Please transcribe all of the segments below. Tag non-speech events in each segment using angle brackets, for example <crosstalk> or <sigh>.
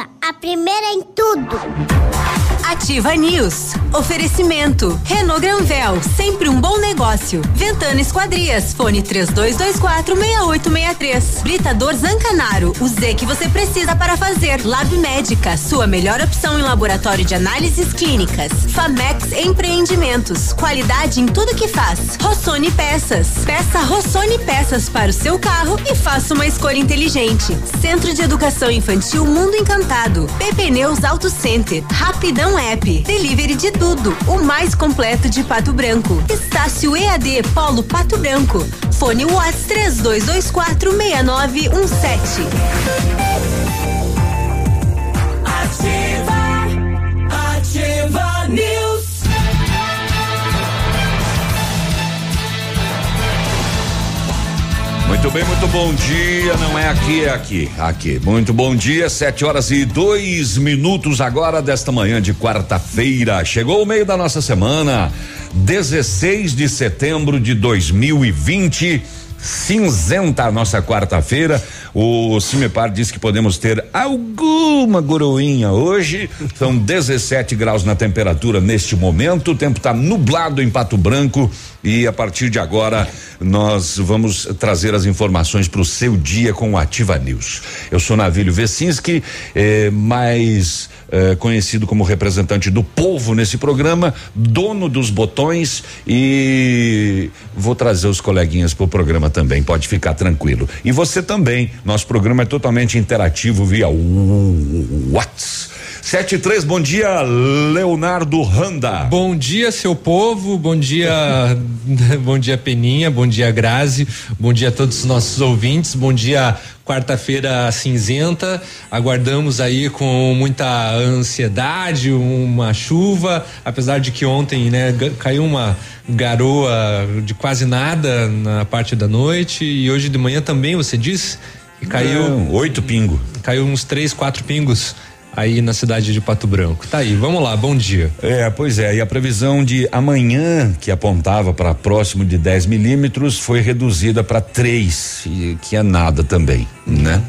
A primeira em tudo. Ativa News. Oferecimento. Renault Granvel, sempre um bom negócio. Ventana Esquadrias, fone 3224 6863. Britador Zancanaro, o Z que você precisa para fazer. Lab Médica, sua melhor opção em laboratório de análises clínicas. Famex Empreendimentos, qualidade em tudo que faz. Rossoni Peças. Peça Rossoni Peças para o seu carro e faça uma escolha inteligente. Centro de Educação Infantil Mundo Encantado. PP Neus Auto Center. Rapidão App. Delivery de tudo. O mais completo de Pato Branco. Estácio EAD Polo Pato Branco. Fone Watts 3224 Muito bem, muito bom dia. Não é aqui, é aqui. Aqui. Muito bom dia. Sete horas e dois minutos agora desta manhã de quarta-feira. Chegou o meio da nossa semana. 16 de setembro de 2020 cinzenta a nossa quarta-feira. O Cimepar diz que podemos ter alguma goroinha hoje. São 17 graus na temperatura neste momento. O tempo está nublado em Pato Branco e a partir de agora nós vamos trazer as informações para o seu dia com o Ativa News. Eu sou Navílio Vecinski, eh, mais eh, conhecido como representante do povo nesse programa, dono dos botões e vou trazer os coleguinhas para o programa também, pode ficar tranquilo. E você também, nosso programa é totalmente interativo via WhatsApp. Sete e três, bom dia, Leonardo Randa. Bom dia, seu povo, bom dia, <laughs> bom dia, Peninha, bom dia, Grazi, bom dia a todos os nossos ouvintes, bom dia, quarta-feira cinzenta, aguardamos aí com muita ansiedade uma chuva, apesar de que ontem, né, caiu uma garoa de quase nada na parte da noite e hoje de manhã também, você disse? E caiu. Não, oito pingos. Caiu uns três, quatro pingos aí na cidade de Pato Branco. Tá aí, vamos lá, bom dia. É, pois é, e a previsão de amanhã, que apontava para próximo de 10 milímetros, foi reduzida para 3, que é nada também, né?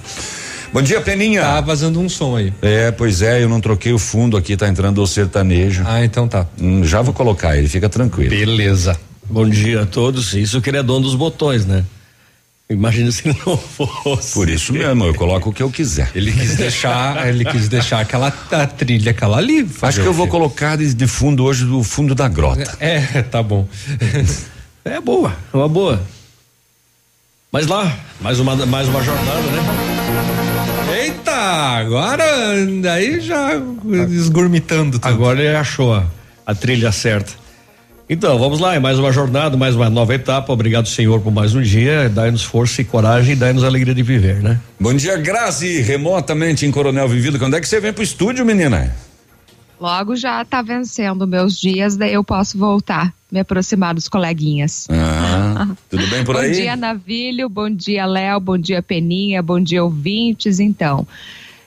Bom dia, Peninha. Tá vazando um som aí. É, pois é, eu não troquei o fundo aqui, tá entrando o sertanejo. Ah, então tá. Hum, já vou colocar ele, fica tranquilo. Beleza. Bom dia a todos. Isso que ele é dono dos botões, né? Imagina se ele não fosse. Por isso mesmo, eu coloco o que eu quiser. Ele quis deixar, ele quis deixar aquela trilha, aquela ali. Acho que eu vou colocar de, fundo hoje do fundo da grota. É, tá bom. é boa, é uma boa. Mas lá, mais uma, mais uma jornada, né? Eita, agora daí já esgurmitando. Tudo. Agora ele achou a, a trilha certa. Então, vamos lá, é mais uma jornada, mais uma nova etapa. Obrigado, Senhor, por mais um dia. Dai-nos força e coragem e dai-nos alegria de viver, né? Bom dia, Grazi, remotamente em Coronel Vivido. Quando é que você vem pro estúdio, menina? Logo já tá vencendo meus dias, daí eu posso voltar, me aproximar dos coleguinhas. Ah, tudo bem por aí? Bom dia, Navilho, bom dia, Léo, bom dia, Peninha, bom dia, ouvintes. Então,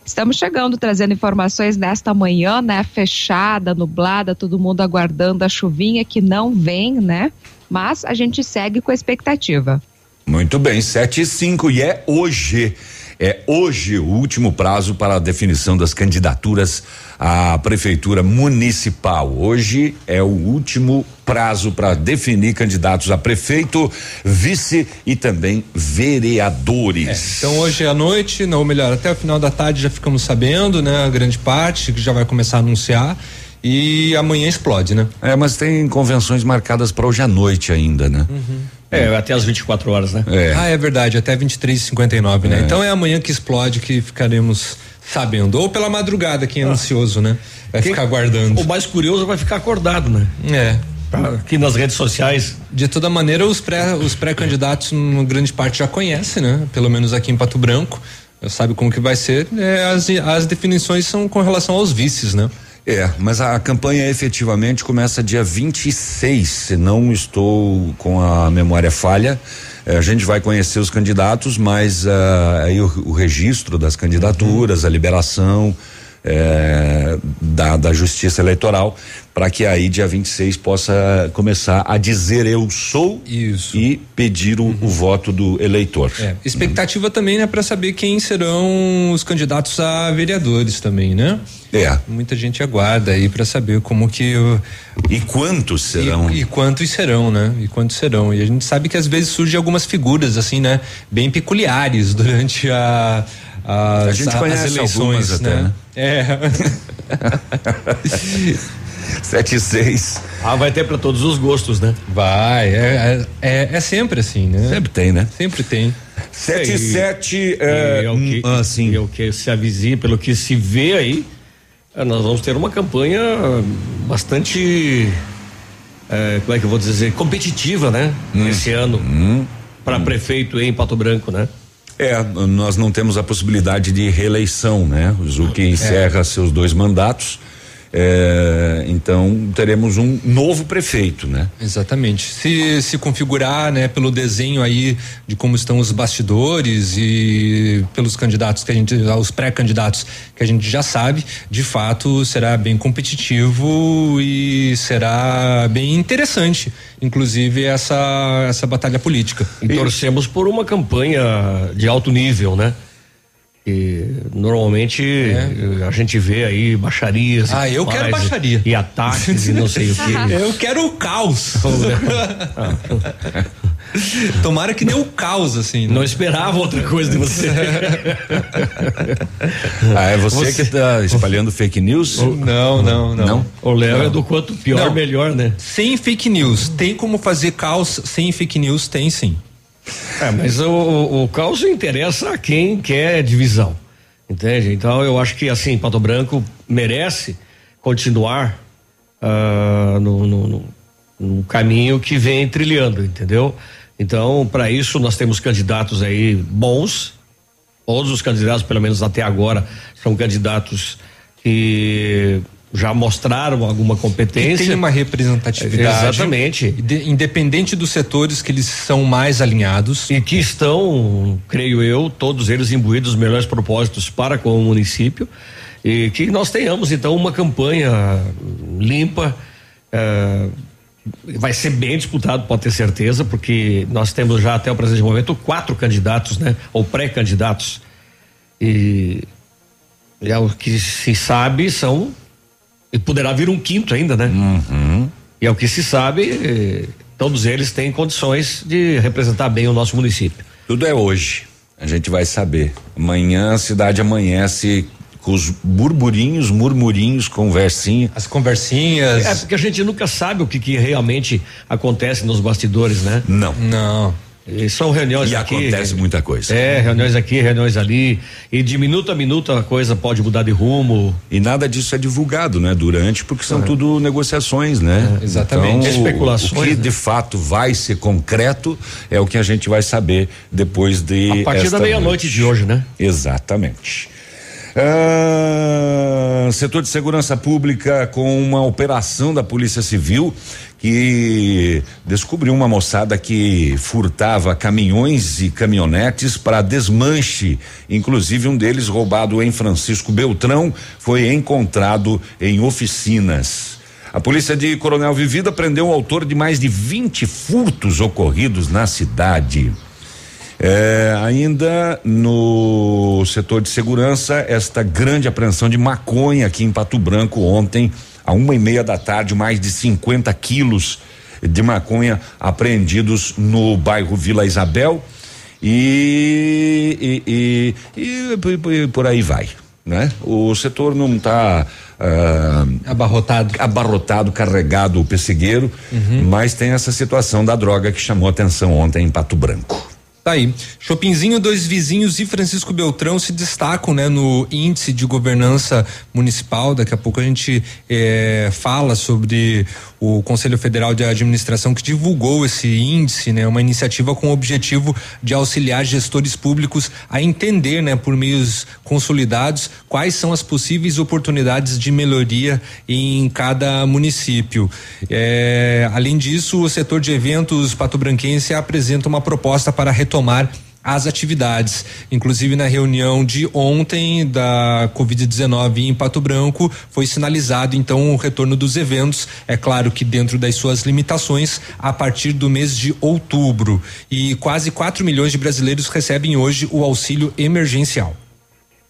Estamos chegando trazendo informações nesta manhã, né? Fechada, nublada, todo mundo aguardando a chuvinha que não vem, né? Mas a gente segue com a expectativa. Muito bem, sete e cinco e é hoje. É hoje o último prazo para a definição das candidaturas à prefeitura municipal. Hoje é o último prazo para definir candidatos a prefeito, vice e também vereadores. É, então hoje à noite, ou melhor, até o final da tarde já ficamos sabendo, né? A grande parte que já vai começar a anunciar e amanhã explode, né? É, mas tem convenções marcadas para hoje à noite ainda, né? Uhum. É, até as 24 horas, né? É. Ah, é verdade, até 23h59, né? É. Então é amanhã que explode que ficaremos sabendo. Ou pela madrugada, quem é ah. ansioso, né? Vai quem, ficar aguardando. O mais curioso vai ficar acordado, né? É. Aqui nas redes sociais. De toda maneira, os pré os pré-candidatos, uma grande parte já conhece, né? Pelo menos aqui em Pato Branco. Sabe como que vai ser. É, as, as definições são com relação aos vices, né? É, mas a campanha efetivamente começa dia 26, se não estou com a memória falha. É, a gente vai conhecer os candidatos, mas uh, aí o, o, registro das candidaturas, uhum. a liberação é, da, da Justiça Eleitoral para que aí dia 26 possa começar a dizer eu sou Isso. e pedir o, o voto do eleitor. É, expectativa também, né, para saber quem serão os candidatos a vereadores também, né? É. Muita gente aguarda aí para saber como que o, E quantos serão? E, e quantos serão, né? E quantos serão? E a gente sabe que às vezes surgem algumas figuras assim, né? Bem peculiares durante a a, A gente conhece as eleições, até, né? né? É. <laughs> <laughs> Sete e seis. Ah, vai ter para todos os gostos, né? Vai, é, é, é sempre assim, né? Sempre tem, né? Sempre tem. Sete e sete. É, é o que, sim. e é o que se avizinha, pelo que se vê aí, eh, nós vamos ter uma campanha bastante, eh, como é que eu vou dizer, competitiva, né? Hum. Esse ano, para prefeito em Pato Branco, né? É, nós não temos a possibilidade de reeleição, né? O Zuc encerra seus dois mandatos. É, então teremos um novo prefeito, né? Exatamente. Se se configurar, né, pelo desenho aí de como estão os bastidores e pelos candidatos que a gente, os pré-candidatos que a gente já sabe, de fato será bem competitivo e será bem interessante, inclusive essa essa batalha política. E torcemos por uma campanha de alto nível, né? E normalmente eh, a gente vê aí baixarias. e É. Ah, eu quero baixaria. E, e ataques e não sei o que. <laughs> Eu quero o caos. <laughs> <laughs> Tomara que dê o caos assim. né? Não esperava outra coisa de você. Ah, é você, que tá espalhando fake news? Não, não, não. Não? O Léo é do quanto pior, Não. melhor, né? Sem fake news. Tem como fazer caos sem fake news? Tem sim. É, mas o, o, caos interessa a quem quer divisão. Entende? Então eu acho que assim, Pato Branco merece continuar ah, no, no, no- no caminho que vem trilhando, entendeu? Então, para isso, nós temos candidatos aí bons. Todos os candidatos, pelo menos até agora, são candidatos que já mostraram alguma competência. tem uma representatividade. Exatamente. Inde- Independente dos setores que eles são mais alinhados. E que estão, creio eu, todos eles imbuídos dos melhores propósitos para com o município. E que nós tenhamos, então, uma campanha limpa. eh, vai ser bem disputado, pode ter certeza, porque nós temos já até o presente momento quatro candidatos, né? Ou pré-candidatos. E, e é o que se sabe são. E poderá vir um quinto ainda, né? E é o que se sabe, todos eles têm condições de representar bem o nosso município. Tudo é hoje. A gente vai saber. Amanhã a cidade amanhece com os burburinhos, murmurinhos, conversinha. As conversinhas. É porque a gente nunca sabe o que, que realmente acontece nos bastidores, né? Não. Não. E são reuniões E aqui. acontece muita coisa. É, reuniões aqui, reuniões ali. E de minuto a minuto a coisa pode mudar de rumo. E nada disso é divulgado, né? Durante, porque são tudo negociações, né? exatamente. Então, o- Especulações, O que né? de fato vai ser concreto é o que a gente vai saber depois de. A partir da meia-noite de hoje, né? Exatamente. Ah, setor de segurança pública com uma operação da Polícia Civil que descobriu uma moçada que furtava caminhões e caminhonetes para desmanche. Inclusive, um deles, roubado em Francisco Beltrão, foi encontrado em oficinas. A polícia de Coronel Vivida prendeu o autor de mais de 20 furtos ocorridos na cidade. É, ainda no setor de segurança, esta grande apreensão de maconha aqui em Pato Branco ontem, a uma e meia da tarde, mais de 50 quilos de maconha apreendidos no bairro Vila Isabel e, e, e, e- e por aí vai, né? O setor não está Abarrotado. abarrotado, carregado o pessegueiro, mas tem essa situação da droga que chamou atenção ontem em Pato Branco. Tá aí. Chopinzinho, dois vizinhos e Francisco Beltrão se destacam, né, no índice de governança municipal. Daqui a pouco a gente eh, fala sobre o Conselho Federal de Administração que divulgou esse índice, né, uma iniciativa com o objetivo de auxiliar gestores públicos a entender, né, por meios consolidados, quais são as possíveis oportunidades de melhoria em cada município. Eh, além disso, o setor de eventos patobranquense apresenta uma proposta para retomar as atividades. Inclusive na reunião de ontem da Covid-19 em Pato Branco foi sinalizado então o retorno dos eventos. É claro que dentro das suas limitações a partir do mês de outubro e quase 4 milhões de brasileiros recebem hoje o auxílio emergencial.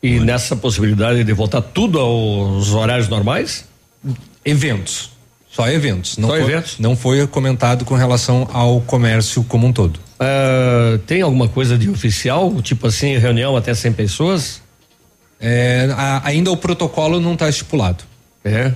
E nessa possibilidade de voltar tudo aos horários normais? Eventos. Só eventos. Não Só foi, eventos? Não foi comentado com relação ao comércio como um todo. Ah, tem alguma coisa de oficial? Tipo assim, reunião até 100 pessoas? É, a- ainda o protocolo não está estipulado. É.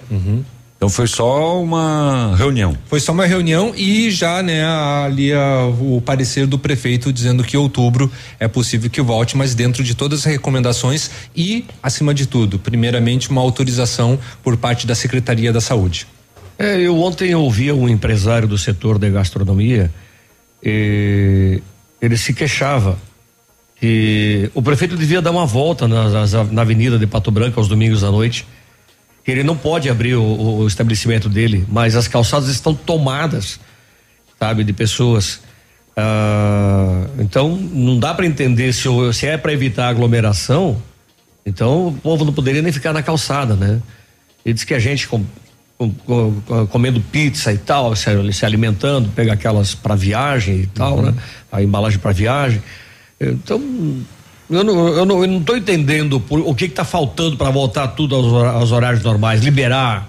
Então foi só uma reunião. Foi só uma reunião e já, né, ali a- o parecer do prefeito dizendo que outubro é possível que volte, mas dentro de todas as recomendações e, acima de tudo, primeiramente uma autorização por parte da Secretaria da Saúde. É, eu ontem ouvi um empresário do setor da gastronomia, ele se queixava que o prefeito devia dar uma volta nas- na avenida de Pato Branco aos domingos à noite. Ele não pode abrir o, o estabelecimento dele, mas as calçadas estão tomadas, sabe, de pessoas. Ah, então não dá para entender se, se é para evitar aglomeração, então o povo não poderia nem ficar na calçada, né? Ele diz que a gente comendo pizza e tal, se, se alimentando, pega aquelas para viagem e tal, né? A embalagem para viagem. Então, eu não, eu não, eu não tô entendendo por- o que que tá faltando para voltar tudo aos, aos horários normais, liberar,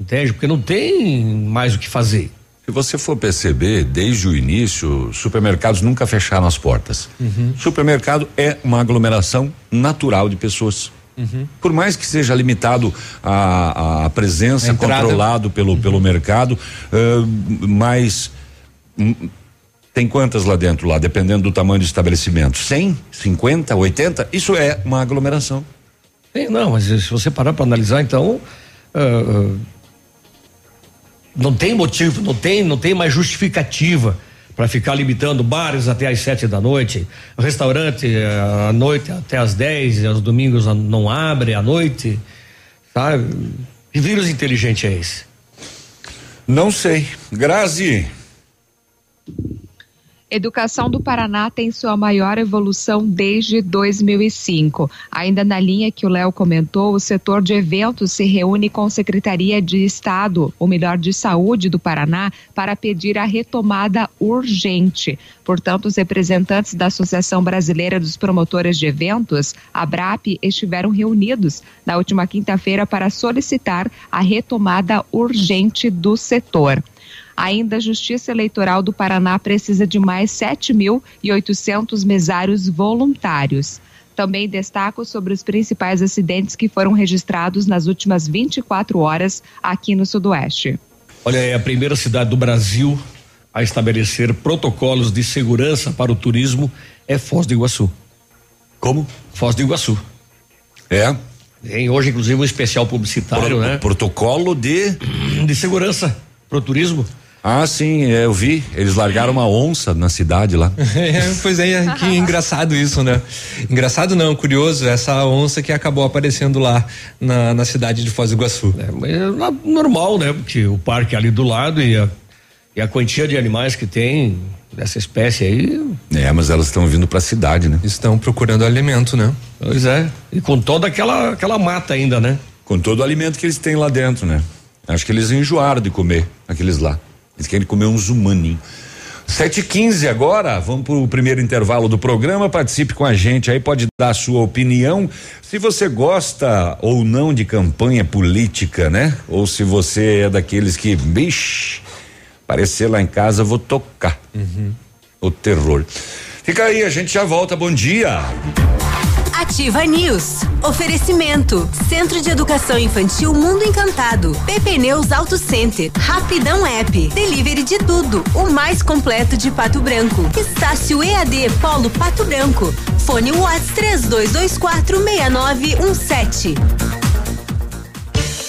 entende? Porque não tem mais o que fazer. Se você for perceber, desde o início, supermercados nunca fecharam as portas. Supermercado é uma aglomeração natural de pessoas. Por mais que seja limitado a, a presença, A controlado pelo, pelo mercado, ãh, mas hum, tem quantas lá dentro, lá, dependendo do tamanho do estabelecimento? 100, 50, 80? Isso é uma aglomeração. Sim, não, mas se você parar para analisar, então ah, não tem motivo, não tem, não tem mais justificativa para ficar limitando bares até às sete da noite, restaurante ah, à noite até às dez, aos domingos ah, não abre à noite, sabe? Que vírus inteligente é esse? Não sei. Grazi, Educação do Paraná tem sua maior evolução desde 2005. Ainda na linha que o Léo comentou, o setor de eventos se reúne com a Secretaria de Estado, ou melhor, de Saúde do Paraná, para pedir a retomada urgente. Portanto, os representantes da Associação Brasileira dos Promotores de Eventos, a BRAP, estiveram reunidos na última quinta-feira para solicitar a retomada urgente do setor. Ainda a Justiça Eleitoral do Paraná precisa de mais 7.800 mesários voluntários. Também destaco sobre os principais acidentes que foram registrados nas últimas 24 horas aqui no Sudoeste. Olha, é a primeira cidade do Brasil a estabelecer protocolos de segurança para o turismo é Foz do Iguaçu. como? Foz do Iguaçu. É. Tem hoje, inclusive, um especial publicitário, Pro- né? Protocolo de. De segurança pro turismo. Ah, sim, é, eu vi. Eles largaram uma onça na cidade lá. <laughs> É, pois é, que engraçado isso, né? Engraçado não, curioso, essa onça que acabou aparecendo lá na, na cidade de Foz do Iguaçu. É, mas é normal, né? Porque o parque é ali do lado e a, e a quantia de animais que tem dessa espécie aí. É, mas elas estão vindo pra cidade, né? Estão procurando alimento, né? Pois é. E com toda aquela, aquela mata ainda, né? Com todo o alimento que eles têm lá dentro, né? Acho que eles enjoaram de comer aqueles lá. Eles querem comer uns humaninhos. Sete e quinze agora, vamos pro primeiro intervalo do programa, participe com a gente aí, pode dar a sua opinião, se você gosta ou não de campanha política, né? Ou se você é daqueles que, bicho, aparecer lá em casa, vou tocar. O terror. Fica aí, a gente já volta, bom dia. Ativa News. Oferecimento. Centro de Educação Infantil Mundo Encantado. PP Neus Auto Center. Rapidão App. Delivery de tudo. O mais completo de Pato Branco. Estácio EAD Polo Pato Branco. Fone Whats 3224 6917.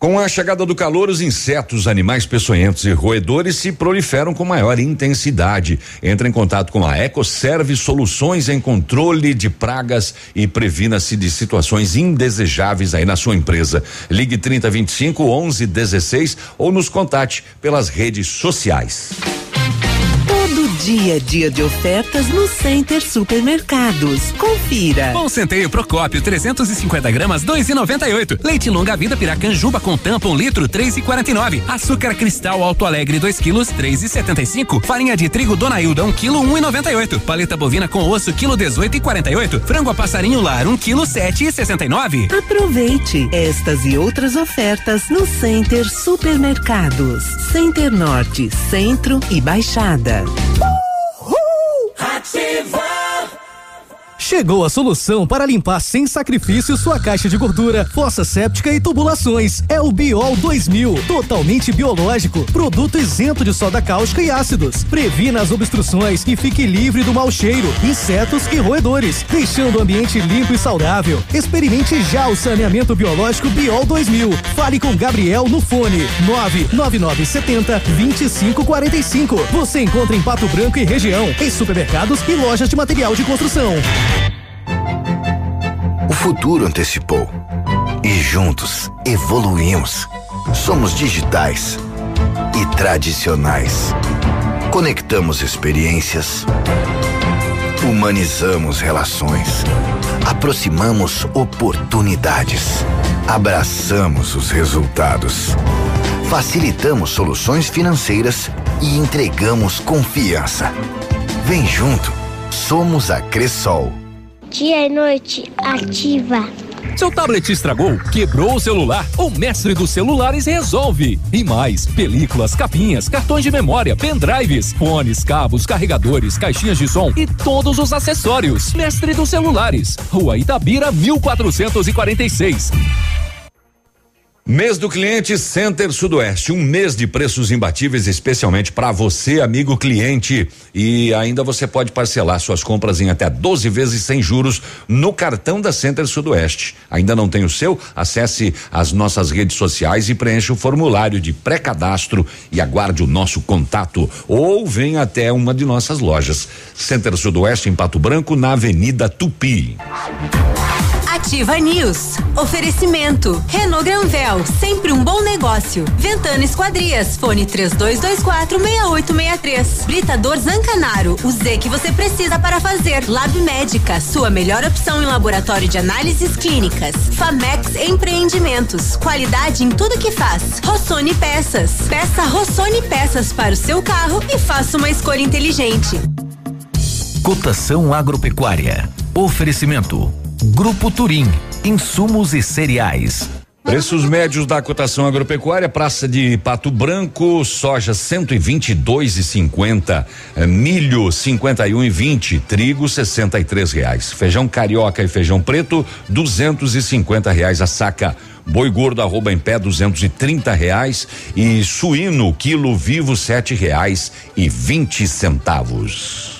Com a chegada do calor, os insetos, animais peçonhentos e roedores se proliferam com maior intensidade. Entre em contato com a Ecoserve Soluções em controle de pragas e previna-se de situações indesejáveis aí na sua empresa. Ligue 3025 1116 ou nos contate pelas redes sociais. Todo dia a dia de ofertas no Center Supermercados. Confira. Bom centeio Procópio 350 gramas 2,98. Leite longa vida Piracanjuba com tampa um litro 3,49. Açúcar cristal Alto Alegre 2 quilos 3,75. Farinha de trigo Dona Hilda 1 um quilo 1,98. Paleta bovina com osso quilo 18,48. Frango a passarinho lar 1 um quilo 7,69. Aproveite estas e outras ofertas no Center Supermercados. Center Norte, Centro e Baixada. Woo! Chegou a solução para limpar sem sacrifício sua caixa de gordura, fossa séptica e tubulações. É o Biol 2000, totalmente biológico, produto isento de soda cáustica e ácidos. Previna as obstruções e fique livre do mau cheiro, insetos e roedores, deixando o ambiente limpo e saudável. Experimente já o saneamento biológico Biol 2000. Fale com Gabriel no fone 99970 2545. Você encontra em Pato Branco e região, em supermercados e lojas de material de construção. O futuro antecipou. E juntos evoluímos. Somos digitais e tradicionais. Conectamos experiências. Humanizamos relações. Aproximamos oportunidades. Abraçamos os resultados. Facilitamos soluções financeiras e entregamos confiança. Vem junto. Somos a Cressol. Dia e noite ativa. Seu tablet estragou, quebrou o celular? O mestre dos celulares resolve. E mais, películas, capinhas, cartões de memória, pendrives, fones, cabos, carregadores, caixinhas de som e todos os acessórios. Mestre dos celulares, Rua Itabira, 1446. Mês do cliente Center Sudoeste, um mês de preços imbatíveis especialmente para você, amigo cliente, e ainda você pode parcelar suas compras em até 12 vezes sem juros no cartão da Center Sudoeste. Ainda não tem o seu? Acesse as nossas redes sociais e preencha o formulário de pré-cadastro e aguarde o nosso contato ou venha até uma de nossas lojas. Center Sudoeste em Pato Branco, na Avenida Tupi. Ativa News. Oferecimento. Renault Granvel, sempre um bom negócio. Ventana Esquadrias, fone 3224 6863. Britador Zancanaro, o Z que você precisa para fazer. Lab Médica, sua melhor opção em laboratório de análises clínicas. Famex Empreendimentos, qualidade em tudo que faz. Rossoni Peças. Peça Rossoni Peças para o seu carro e faça uma escolha inteligente. Cotação agropecuária. Oferecimento. Grupo Turim. Insumos e cereais. Preços médios da cotação agropecuária, praça de Pato Branco, soja 122,50, eh, milho 51,20, trigo 63 reais, feijão carioca e feijão preto 250 reais a saca. Boi gordo arroba em pé duzentos e trinta reais e suíno quilo vivo sete reais e vinte centavos.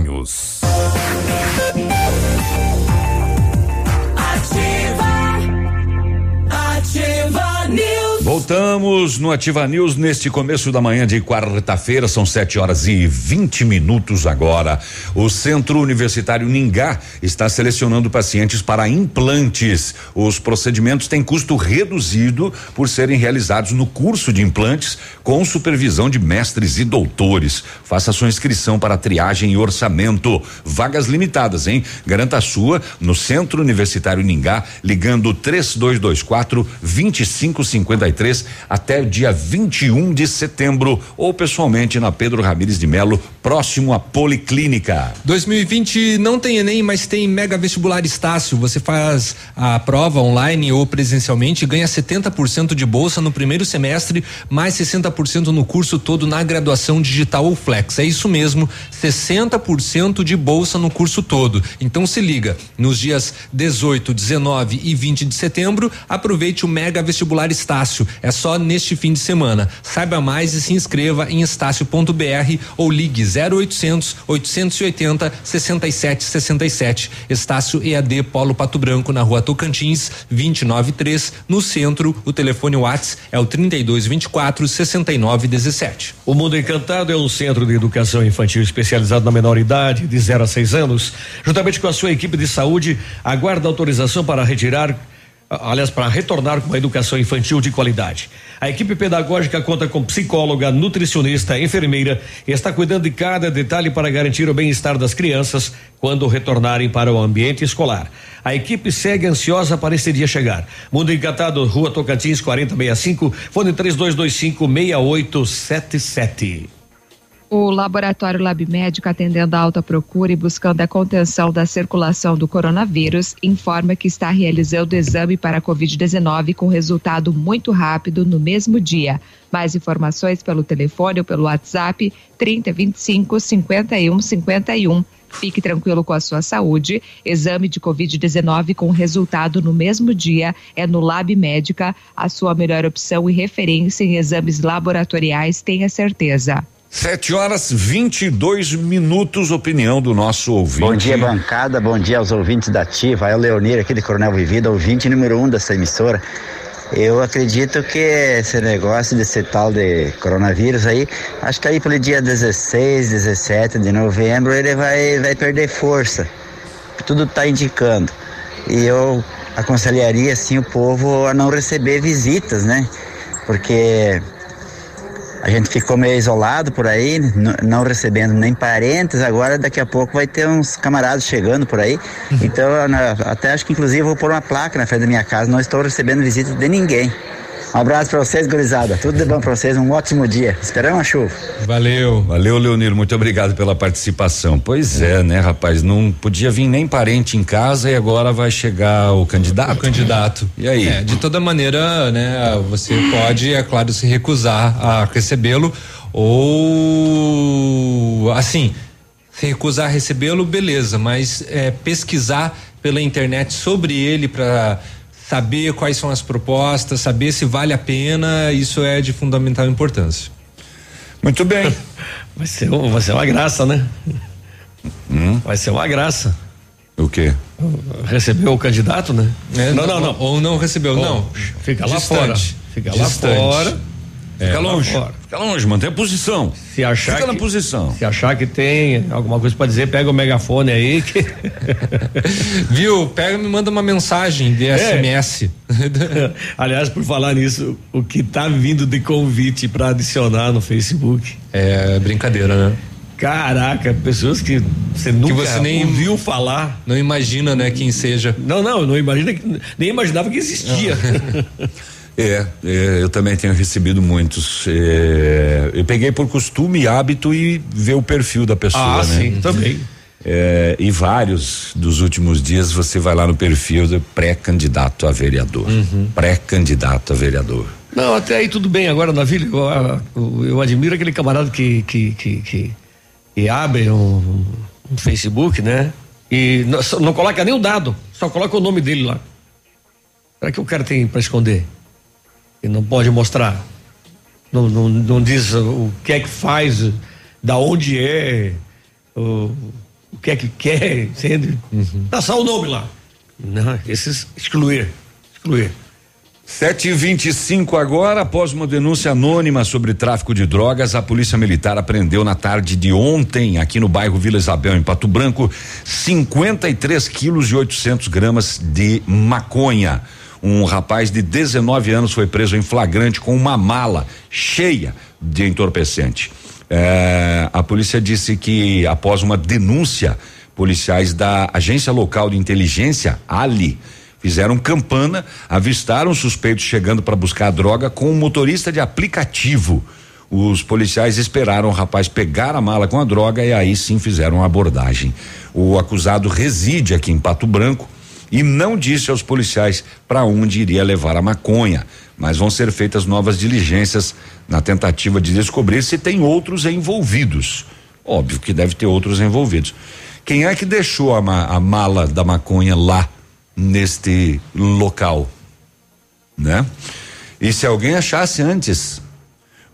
Ativa News. Voltamos no Ativa News neste começo da manhã de quarta-feira, são 7 horas e 20 minutos agora. O Centro Universitário Ningá está selecionando pacientes para implantes. Os procedimentos têm custo reduzido por serem realizados no curso de implantes com supervisão de mestres e doutores. Faça sua inscrição para triagem e orçamento. Vagas limitadas, hein? Garanta a sua no Centro Universitário Ningá, ligando 3224 2553 até o dia 21 de setembro ou pessoalmente na Pedro Ramires de Melo próximo à Policlínica. 2020 não tem Enem, mas tem Mega Vestibular Estácio. Você faz a prova online ou presencialmente e ganha 70% de bolsa no primeiro semestre, mais 60% no curso todo na graduação digital ou flex. É isso mesmo, 60% de bolsa no curso todo. Então se liga, nos dias 18, 19 e 20 de setembro, aproveite o Mega Vestibular Estácio. É só neste fim de semana. Saiba mais e se inscreva em estácio.br ou ligue 0800 880 6767. Estácio EAD Polo Pato Branco na Rua Tocantins, 293, no centro. O telefone Whats é o 3224 6917. O Mundo Encantado é um centro de educação infantil especializado na menor idade, de 0 a 6 anos. Juntamente com a sua equipe de saúde, aguarda autorização para retirar aliás, para retornar com uma educação infantil de qualidade. A equipe pedagógica conta com psicóloga, nutricionista, enfermeira e está cuidando de cada detalhe para garantir o bem-estar das crianças quando retornarem para o ambiente escolar. A equipe segue ansiosa para esse dia chegar. Mundo Encantado, Rua Tocantins, 4065, fone 3225 6877. O laboratório Lab Médico, atendendo a alta procura e buscando a contenção da circulação do coronavírus, informa que está realizando exame para a Covid-19 com resultado muito rápido no mesmo dia. Mais informações pelo telefone ou pelo WhatsApp 3025 5151. Fique tranquilo com a sua saúde. Exame de Covid-19 com resultado no mesmo dia é no Lab Médica, a sua melhor opção e referência em exames laboratoriais, tenha certeza. Sete horas 22 minutos, opinião do nosso ouvinte. Bom dia, bancada. Bom dia aos ouvintes da Ativa. É o Leonir aqui de Coronel Vivida, ouvinte número um dessa emissora. Eu acredito que esse negócio desse tal de coronavírus aí, acho que aí pelo dia 16, 17 de novembro ele vai, vai perder força. Tudo está indicando. E eu aconselharia assim o povo a não receber visitas, né? Porque a gente ficou meio isolado por aí, não recebendo nem parentes. Agora, daqui a pouco, vai ter uns camaradas chegando por aí. Então, até acho que inclusive vou pôr uma placa na frente da minha casa. Não estou recebendo visita de ninguém. Um abraço para vocês, gurizada. Tudo de bom para vocês, um ótimo dia. Esperamos a chuva. Valeu. Valeu, Leonir. Muito obrigado pela participação. Pois é, né, rapaz? Não podia vir nem parente em casa e agora vai chegar o candidato. O candidato. E aí? É, de toda maneira, né, você pode, é claro, se recusar a recebê-lo ou assim, se recusar a recebê-lo, beleza, mas é, pesquisar pela internet sobre ele para saber quais são as propostas, saber se vale a pena, isso é de fundamental importância. Muito bem. <laughs> Vai ser, vai ser uma graça, né? Hum? Vai ser uma graça. O quê? Recebeu o candidato, né? É, não, não, não, Ou não recebeu, oh, não. Fica lá Distante. fora. Fica Distante. lá fora é, fica longe. Fica longe, mantém a posição. Se achar fica que, na posição. Se achar que tem alguma coisa para dizer, pega o megafone aí. Que... <laughs> Viu? Pega e me manda uma mensagem de SMS. É. <laughs> Aliás, por falar nisso, o que tá vindo de convite para adicionar no Facebook. É brincadeira, né? Caraca, pessoas que você nunca que você nem ouviu falar. Não imagina, né, quem seja. Não, não, não imagina, nem imaginava que existia. <laughs> É, é, eu também tenho recebido muitos. É, eu peguei por costume, hábito e ver o perfil da pessoa, ah, né? Sim, também. É, e vários dos últimos dias você vai lá no perfil do pré-candidato a vereador. Uhum. Pré-candidato a vereador. Não, até aí tudo bem. Agora, na vila, eu, eu, admiro aquele camarada que, que, que, que, que abre um, um, Facebook, né? E não, não coloca nem o dado, só coloca o nome dele lá. Será que o cara tem para esconder? E não pode mostrar. Não, não, não diz o que é que faz, da onde é, o, o que é que quer, <laughs> entende? Uhum. Tá só o nome lá. Não, esses excluir, excluir. Sete e vinte e cinco agora, após uma denúncia anônima sobre tráfico de drogas, a polícia militar apreendeu na tarde de ontem, aqui no bairro Vila Isabel, em Pato Branco, 53 quilos e 800 gramas de maconha. Um rapaz de 19 anos foi preso em flagrante com uma mala cheia de entorpecente. É, a polícia disse que após uma denúncia, policiais da Agência Local de Inteligência, Ali, fizeram campana, avistaram suspeitos chegando para buscar a droga com um motorista de aplicativo. Os policiais esperaram o rapaz pegar a mala com a droga e aí sim fizeram a abordagem. O acusado reside aqui em Pato Branco e não disse aos policiais para onde iria levar a maconha, mas vão ser feitas novas diligências na tentativa de descobrir se tem outros envolvidos. Óbvio que deve ter outros envolvidos. Quem é que deixou a, ma a mala da maconha lá neste local, né? E se alguém achasse antes,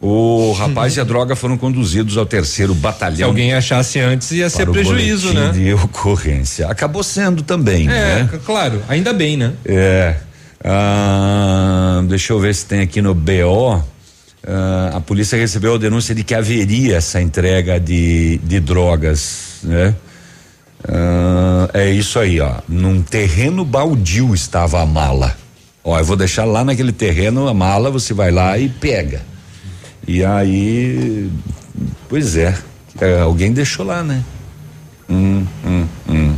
o rapaz e a droga foram conduzidos ao terceiro batalhão. Se alguém achasse antes ia ser prejuízo, né? De ocorrência. Acabou sendo também, é, né? claro, ainda bem, né? É. Ah, deixa eu ver se tem aqui no BO. Ah, a polícia recebeu a denúncia de que haveria essa entrega de, de drogas, né? Ah, é isso aí, ó. Num terreno baldio estava a mala. Ó, eu vou deixar lá naquele terreno a mala, você vai lá e pega. E aí, pois é, é alguém deixou lá, né? Hum, hum, hum.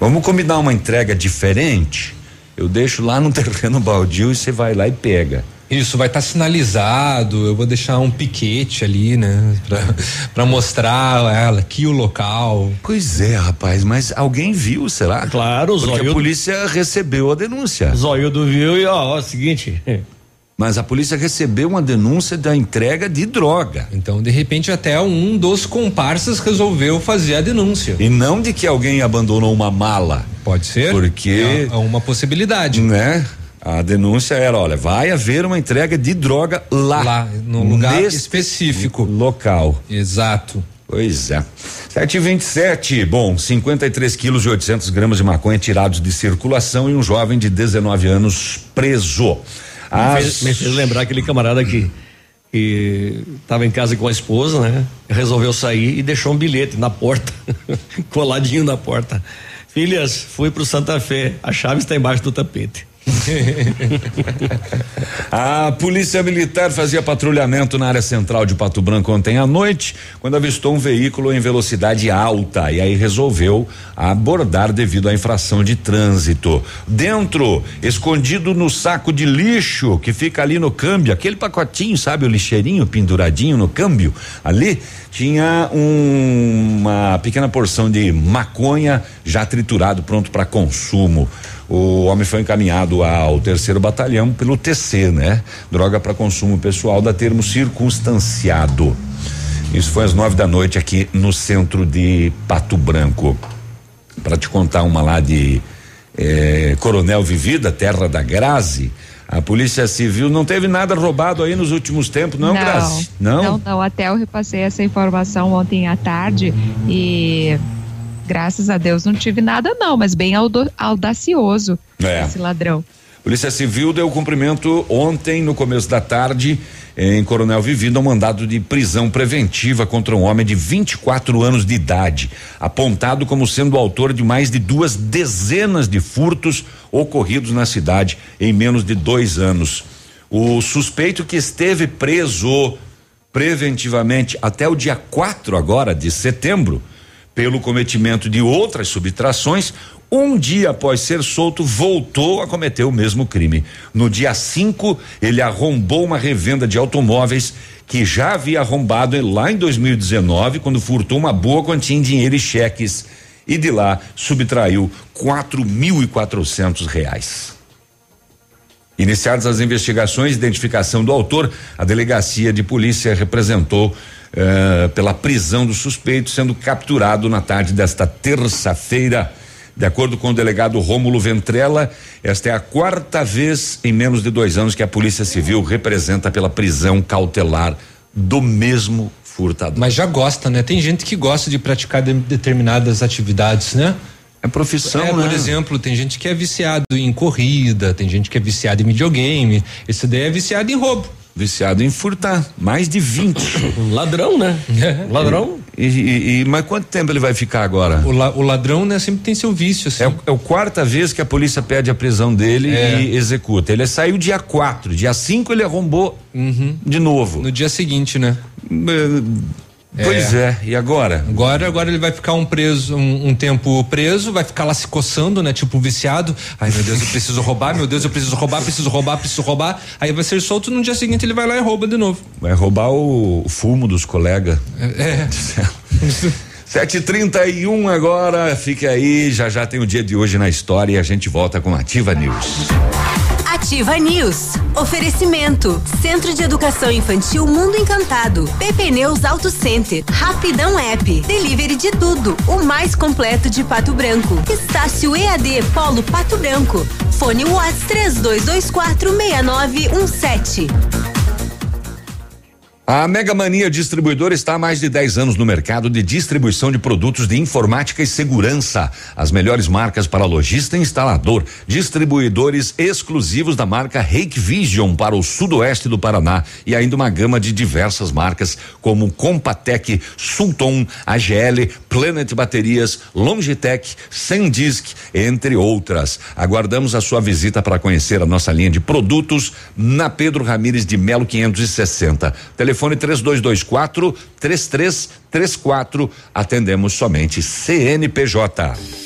Vamos combinar uma entrega diferente? Eu deixo lá no <laughs> terreno baldio e você vai lá e pega. Isso vai estar tá sinalizado. Eu vou deixar um piquete ali, né, <laughs> para mostrar ela aqui o local. Pois é, rapaz, mas alguém viu, será? Claro, o Porque a polícia recebeu a denúncia. Zóio viu e ó, ó, seguinte. Mas a polícia recebeu uma denúncia da entrega de droga. Então, de repente, até um dos comparsas resolveu fazer a denúncia. E não de que alguém abandonou uma mala. Pode ser. Porque. É uma possibilidade. Né? A denúncia era, olha, vai haver uma entrega de droga lá. Lá, no lugar específico. Local. Exato. Pois é. 727, bom, 53 quilos e 800 gramas de maconha tirados de circulação e um jovem de 19 anos preso. As... Me, fez, me fez lembrar aquele camarada que que estava em casa com a esposa, né? Resolveu sair e deixou um bilhete na porta, <laughs> coladinho na porta. Filhas, fui pro Santa Fé, a chave está embaixo do tapete. <laughs> a polícia militar fazia patrulhamento na área central de Pato Branco ontem à noite, quando avistou um veículo em velocidade alta e aí resolveu abordar devido à infração de trânsito. Dentro, escondido no saco de lixo que fica ali no câmbio, aquele pacotinho, sabe, o lixeirinho penduradinho no câmbio, ali tinha um, uma pequena porção de maconha já triturado pronto para consumo. O homem foi encaminhado ao terceiro batalhão pelo TC, né? Droga para consumo pessoal da termo circunstanciado. Isso foi às nove da noite aqui no centro de Pato Branco. Para te contar uma lá de eh, Coronel Vivida, terra da Grazi. A Polícia Civil não teve nada roubado aí nos últimos tempos, não, não Grazi? Não? Não, não. Até eu repassei essa informação ontem à tarde e Graças a Deus não tive nada não, mas bem audacioso é. esse ladrão. Polícia Civil deu cumprimento ontem, no começo da tarde, em Coronel Vivido, um mandado de prisão preventiva contra um homem de 24 anos de idade, apontado como sendo o autor de mais de duas dezenas de furtos ocorridos na cidade em menos de dois anos. O suspeito que esteve preso preventivamente até o dia 4 agora de setembro pelo cometimento de outras subtrações, um dia após ser solto, voltou a cometer o mesmo crime. No dia 5, ele arrombou uma revenda de automóveis que já havia arrombado lá em 2019, quando furtou uma boa quantia em dinheiro e cheques. E de lá subtraiu quatro mil e quatrocentos reais. Iniciadas as investigações, identificação do autor, a delegacia de polícia representou eh, pela prisão do suspeito, sendo capturado na tarde desta terça-feira. De acordo com o delegado Rômulo Ventrella, esta é a quarta vez em menos de dois anos que a Polícia Civil representa pela prisão cautelar do mesmo furtador. Mas já gosta, né? Tem gente que gosta de praticar de determinadas atividades, né? É profissão, é, né? Por exemplo, tem gente que é viciado em corrida, tem gente que é viciado em videogame. Esse daí é viciado em roubo viciado em furtar, mais de 20. ladrão, né? É. <laughs> Ladrão. E, e, e, mas quanto tempo ele vai ficar agora? O, la, o ladrão, né, sempre tem seu vício, assim. É, é a quarta vez que a polícia pede a prisão dele é. e executa. Ele saiu dia 4, dia 5 ele arrombou uhum. de novo. No dia seguinte, né? Pois é, e agora? Agora, agora ele vai ficar um preso, um, um, tempo preso, vai ficar lá se coçando, né? Tipo viciado. Ai meu Deus, eu preciso roubar, meu Deus, eu preciso roubar, preciso roubar, preciso roubar. Aí vai ser solto no dia seguinte ele vai lá e rouba de novo. Vai roubar o, o fumo dos colegas. É. <laughs> Sete trinta e um agora, fica aí, já já tem o dia de hoje na história e a gente volta com Ativa News. Ativa News. Oferecimento. Centro de Educação Infantil Mundo Encantado. PP Neus Auto Center. Rapidão App. Delivery de tudo. O mais completo de Pato Branco. Estácio EAD Polo Pato Branco. Fone Watts 3224 6917. A Mega Mania Distribuidora está há mais de 10 anos no mercado de distribuição de produtos de informática e segurança. As melhores marcas para lojista e instalador. Distribuidores exclusivos da marca Reik Vision para o sudoeste do Paraná e ainda uma gama de diversas marcas como Compatec, Sulton, AGL, Planet Baterias, Longitech, Sandisk, entre outras. Aguardamos a sua visita para conhecer a nossa linha de produtos na Pedro Ramires de Melo 560. Telefone Telefone 3224 3334. Atendemos somente CNPJ.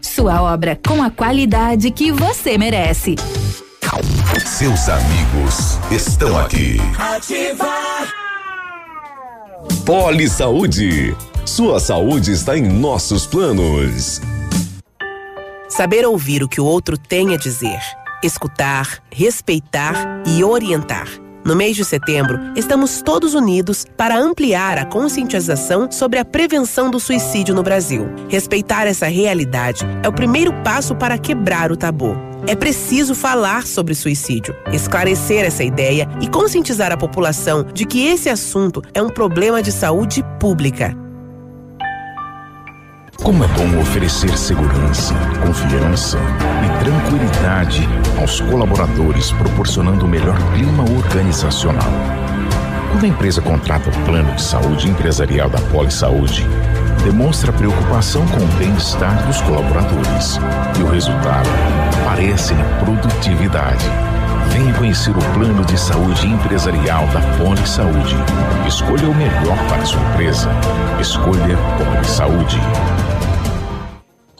Sua obra com a qualidade que você merece. Seus amigos estão aqui. Ativa. Poli Saúde. Sua saúde está em nossos planos. Saber ouvir o que o outro tem a dizer, escutar, respeitar e orientar. No mês de setembro, estamos todos unidos para ampliar a conscientização sobre a prevenção do suicídio no Brasil. Respeitar essa realidade é o primeiro passo para quebrar o tabu. É preciso falar sobre suicídio, esclarecer essa ideia e conscientizar a população de que esse assunto é um problema de saúde pública. Como é bom oferecer segurança, confiança e tranquilidade aos colaboradores, proporcionando o melhor clima organizacional. Quando a empresa contrata o plano de saúde empresarial da Poli Saúde, demonstra preocupação com o bem-estar dos colaboradores e o resultado aparece na produtividade. Venha conhecer o plano de saúde empresarial da Poli Saúde. Escolha o melhor para a sua empresa. Escolha Poli Saúde.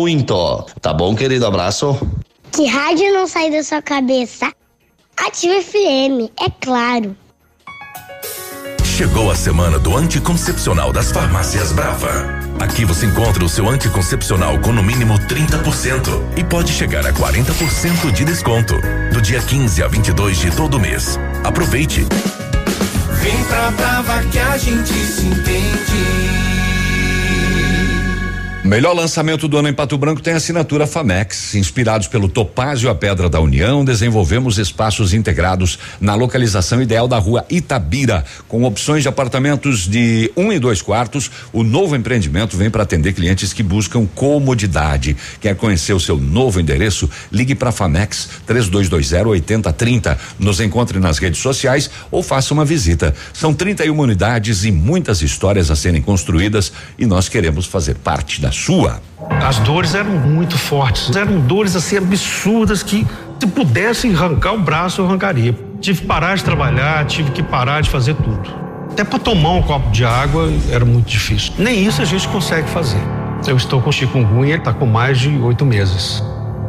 muito. Tá bom, querido? Abraço. Que rádio não sai da sua cabeça? Ativa FM, é claro. Chegou a semana do anticoncepcional das farmácias Brava. Aqui você encontra o seu anticoncepcional com no mínimo 30% e pode chegar a 40% de desconto. Do dia 15 a 22 de todo mês. Aproveite. Vem pra Brava que a gente se entende. Melhor lançamento do ano em Pato Branco tem a assinatura Famex. Inspirados pelo Topázio a Pedra da União, desenvolvemos espaços integrados na localização ideal da rua Itabira, com opções de apartamentos de um e dois quartos. O novo empreendimento vem para atender clientes que buscam comodidade. Quer conhecer o seu novo endereço? Ligue para Famex 3220 8030. Nos encontre nas redes sociais ou faça uma visita. São 31 unidades e muitas histórias a serem construídas e nós queremos fazer parte da sua. As dores eram muito fortes, eram dores assim absurdas que se pudesse arrancar o braço eu arrancaria. Tive que parar de trabalhar, tive que parar de fazer tudo. Até para tomar um copo de água era muito difícil. Nem isso a gente consegue fazer. Eu estou com chikungunya, está com mais de oito meses.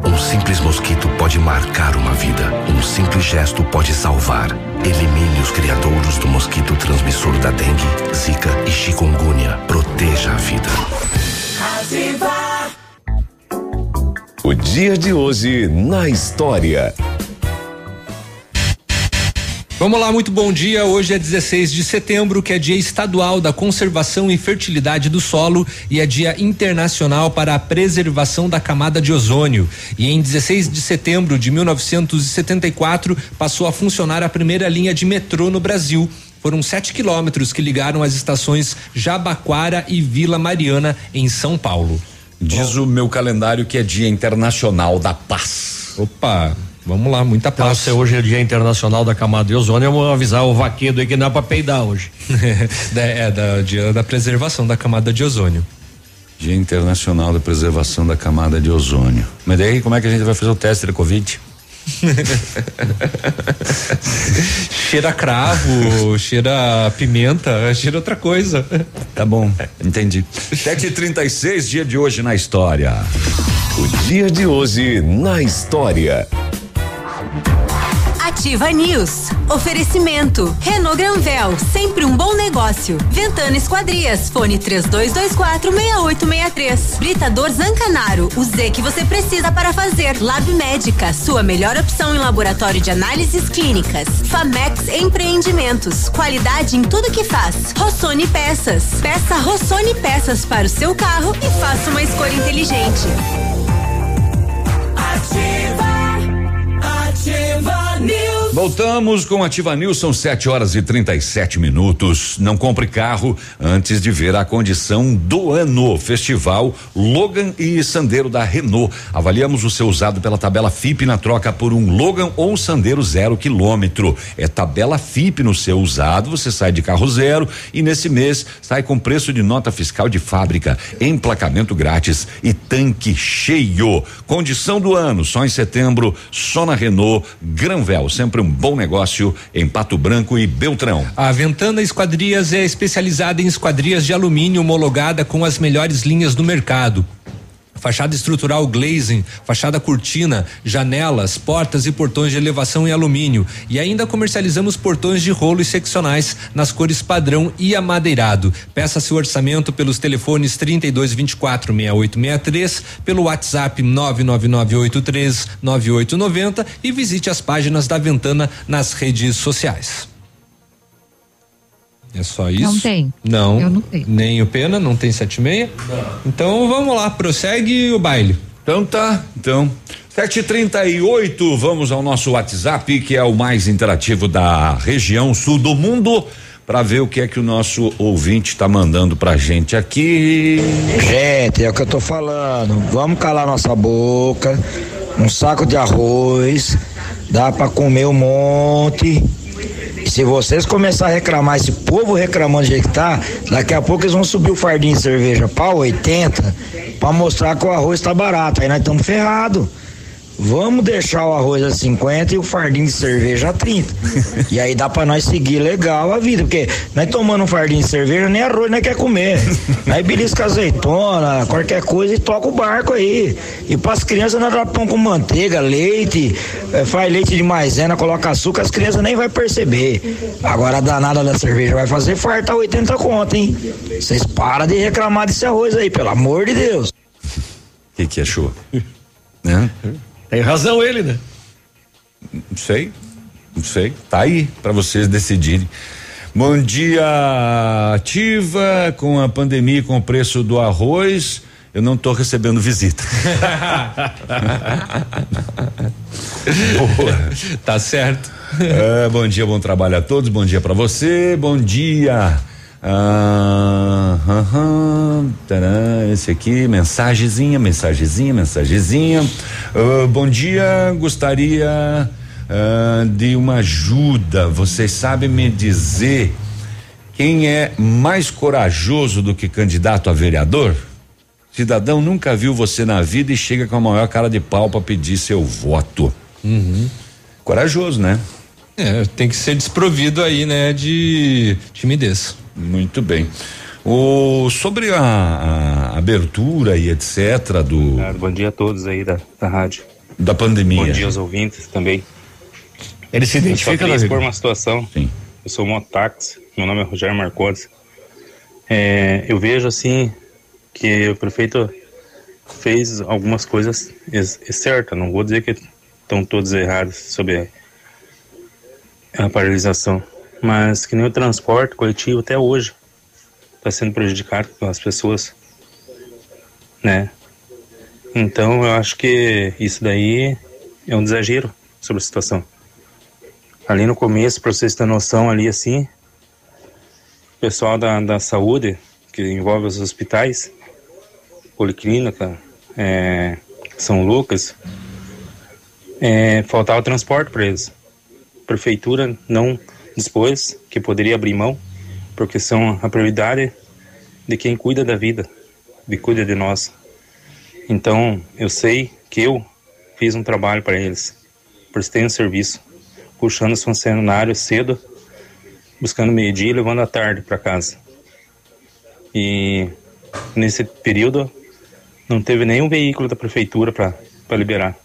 Um simples mosquito pode marcar uma vida. Um simples gesto pode salvar. Elimine os criadouros do mosquito transmissor da dengue, zika e chikungunya. Proteja a vida. Ativa. O dia de hoje na história. Vamos lá, muito bom dia. Hoje é 16 de setembro, que é Dia Estadual da Conservação e Fertilidade do Solo e é Dia Internacional para a Preservação da Camada de Ozônio. E em 16 de setembro de 1974 passou a funcionar a primeira linha de metrô no Brasil. Foram sete quilômetros que ligaram as estações Jabaquara e Vila Mariana, em São Paulo. Diz o meu calendário que é Dia Internacional da Paz. Opa, Vamos lá, muita Então, paz. se hoje é Dia Internacional da Camada de Ozônio, eu vou avisar o vaquedo aí que não é pra peidar hoje. <laughs> é, da dia da preservação da camada de ozônio. Dia Internacional da Preservação da Camada de Ozônio. Mas daí, como é que a gente vai fazer o teste da Covid? <laughs> cheira cravo, cheira pimenta, cheira outra coisa. Tá bom, entendi. 7h36, dia de hoje na história. O dia de hoje na história. Ativa News. Oferecimento. Renault Granvel, sempre um bom negócio. Ventana Esquadrias, fone 3224 6863. Britador Zancanaro, o Z que você precisa para fazer. Lab Médica, sua melhor opção em laboratório de análises clínicas. Famex Empreendimentos, qualidade em tudo que faz. Rossoni Peças. Peça Rossoni Peças para o seu carro e faça uma escolha inteligente. Ativa. Voltamos com Ativa News, são 7 horas e 37 minutos. Não compre carro antes de ver a condição do ano. Festival Logan e Sandero da Renault. Avaliamos o seu usado pela tabela FIP na troca por um Logan ou um Sandero zero quilômetro. É tabela FIP no seu usado, você sai de carro zero e nesse mês sai com preço de nota fiscal de fábrica, emplacamento grátis e tanque cheio. Condição do ano, só em setembro, só na Renault, Granvel, sempre um bom negócio em Pato Branco e Beltrão. A Ventana Esquadrias é especializada em esquadrias de alumínio homologada com as melhores linhas do mercado. Fachada estrutural glazing, fachada cortina, janelas, portas e portões de elevação em alumínio. E ainda comercializamos portões de rolo e seccionais nas cores padrão e amadeirado. Peça seu orçamento pelos telefones 32 24 6863, pelo WhatsApp 99983 9890 e visite as páginas da Ventana nas redes sociais. É só isso? Não tem. Não. Eu não tenho. Nem o Pena, não tem sete e meia? Então vamos lá, prossegue o baile. Então tá, então. 738, vamos ao nosso WhatsApp, que é o mais interativo da região sul do mundo, para ver o que é que o nosso ouvinte tá mandando pra gente aqui. Gente, é o que eu tô falando. Vamos calar nossa boca. Um saco de arroz. Dá pra comer um monte. E se vocês começarem a reclamar, esse povo reclamando do jeito que tá, daqui a pouco eles vão subir o fardinho de cerveja pra 80 pra mostrar que o arroz tá barato. Aí nós estamos ferrados. Vamos deixar o arroz a 50 e o fardinho de cerveja a 30. E aí dá pra nós seguir legal a vida, porque nós tomando um fardinho de cerveja, nem arroz nós quer comer. Nós belisca azeitona, qualquer coisa e toca o barco aí. E pras crianças nós dá pão com manteiga, leite, eh, faz leite de maisena, coloca açúcar, as crianças nem vai perceber. Agora a danada da cerveja vai fazer farta 80 conto, hein? Vocês param de reclamar desse arroz aí, pelo amor de Deus. O que que achou? <laughs> né? Tem razão ele, né? Não sei, não sei. Tá aí para vocês decidirem. Bom dia, ativa com a pandemia e com o preço do arroz. Eu não tô recebendo visita. <laughs> Boa. Tá certo. É, bom dia, bom trabalho a todos. Bom dia para você. Bom dia. Ah, aham, tará, esse aqui, mensagenzinha, mensagenzinha, mensagenzinha. Ah, bom dia, gostaria ah, de uma ajuda. Vocês sabem me dizer quem é mais corajoso do que candidato a vereador? Cidadão nunca viu você na vida e chega com a maior cara de pau para pedir seu voto. Corajoso, né? É, tem que ser desprovido aí, né, de timidez. Muito bem. O, sobre a, a abertura e etc. do Cara, bom dia a todos aí da, da rádio. da pandemia. Bom dia aos ouvintes também. Ele se Eu só identifica, queria expor uma situação. Sim. eu sou mototáxi, meu nome é Rogério Marcondes. É, eu vejo assim que o prefeito fez algumas coisas certas, não vou dizer que estão todas erradas sobre a paralisação, mas que nem o transporte coletivo até hoje está sendo prejudicado pelas pessoas, né? Então eu acho que isso daí é um exagero sobre a situação. Ali no começo, para vocês terem noção, ali assim, o pessoal da, da saúde, que envolve os hospitais, Policlínica, é, São Lucas, é, faltava transporte para eles. A prefeitura não dispôs, que poderia abrir mão, porque são a prioridade de quem cuida da vida, de cuida de nós. Então, eu sei que eu fiz um trabalho para eles, prestei um serviço, puxando os funcionários cedo, buscando meio-dia e levando à tarde para casa. E nesse período não teve nenhum veículo da prefeitura para liberar.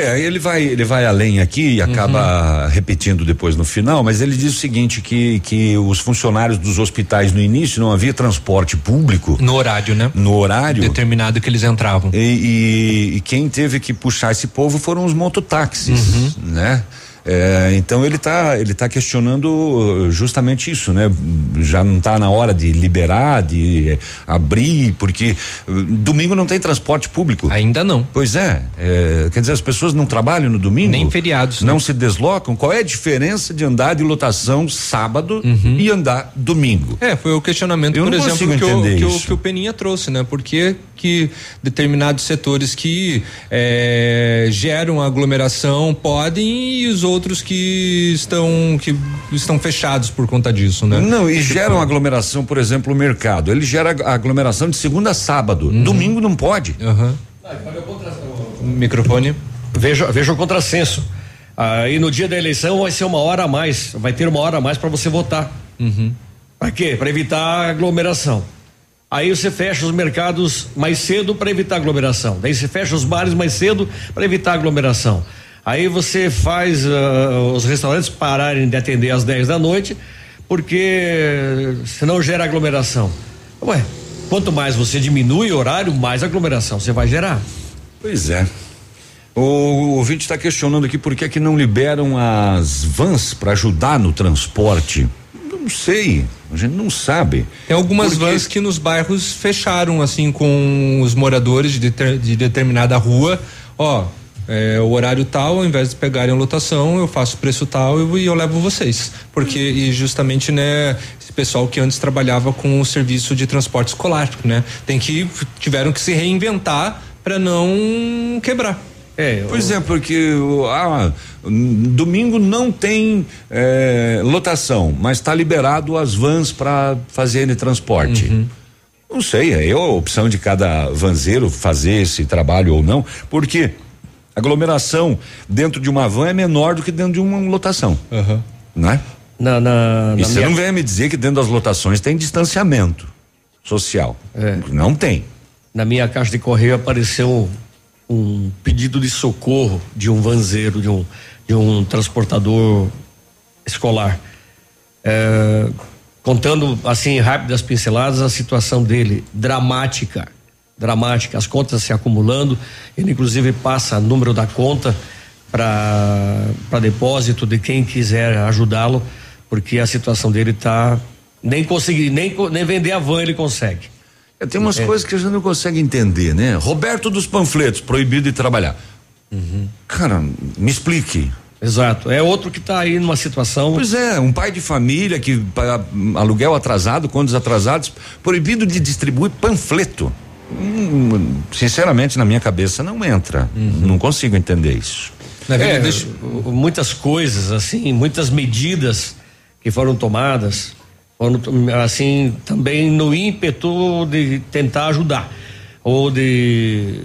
É, ele vai, ele vai além aqui e acaba repetindo depois no final, mas ele diz o seguinte que que os funcionários dos hospitais no início não havia transporte público No horário, né? no horário Determinado que eles entravam. e, e- e quem teve que puxar esse povo foram os mototáxis, né? É, então ele está ele tá questionando uh, justamente isso, né? Já não está na hora de liberar, de eh, abrir, porque uh, domingo não tem transporte público. Ainda não. Pois é, é, quer dizer, as pessoas não trabalham no domingo? Nem feriados. né? Não se deslocam? Qual é a diferença de andar de lotação sábado e andar domingo? É, foi o questionamento, Eu por exemplo, que que, o, que o Peninha trouxe, né? Por que determinados setores que eh, geram aglomeração podem e os outros que estão que estão fechados por conta disso, né? Não, e gera uma aglomeração, por exemplo, o mercado. Ele gera aglomeração de segunda a sábado. Domingo não pode. Microfone. Veja, veja o contrassenso. Aí no dia da eleição vai ser uma hora a mais, vai ter uma hora a mais para você votar. Para quê? Para evitar aglomeração. Aí você fecha os mercados mais cedo para evitar aglomeração. Daí você fecha os bares mais cedo para evitar aglomeração. Aí você faz ah, os restaurantes pararem de atender às 10 da noite, porque senão gera aglomeração. Ué, quanto mais você diminui o horário, mais aglomeração você vai gerar. Pois é. O, o ouvinte está questionando aqui por que é que não liberam as vans para ajudar no transporte. Não sei, a gente não sabe. Tem algumas Porque- vans que nos bairros fecharam assim com os moradores de, de determinada rua. Ó, é, o horário tal, ao invés de pegarem a lotação, eu faço preço tal e eu, e eu levo vocês. Porque e justamente, né, esse pessoal que antes trabalhava com o serviço de transporte escolar, né, tem que tiveram que se reinventar para não quebrar. É, Pois é, porque ah, domingo não tem eh, lotação, mas está liberado as vans para fazerem transporte. Não sei, é a opção de cada vanzeiro fazer esse trabalho ou não, porque aglomeração dentro de uma van é menor do que dentro de uma lotação. Né? Na, na, E na você minha- não vem me dizer que dentro das lotações tem distanciamento social. Não tem. Na minha caixa de correio apareceu um, um pedido de socorro de um vanzeiro, de um, de um transportador escolar. É, contando assim rápidas pinceladas a situação dele dramática dramática as contas se acumulando ele inclusive passa o número da conta para depósito de quem quiser ajudá-lo porque a situação dele tá nem conseguir nem nem vender a van ele consegue É, Tem umas É. coisas que a gente não consegue entender, né? Roberto dos panfletos, proibido de trabalhar. Cara, me explique. Exato. É outro que está aí numa situação. Pois é, um pai de família que paga aluguel atrasado, contos atrasados, proibido de distribuir panfleto. Hum, sinceramente, na minha cabeça não entra. Não consigo entender isso. É, o- muitas coisas assim, muitas medidas que foram tomadas, foram assim também no ímpeto de tentar ajudar ou de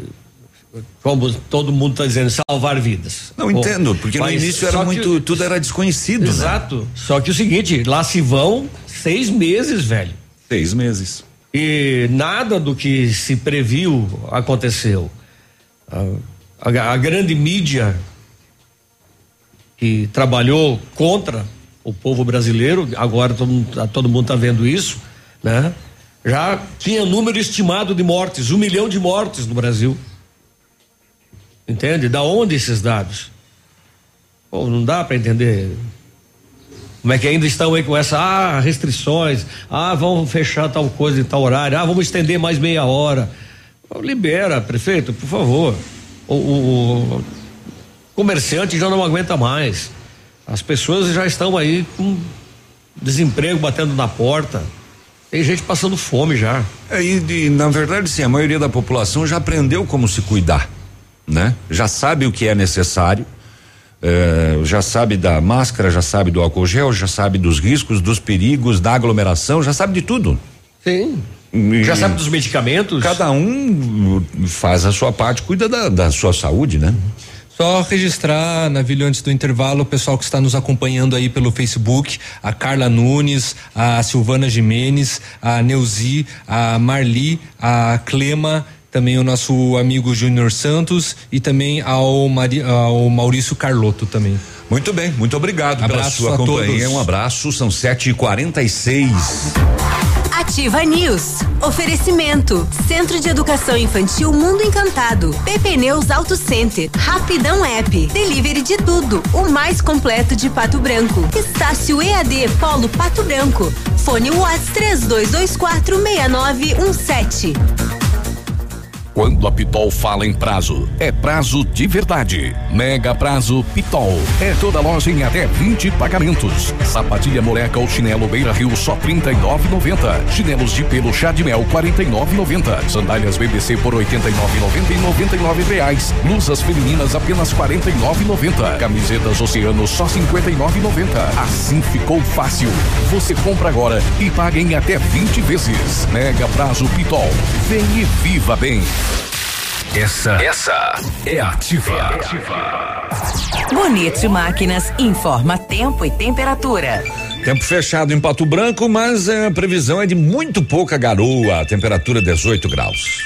como todo mundo está dizendo salvar vidas. Não Bom, entendo, porque no início era só que- muito, tudo era desconhecido. né? Exato. Só que o seguinte, lá se vão seis meses, velho. Seis meses. E nada do que se previu aconteceu. A, a- a grande mídia que trabalhou contra o povo brasileiro, agora todo tá, todo mundo tá vendo isso, né? Já tinha número estimado de mortes, um milhão de mortes no Brasil. Entende? Da onde esses dados? Pô, não dá para entender. Como é que ainda estão aí com essa ah, restrições, ah, vamos fechar tal coisa em tal horário, ah, vamos estender mais meia hora. Libera, prefeito, por favor. O, o, o comerciante já não aguenta mais. As pessoas já estão aí com desemprego batendo na porta. Tem gente passando fome já. É, e, e, na verdade, sim, a maioria da população já aprendeu como se cuidar, né? Já sabe o que é necessário, é, já sabe da máscara, já sabe do álcool gel, já sabe dos riscos, dos perigos, da aglomeração, já sabe de tudo. Sim. Já sabe dos medicamentos? Cada um faz a sua parte, cuida da, da sua saúde, né? Só registrar, Navilho, antes do intervalo, o pessoal que está nos acompanhando aí pelo Facebook, a Carla Nunes, a Silvana Jimenez, a Neuzi, a Marli, a Clema, também o nosso amigo Júnior Santos e também ao, Mari, ao Maurício Carlotto também. Muito bem, muito obrigado abraço pela sua companhia. Todos. Um abraço, são sete e quarenta e seis. Ativa News. Oferecimento. Centro de Educação Infantil Mundo Encantado. PP Neus Auto Center. Rapidão App. Delivery de tudo. O mais completo de Pato Branco. Estácio EAD Polo Pato Branco. Fone Watts 3224 6917. Quando a Pitol fala em prazo, é prazo de verdade. Mega Prazo Pitol. É toda loja em até 20 pagamentos. Sapatilha moleca ou chinelo Beira Rio só 39,90. Chinelos de pelo chá de mel 49,90. Sandálias BBC por 89,90 e 99 reais. Blusas femininas apenas 49,90. Camisetas Oceano só 59,90. Assim ficou fácil. Você compra agora e paga em até 20 vezes. Mega Prazo Pitol. Vem e viva bem. Essa, essa é ativa. É ativa. Bonito Máquinas informa tempo e temperatura. Tempo fechado em Pato Branco, mas a previsão é de muito pouca garoa. Temperatura 18 graus.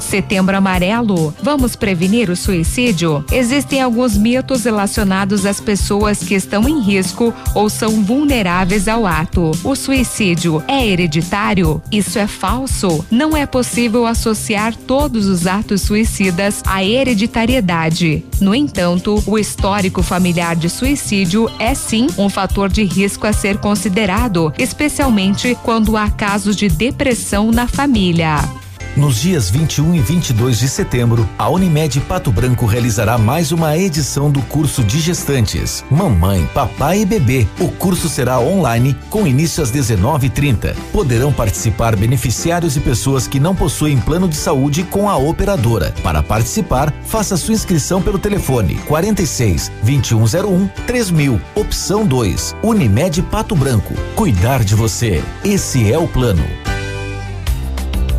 Setembro Amarelo. Vamos prevenir o suicídio? Existem alguns mitos relacionados às pessoas que estão em risco ou são vulneráveis ao ato. O suicídio é hereditário? Isso é falso. Não é possível associar todos os atos suicidas à hereditariedade. No entanto, o histórico familiar de suicídio é sim um fator de risco a ser considerado, especialmente quando há casos de depressão na família. Nos dias 21 e 22 de setembro, a Unimed Pato Branco realizará mais uma edição do curso de gestantes, mamãe, papai e bebê. O curso será online com início às 19:30. Poderão participar beneficiários e pessoas que não possuem plano de saúde com a operadora. Para participar, faça sua inscrição pelo telefone 46 2101 3000, opção 2. Unimed Pato Branco. Cuidar de você. Esse é o plano.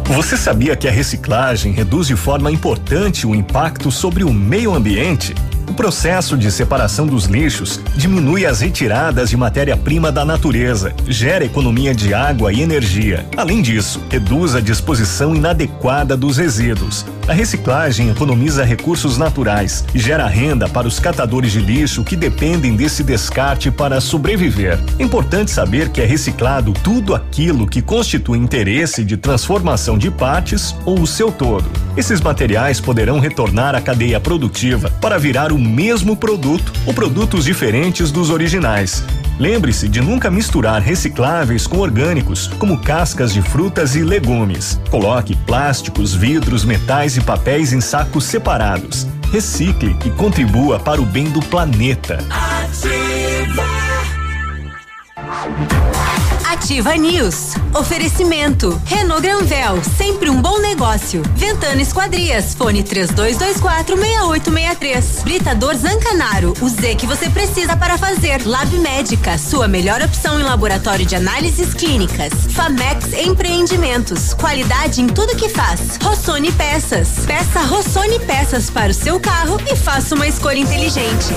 Você sabia que a reciclagem reduz de forma importante o impacto sobre o meio ambiente? O processo de separação dos lixos diminui as retiradas de matéria-prima da natureza, gera economia de água e energia. Além disso, reduz a disposição inadequada dos resíduos. A reciclagem economiza recursos naturais e gera renda para os catadores de lixo que dependem desse descarte para sobreviver. É importante saber que é reciclado tudo aquilo que constitui interesse de transformação de partes ou o seu todo. Esses materiais poderão retornar à cadeia produtiva para virar o mesmo produto ou produtos diferentes dos originais. Lembre-se de nunca misturar recicláveis com orgânicos, como cascas de frutas e legumes. Coloque plásticos, vidros, metais e papéis em sacos separados. Recicle e contribua para o bem do planeta. Ativa. Ativa News. Oferecimento. Renault Granvel, sempre um bom negócio. Ventana Esquadrias, fone 3224 6863. Britador Zancanaro, o Z que você precisa para fazer. Lab Médica, sua melhor opção em laboratório de análises clínicas. Famex Empreendimentos, qualidade em tudo que faz. Rossoni Peças. Peça Rossoni Peças para o seu carro e faça uma escolha inteligente.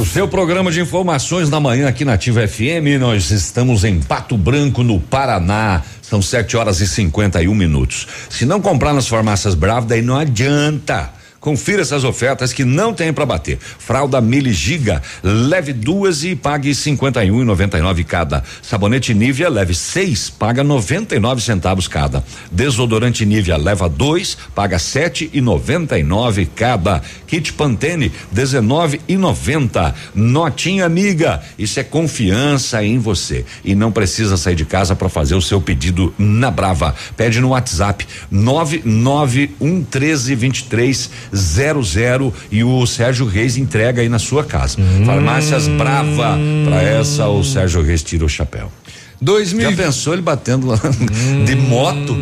O seu programa de informações na manhã aqui na Ativa FM. Nós estamos em Pato Branco, no Paraná. São 7 horas e 51 minutos. Se não comprar nas farmácias Bravo, daí não adianta. Confira essas ofertas que não tem para bater. Fralda Mili Giga, leve duas e pague 51,99 cada. Sabonete Nivea, leve seis, paga 99 centavos cada. Desodorante Nivea, leva dois, paga sete e noventa e nove cada. Kit Pantene, 19 e 90. Notinha amiga, isso é confiança em você e não precisa sair de casa para fazer o seu pedido na Brava. Pede no WhatsApp 99113 23 00 e o Sérgio Reis entrega aí na sua casa. Farmácias Brava, para essa o Sérgio Reis tira o chapéu. 2000 Já pensou ele batendo lá de moto?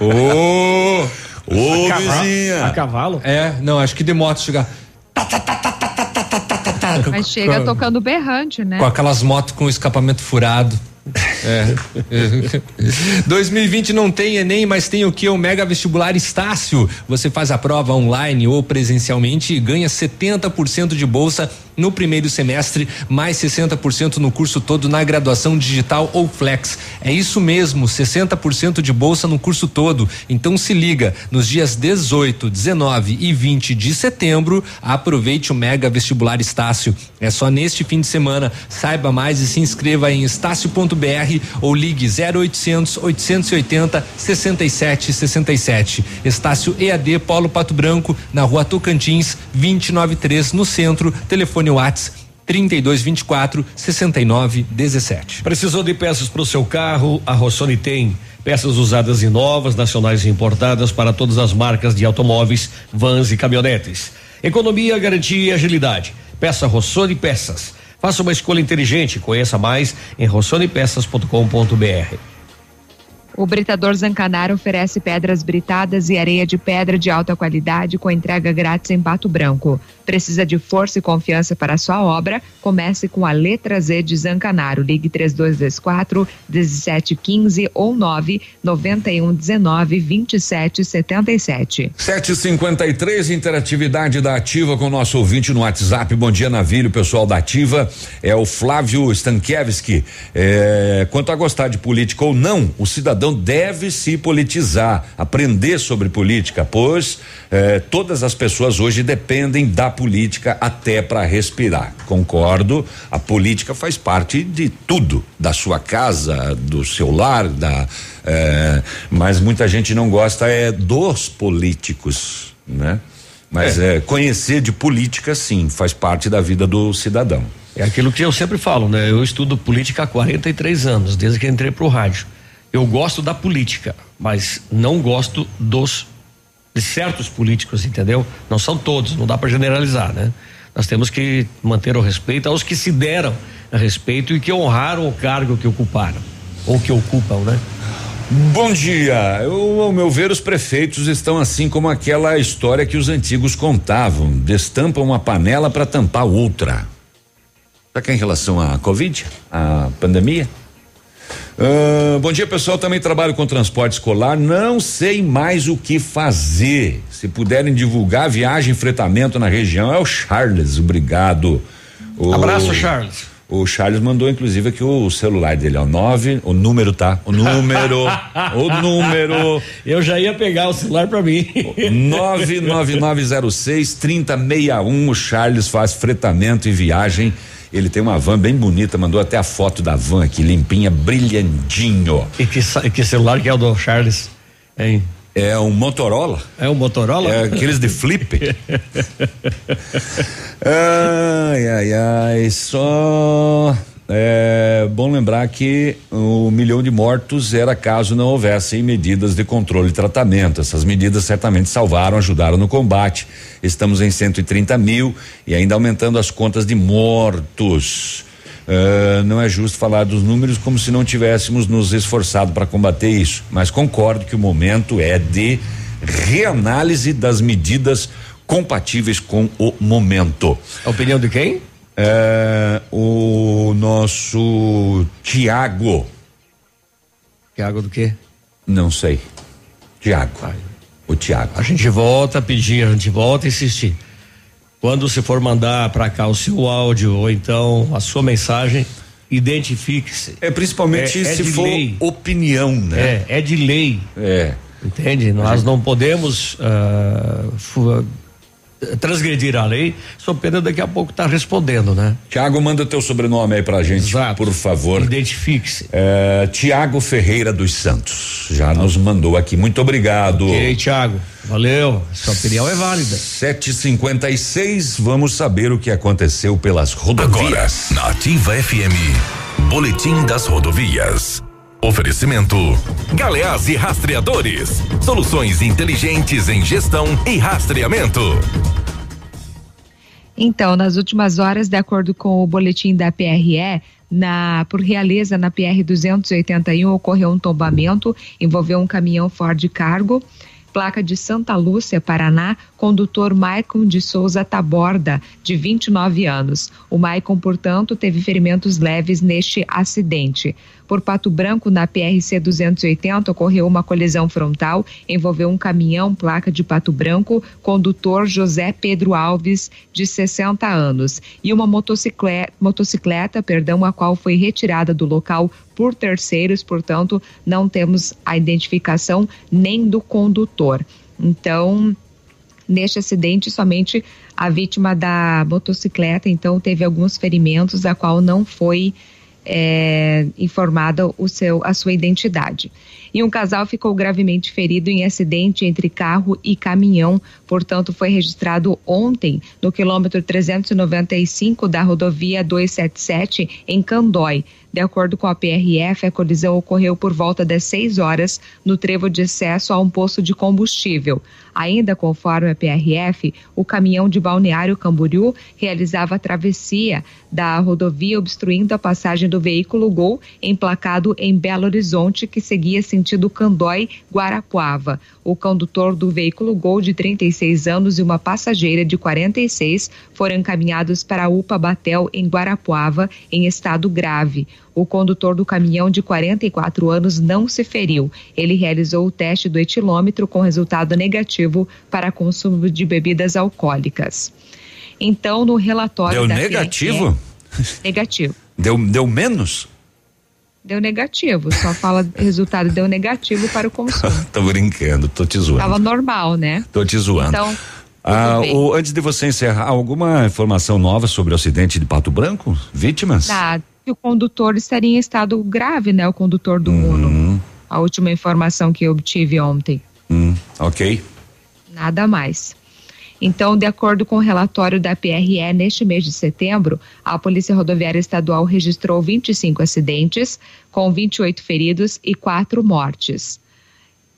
Ô, ô, A cavalo- vizinha. a cavalo? É, não, acho que de moto chegar. Mas chega tocando berrante, né? Com aquelas motos com escapamento furado. É. <laughs> 2020 não tem Enem, mas tem o que? O Mega Vestibular Estácio. Você faz a prova online ou presencialmente e ganha 70% de bolsa no primeiro semestre, mais 60% no curso todo na graduação digital ou flex. É isso mesmo, 60% de bolsa no curso todo. Então se liga, nos dias 18, 19 e 20 de setembro, aproveite o Mega Vestibular Estácio. É só neste fim de semana. Saiba mais e se inscreva em estácio.br ou ligue 0800 880 67 67. Estácio EAD Polo Pato Branco, na rua Tocantins, 293, no centro. Telefone Whats 3224 6917. Precisou de peças para o seu carro? A Rossoni tem. Peças usadas e novas, nacionais e importadas para todas as marcas de automóveis, vans e caminhonetes. Economia, garantia e agilidade. Peça Rossoni Peças. Faça uma escolha inteligente. Conheça mais em rossonepeças.com.br. O Britador Zancanaro oferece pedras britadas e areia de pedra de alta qualidade com entrega grátis em Pato Branco. Precisa de força e confiança para sua obra? Comece com a letra Z de Zancanaro. Ligue 3224 1715 ou 99119 2777. 753, interatividade da Ativa com o nosso ouvinte no WhatsApp. Bom dia, Navilho, pessoal da Ativa. É o Flávio Stankiewicz. É, quanto a gostar de política ou não, o cidadão deve se politizar, aprender sobre política, pois é, todas as pessoas hoje dependem da política até para respirar. Concordo, a política faz parte de tudo, da sua casa, do seu lar, da, é, mas muita gente não gosta é dos políticos, né? Mas é. conhecer de política sim, faz parte da vida do cidadão. É aquilo que eu sempre falo, né? Eu estudo política há 43 anos, desde que entrei pro rádio. Eu gosto da política, mas não gosto dos de certos políticos, entendeu? Não são todos, não dá para generalizar, né? Nós temos que manter o respeito aos que se deram a respeito e que honraram o cargo que ocuparam ou que ocupam, né? Bom dia. Eu, ao meu ver, os prefeitos estão assim como aquela história que os antigos contavam: destampam uma panela para tampar outra. Será que é em relação à Covid, à pandemia? Bom dia, pessoal. Também trabalho com transporte escolar. Não sei mais o que fazer. Se puderem divulgar viagem, fretamento na região, é o Charles. Obrigado. O- Abraço, Charles. O Charles mandou, inclusive, aqui o celular dele, ó. Nove, o número tá. O número. o <laughs> número. Eu já ia pegar o celular para mim. 99906 3061. O Charles faz fretamento e viagem. Ele tem uma van bem bonita, mandou até a foto da van aqui, limpinha, brilhantinho. E que, que celular que é o do Charles? Hein? É um Motorola. É um Motorola? É aqueles de flip. <laughs> ai, ai, ai, só. É bom lembrar que o milhão de mortos era caso não houvessem medidas de controle e tratamento. Essas medidas certamente salvaram, ajudaram no combate. Estamos em 130 mil e ainda aumentando as contas de mortos. Uh, não é justo falar dos números como se não tivéssemos nos esforçado para combater isso, mas concordo que o momento é de reanálise das medidas compatíveis com o momento. A opinião de quem? É, o nosso Tiago. Tiago do quê? Não sei. Tiago. O Tiago. A gente volta a pedir, a gente volta a insistir. Quando você for mandar para cá o seu áudio ou então a sua mensagem, identifique-se. É principalmente É- é se de for lei. opinião, né? É, é de lei. É. Entende? Nós não podemos ah, fu- transgredir a lei, só pena daqui a pouco estar respondendo, né? Tiago, manda teu sobrenome aí pra gente, por favor. Identifique-se. É, Tiago Ferreira dos Santos. Já nos mandou aqui. Muito obrigado. Ok, Tiago. Valeu. Sua opinião é válida. 756, vamos saber o que aconteceu pelas rodovias. Agora, na Ativa FM, Boletim das Rodovias. Oferecimento: Galeás e Rastreadores. Soluções inteligentes em gestão e rastreamento. Então, nas últimas horas, de acordo com o boletim da PRE, na, por Realeza, na PR 281, ocorreu um tombamento, envolveu um caminhão Ford Cargo, placa de Santa Lúcia, Paraná, condutor Maicon de Souza Taborda, de 29 anos. O Maicon, portanto, teve ferimentos leves neste acidente. Por Pato Branco, na PRC 280, ocorreu uma colisão frontal, envolveu um caminhão, placa de Pato Branco, condutor José Pedro Alves, de 60 anos, e uma motocicleta, motocicleta perdão, a qual foi retirada do local por terceiros, portanto, não temos a identificação nem do condutor. Então, neste acidente, somente a vítima da motocicleta, então, teve alguns ferimentos, a qual não foi é, informada o seu, a sua identidade. E um casal ficou gravemente ferido em acidente entre carro e caminhão, portanto, foi registrado ontem no quilômetro 395 da rodovia 277 em Candói. De acordo com a PRF, a colisão ocorreu por volta das 6 horas no trevo de acesso a um posto de combustível. Ainda conforme a PRF, o caminhão de Balneário Camboriú realizava a travessia da rodovia obstruindo a passagem do veículo Gol emplacado em Belo Horizonte que seguia sentido Candói Guarapuava. O condutor do veículo Gol de 36 anos e uma passageira de 46 foram encaminhados para a UPA Batel em Guarapuava em estado grave. O condutor do caminhão de 44 anos não se feriu. Ele realizou o teste do etilômetro com resultado negativo para consumo de bebidas alcoólicas. Então, no relatório Deu da negativo? PRE, negativo. Deu, deu menos? Deu negativo, só fala <laughs> resultado deu negativo para o consumo. <laughs> tô brincando, tô te zoando. Tava normal, né? Tô te zoando. Então, Ah, o- antes de você encerrar, alguma informação nova sobre o acidente de Pato Branco? Vítimas? nada, que o condutor estaria em estado grave, né? O condutor do Uno. A última informação que eu obtive ontem. Hum, ok. Nada mais. Então, de acordo com o relatório da PRE, neste mês de setembro, a Polícia Rodoviária Estadual registrou 25 acidentes, com 28 feridos e quatro mortes.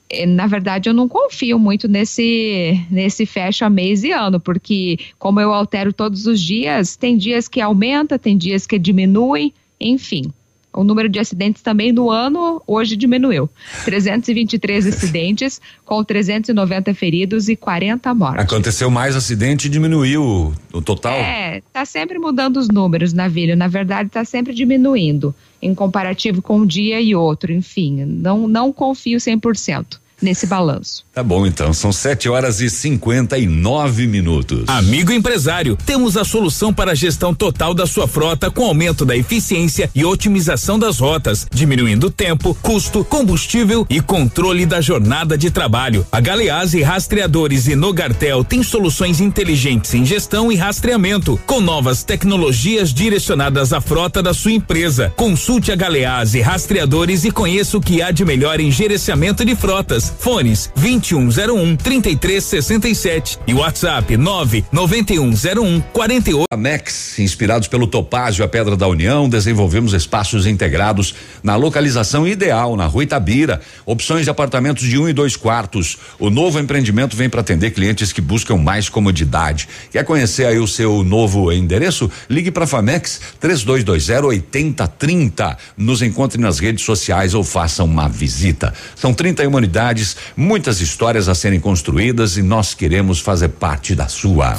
Eh, Na verdade, eu não confio muito nesse, nesse fecha mês e ano, porque como eu altero todos os dias, tem dias que aumenta, tem dias que diminui, enfim. O número de acidentes também no ano hoje diminuiu. 323 acidentes, com 390 feridos e 40 mortes. Aconteceu mais acidente e diminuiu o, total? É, tá sempre mudando os números, Navilho. Na verdade, tá sempre diminuindo em comparativo com um dia e outro. Enfim, não, não confio 100% nesse balanço. Tá bom, então. São 7 horas e 59 minutos. Amigo empresário, temos a solução para a gestão total da sua frota com aumento da eficiência e otimização das rotas, diminuindo tempo, custo, combustível e controle da jornada de trabalho. A Galeazzi Rastreadores e Nogartel tem soluções inteligentes em gestão e rastreamento, com novas tecnologias direcionadas à frota da sua empresa. Consulte a Galeazzi Rastreadores e conheça o que há de melhor em gerenciamento de frotas. Fones 2101 3367 e WhatsApp 99101 48. Max, inspirados pelo Topázio, a Pedra da União, desenvolvemos espaços integrados na localização ideal, na Rua Itabira. Opções de apartamentos de um e dois quartos. O novo empreendimento vem para atender clientes que buscam mais comodidade. Quer conhecer aí o seu novo endereço? Ligue para Famex 3220 8030. Nos encontre nas redes sociais ou faça uma visita. São 31 unidades, muitas histórias a serem construídas e nós queremos fazer parte da sua.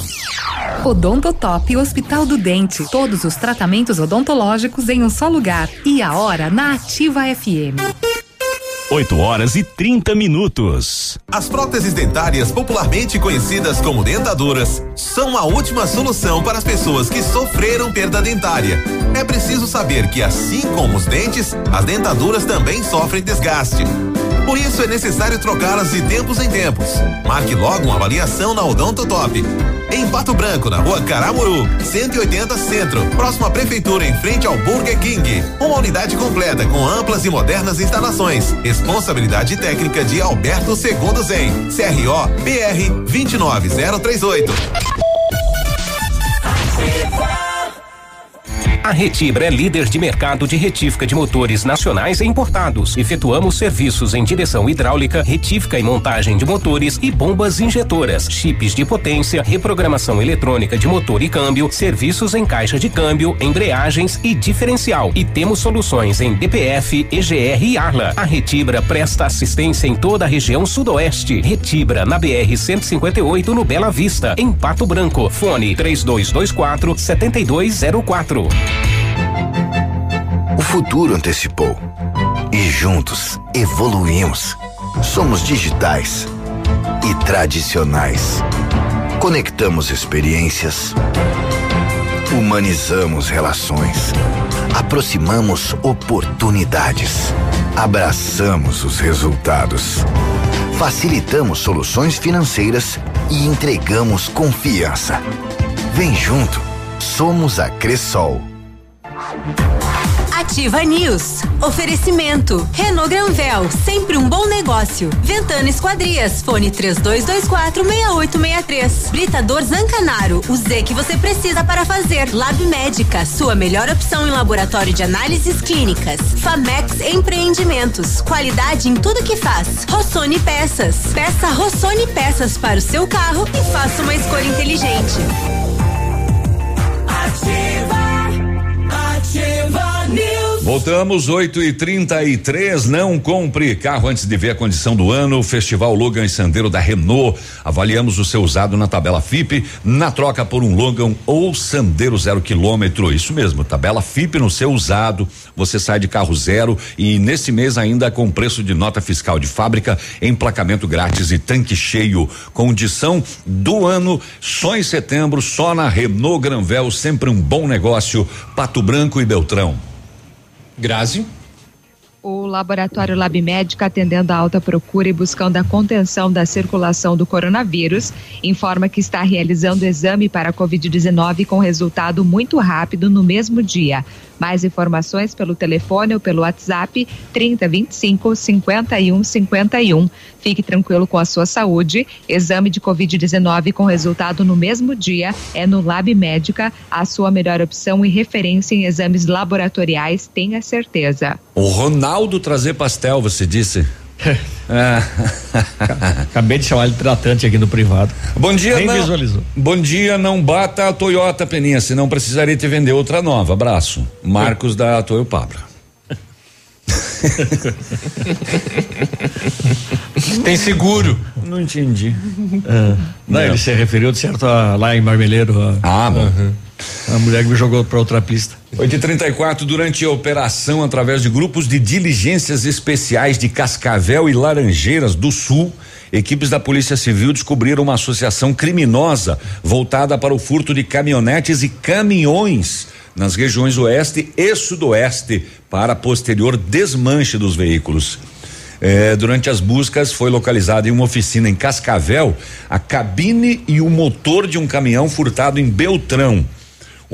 Odontotop Hospital do Dente. Todos os tratamentos odontológicos em um só lugar. E a hora na Ativa FM. 8 horas e 30 minutos. As próteses dentárias, popularmente conhecidas como dentaduras, são a última solução para as pessoas que sofreram perda dentária. É preciso saber que, assim como os dentes, as dentaduras também sofrem desgaste. Por isso é necessário trocá-las de tempos em tempos. Marque logo uma avaliação na Odonto Top. Em Pato Branco, na rua Caramuru, 180 Centro, próximo à Prefeitura, em frente ao Burger King. Uma unidade completa com amplas e modernas instalações. Responsabilidade técnica de Alberto Segundo Zen. CRO BR 29038. A Retibra é líder de mercado de retífica de motores nacionais e importados. Efetuamos serviços em direção hidráulica, retífica e montagem de motores e bombas injetoras, chips de potência, reprogramação eletrônica de motor e câmbio, serviços em caixa de câmbio, embreagens e diferencial. E temos soluções em DPF, EGR e Arla. A Retibra presta assistência em toda a região sudoeste. Retibra na BR 158 no Bela Vista, em Pato Branco. Fone 3224 7204. O futuro antecipou. E juntos evoluímos. Somos digitais e tradicionais. Conectamos experiências. Humanizamos relações. Aproximamos oportunidades. Abraçamos os resultados. Facilitamos soluções financeiras e entregamos confiança. Vem junto. Somos a Cressol. Ativa News. Oferecimento. Renault Granvel, sempre um bom negócio. Ventana Esquadrias, fone 3224 6863. Britador Zancanaro, o Z que você precisa para fazer. Lab Médica, sua melhor opção em laboratório de análises clínicas. Famex Empreendimentos, qualidade em tudo que faz. Rossoni Peças. Peça Rossoni Peças para o seu carro e faça uma escolha inteligente. Ativa, ativa News. Voltamos 8 e 33 Não compre carro antes de ver a condição do ano. Festival Logan e Sandero da Renault. Avaliamos o seu usado na tabela FIP na troca por um Logan ou Sandero zero quilômetro. Isso mesmo, tabela FIP no seu usado. Você sai de carro zero e nesse mês ainda com preço de nota fiscal de fábrica, emplacamento grátis e tanque cheio. Condição do ano só em setembro, só na Renault Granvel. Sempre um bom negócio. Pato Branco e Beltrão. Grazi. O laboratório Lab Médica, atendendo a alta procura e buscando a contenção da circulação do coronavírus, informa que está realizando exame para a Covid-19 com resultado muito rápido no mesmo dia. Mais informações pelo telefone ou pelo WhatsApp 3025 5151. Fique tranquilo com a sua saúde. Exame de Covid-19 com resultado no mesmo dia é no Lab Médica, a sua melhor opção e referência em exames laboratoriais, tenha certeza. O Ronaldo trazer pastel, você disse? É. <laughs> Acabei de chamar ele de tratante aqui no privado. Bom dia, Nem não. visualizou. Bom dia, não bata a Toyota Peninha, senão precisaria te vender outra nova. Abraço. Marcos da Toyo Pabra. <laughs> Tem seguro. Não entendi. Ah, não, ele se referiu de certo a, lá em Marmeleiro. A, ah, bom. A mulher que me jogou para outra pista. 8 e 34 durante a operação, através de grupos de diligências especiais de Cascavel e Laranjeiras do Sul, equipes da Polícia Civil descobriram uma associação criminosa voltada para o furto de caminhonetes e caminhões nas regiões oeste e sudoeste para posterior desmanche dos veículos. É, durante as buscas foi localizada em uma oficina em Cascavel a cabine e o motor de um caminhão furtado em Beltrão.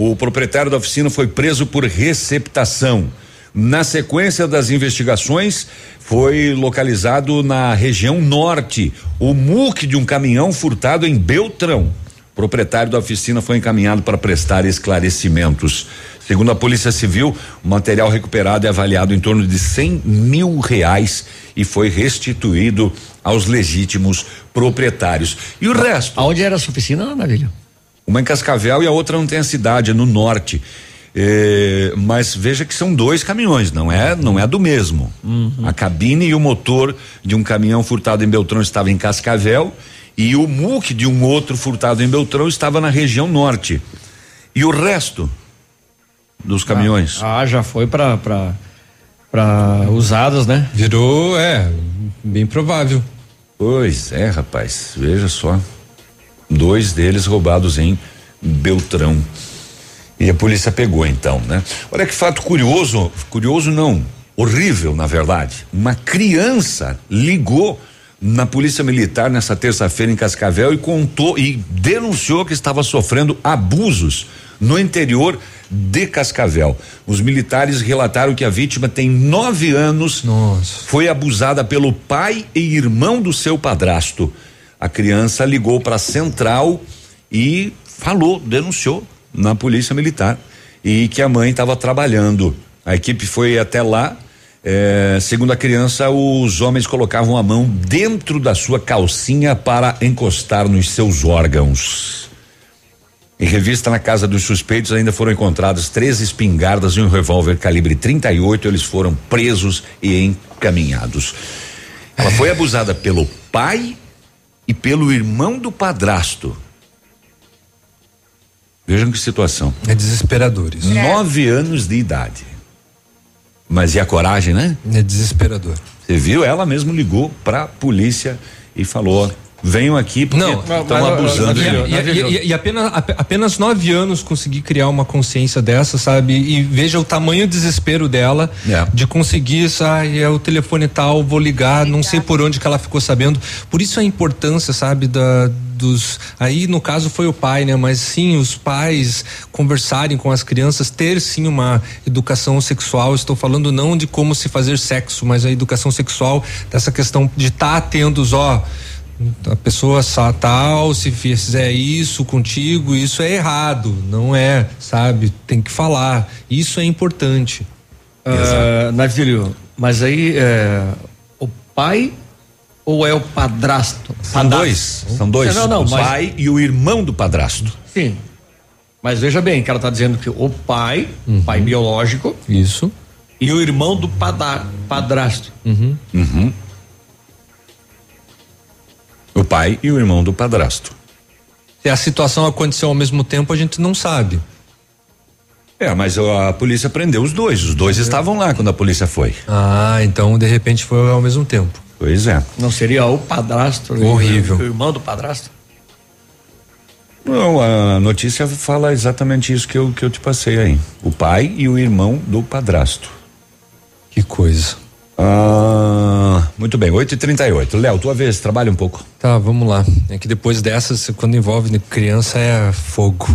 O proprietário da oficina foi preso por receptação. Na sequência das investigações, foi localizado na região norte o muque de um caminhão furtado em Beltrão. O proprietário da oficina foi encaminhado para prestar esclarecimentos. Segundo a Polícia Civil, o material recuperado é avaliado em torno de 100 mil reais e foi restituído aos legítimos proprietários. E o resto? Aonde era a sua oficina, Navilho? Uma em Cascavel e a outra não tem a cidade, é no norte. É, mas veja que são dois caminhões, não é, não é do mesmo. Uhum. A cabine e o motor de um caminhão furtado em Beltrão estava em Cascavel e o muque de um outro furtado em Beltrão estava na região norte. E o resto dos caminhões? Ah, já foi para para usadas, né? Virou, é, bem provável. Pois é, rapaz, veja só. Dois deles roubados em Beltrão. E a polícia pegou então, né? Olha que fato curioso, curioso não, horrível na verdade. Uma criança ligou na polícia militar nessa terça-feira em Cascavel e contou e denunciou que estava sofrendo abusos no interior de Cascavel. Os militares relataram que a vítima tem nove anos, Nossa. foi abusada pelo pai e irmão do seu padrasto. A criança ligou para a central e falou, denunciou na polícia militar e que a mãe estava trabalhando. A equipe foi até lá. eh, segundo a criança, os homens colocavam a mão dentro da sua calcinha para encostar nos seus órgãos. Em revista na casa dos suspeitos ainda foram encontradas três espingardas e um revólver calibre 38. Eles foram presos e encaminhados. Ela foi abusada pelo pai e pelo irmão do padrasto. Vejam que situação. É desesperador isso. Nove anos de idade. Mas e a coragem, né? É desesperador. Você viu? Ela mesmo ligou pra polícia e falou: venham aqui porque Não, estão abusando. E, de mim." e- e- e apenas, ap- apenas nove anos conseguir criar uma consciência dessa, sabe? E veja o tamanho do desespero dela É. de conseguir, sai, é o telefone tal, vou ligar, não sei por onde que ela ficou sabendo. Por isso a importância, sabe, da dos aí no caso foi o pai, né? Mas sim, os pais conversarem com as crianças, ter sim uma educação sexual. Estou falando não de como se fazer sexo, mas a educação sexual dessa questão de estar tá atentos, ó, a pessoa tal, se fizer isso contigo, isso é errado, não é, sabe? Tem que falar. Isso é importante. Ah, Navilho, mas aí é, o pai ou é o padrasto? São dois, são dois. Não, não, o mas- pai e o irmão do padrasto. Sim. Mas veja bem, que ela está dizendo que o pai, Uhum. pai biológico, Isso. e o irmão do pada- padrasto. Uhum. Uhum. O pai e o irmão do padrasto. Se a situação aconteceu ao mesmo tempo, a gente não sabe. É, mas a polícia prendeu os dois. Os dois estavam lá quando a polícia foi. Ah, então de repente foi ao mesmo tempo. Pois é. Não seria o padrasto? Horrível. O irmão do padrasto? Não, a notícia fala exatamente isso que eu, que eu te passei aí. O pai e o irmão do padrasto. Que coisa. Ah, muito bem, 8 e 38 Léo, tua vez, trabalha um pouco. Tá, vamos lá. É que depois dessas, quando envolve criança, é fogo.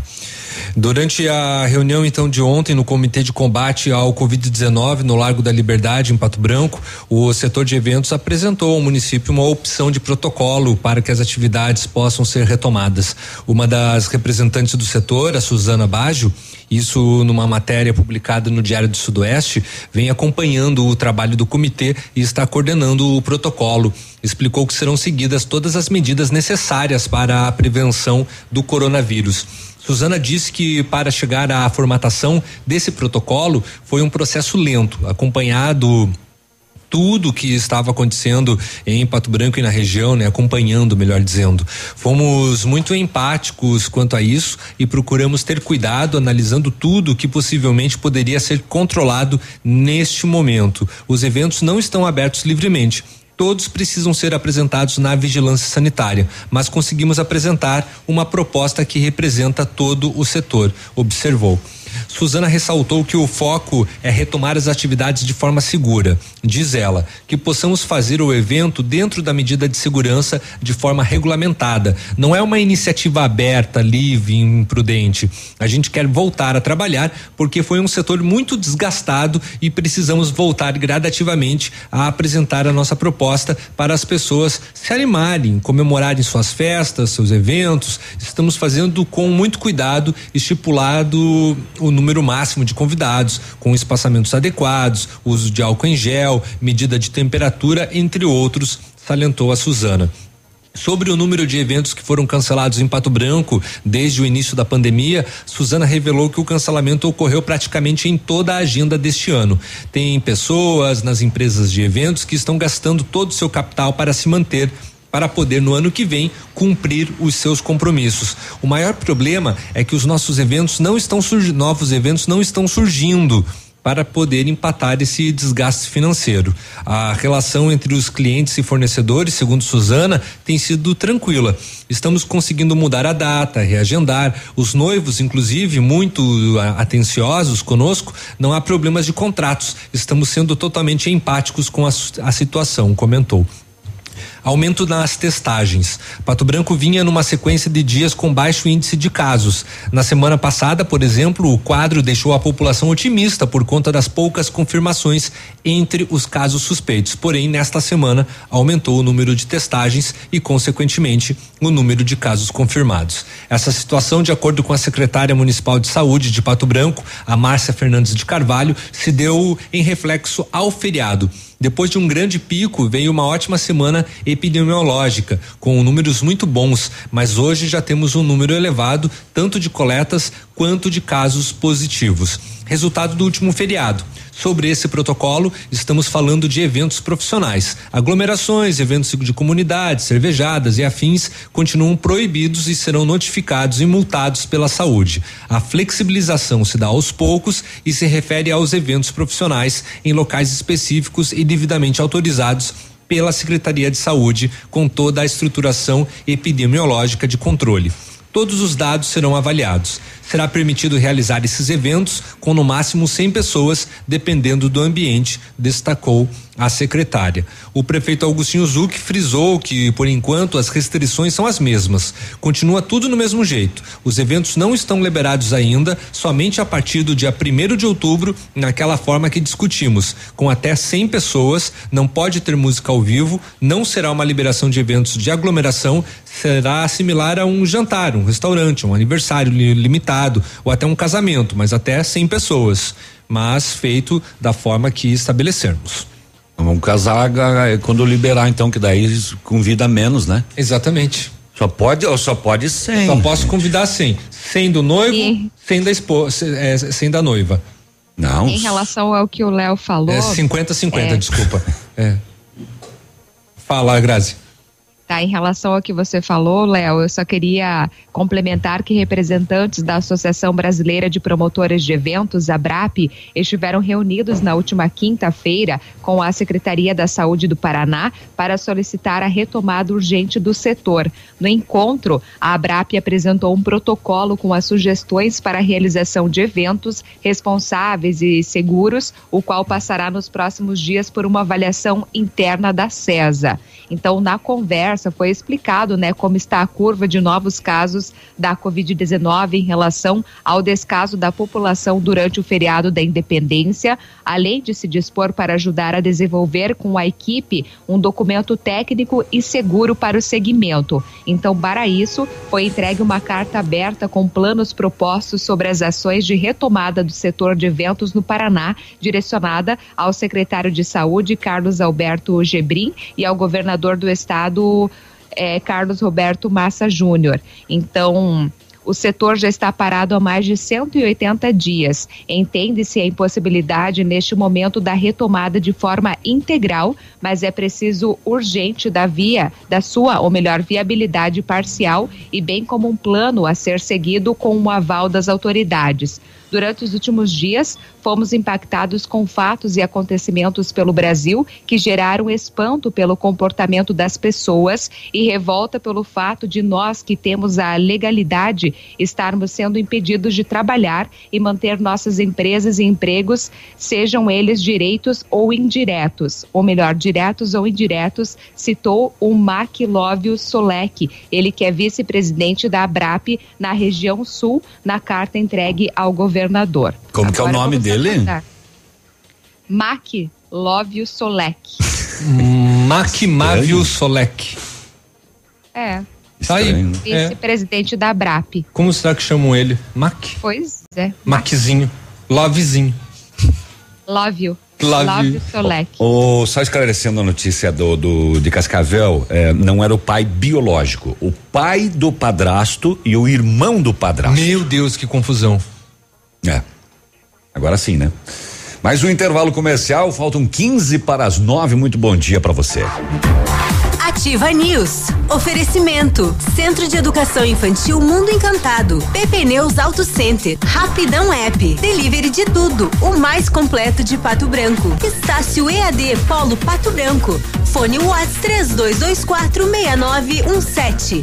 Durante a reunião então de ontem no Comitê de Combate ao Covid-19 no Largo da Liberdade em Pato Branco, o setor de eventos apresentou ao município uma opção de protocolo para que as atividades possam ser retomadas. Uma das representantes do setor, a Suzana Baggio, isso numa matéria publicada no Diário do Sudoeste, vem acompanhando o trabalho do comitê e está coordenando o protocolo. Explicou que serão seguidas todas as medidas necessárias para a prevenção do coronavírus. Suzana disse que para chegar à formatação desse protocolo foi um processo lento, acompanhado tudo que estava acontecendo em Pato Branco e na região, né, acompanhando, melhor dizendo. Fomos muito empáticos quanto a isso e procuramos ter cuidado analisando tudo que possivelmente poderia ser controlado neste momento. Os eventos não estão abertos livremente. Todos precisam ser apresentados na vigilância sanitária, mas conseguimos apresentar uma proposta que representa todo o setor, observou. Suzana ressaltou que o foco é retomar as atividades de forma segura. Diz ela que possamos fazer o evento dentro da medida de segurança de forma regulamentada. Não é uma iniciativa aberta, livre, imprudente. A gente quer voltar a trabalhar porque foi um setor muito desgastado e precisamos voltar gradativamente a apresentar a nossa proposta para as pessoas se animarem, comemorarem suas festas, seus eventos. Estamos fazendo com muito cuidado, estipulado o número máximo de convidados, com espaçamentos adequados, uso de álcool em gel, medida de temperatura, entre outros, salientou a Suzana. Sobre o número de eventos que foram cancelados em Pato Branco desde o início da pandemia, Suzana revelou que o cancelamento ocorreu praticamente em toda a agenda deste ano. Tem pessoas nas empresas de eventos que estão gastando todo o seu capital para se manter para poder no ano que vem cumprir os seus compromissos. O maior problema é que os nossos eventos não estão surgindo, novos eventos não estão surgindo para poder empatar esse desgaste financeiro. A relação entre os clientes e fornecedores, segundo Suzana, tem sido tranquila. Estamos conseguindo mudar a data, reagendar. Os noivos, inclusive, muito atenciosos conosco, não há problemas de contratos. Estamos sendo totalmente empáticos com a, a situação, comentou. Aumento nas testagens. Pato Branco vinha numa sequência de dias com baixo índice de casos. Na semana passada, por exemplo, o quadro deixou a população otimista por conta das poucas confirmações entre os casos suspeitos. Porém, nesta semana, aumentou o número de testagens e, consequentemente, o número de casos confirmados. Essa situação, de acordo com a secretária municipal de saúde de Pato Branco, a Márcia Fernandes de Carvalho, se deu em reflexo ao feriado. Depois de um grande pico, veio uma ótima semana epidemiológica, com números muito bons, mas hoje já temos um número elevado, tanto de coletas quanto de casos positivos. Resultado do último feriado. Sobre esse protocolo, estamos falando de eventos profissionais. Aglomerações, eventos de comunidade, cervejadas e afins continuam proibidos e serão notificados e multados pela saúde. A flexibilização se dá aos poucos e se refere aos eventos profissionais em locais específicos e devidamente autorizados pela Secretaria de Saúde, com toda a estruturação epidemiológica de controle. Todos os dados serão avaliados será permitido realizar esses eventos com no máximo 100 pessoas, dependendo do ambiente, destacou a secretária. O prefeito Augustinho Zuc frisou que, por enquanto, as restrições são as mesmas. Continua tudo no mesmo jeito. Os eventos não estão liberados ainda, somente a partir do dia 1 de outubro, naquela forma que discutimos, com até 100 pessoas, não pode ter música ao vivo, não será uma liberação de eventos de aglomeração, será similar a um jantar, um restaurante, um aniversário limitado ou até um casamento, mas até 100 pessoas, mas feito da forma que estabelecermos. Vamos casar quando liberar, então, que daí convida menos, né? Exatamente. Só pode, ou só pode 100. Só posso convidar 100. 100 do noivo, e... 100 da esposa, é, 100 da noiva. Não. Em relação ao que o Léo falou. É 50-50, é. desculpa. É. Fala, Grazi. Tá, em relação ao que você falou, Léo, eu só queria complementar que representantes da Associação Brasileira de Promotores de Eventos, a BRAP, estiveram reunidos na última quinta-feira com a Secretaria da Saúde do Paraná para solicitar a retomada urgente do setor. No encontro, a ABRAP apresentou um protocolo com as sugestões para a realização de eventos responsáveis e seguros, o qual passará nos próximos dias por uma avaliação interna da CESA. Então, na conversa foi explicado, né, como está a curva de novos casos da Covid-19 em relação ao descaso da população durante o feriado da Independência, além de se dispor para ajudar a desenvolver com a equipe um documento técnico e seguro para o segmento. Então, para isso, foi entregue uma carta aberta com planos propostos sobre as ações de retomada do setor de eventos no Paraná, direcionada ao secretário de Saúde, Carlos Alberto Gebrim, e ao governador governador do estado, é, Carlos Roberto Massa Júnior. Então, o setor já está parado há mais de 180 dias. Entende-se a impossibilidade neste momento da retomada de forma integral, mas é preciso urgente da via, da sua, ou melhor, viabilidade parcial e bem como um plano a ser seguido com o aval das autoridades. Durante os últimos dias, fomos impactados com fatos e acontecimentos pelo Brasil que geraram espanto pelo comportamento das pessoas e revolta pelo fato de nós que temos a legalidade estarmos sendo impedidos de trabalhar e manter nossas empresas e empregos, sejam eles direitos ou indiretos, ou melhor, diretos ou indiretos, citou o Mac Lóvio Solek, ele que é vice-presidente da ABRAP na região sul, na carta entregue ao governador. Como que é o nome dele? Mac Lóvio Solek. Mac Mávio Solek. É. Tá aí. É. Vice-presidente da ABRAP. Como será que chamam ele? Mac? Pois é. Maczinho. Lovezinho. Lóvio. Love- Lóvio Solek. O, só esclarecendo a notícia do, do- de Cascavel, é, não era o pai biológico, o pai do padrasto e o irmão do padrasto. Meu Deus, que confusão. É. Agora sim, né? Mais um intervalo comercial, faltam 15 para as 9. Muito bom dia para você. Ativa News. Oferecimento. Centro de Educação Infantil Mundo Encantado. PP Neus Auto Center. Rapidão App. Delivery de tudo. O mais completo de Pato Branco. Estácio EAD Polo Pato Branco. Fone Whats 3224 6917.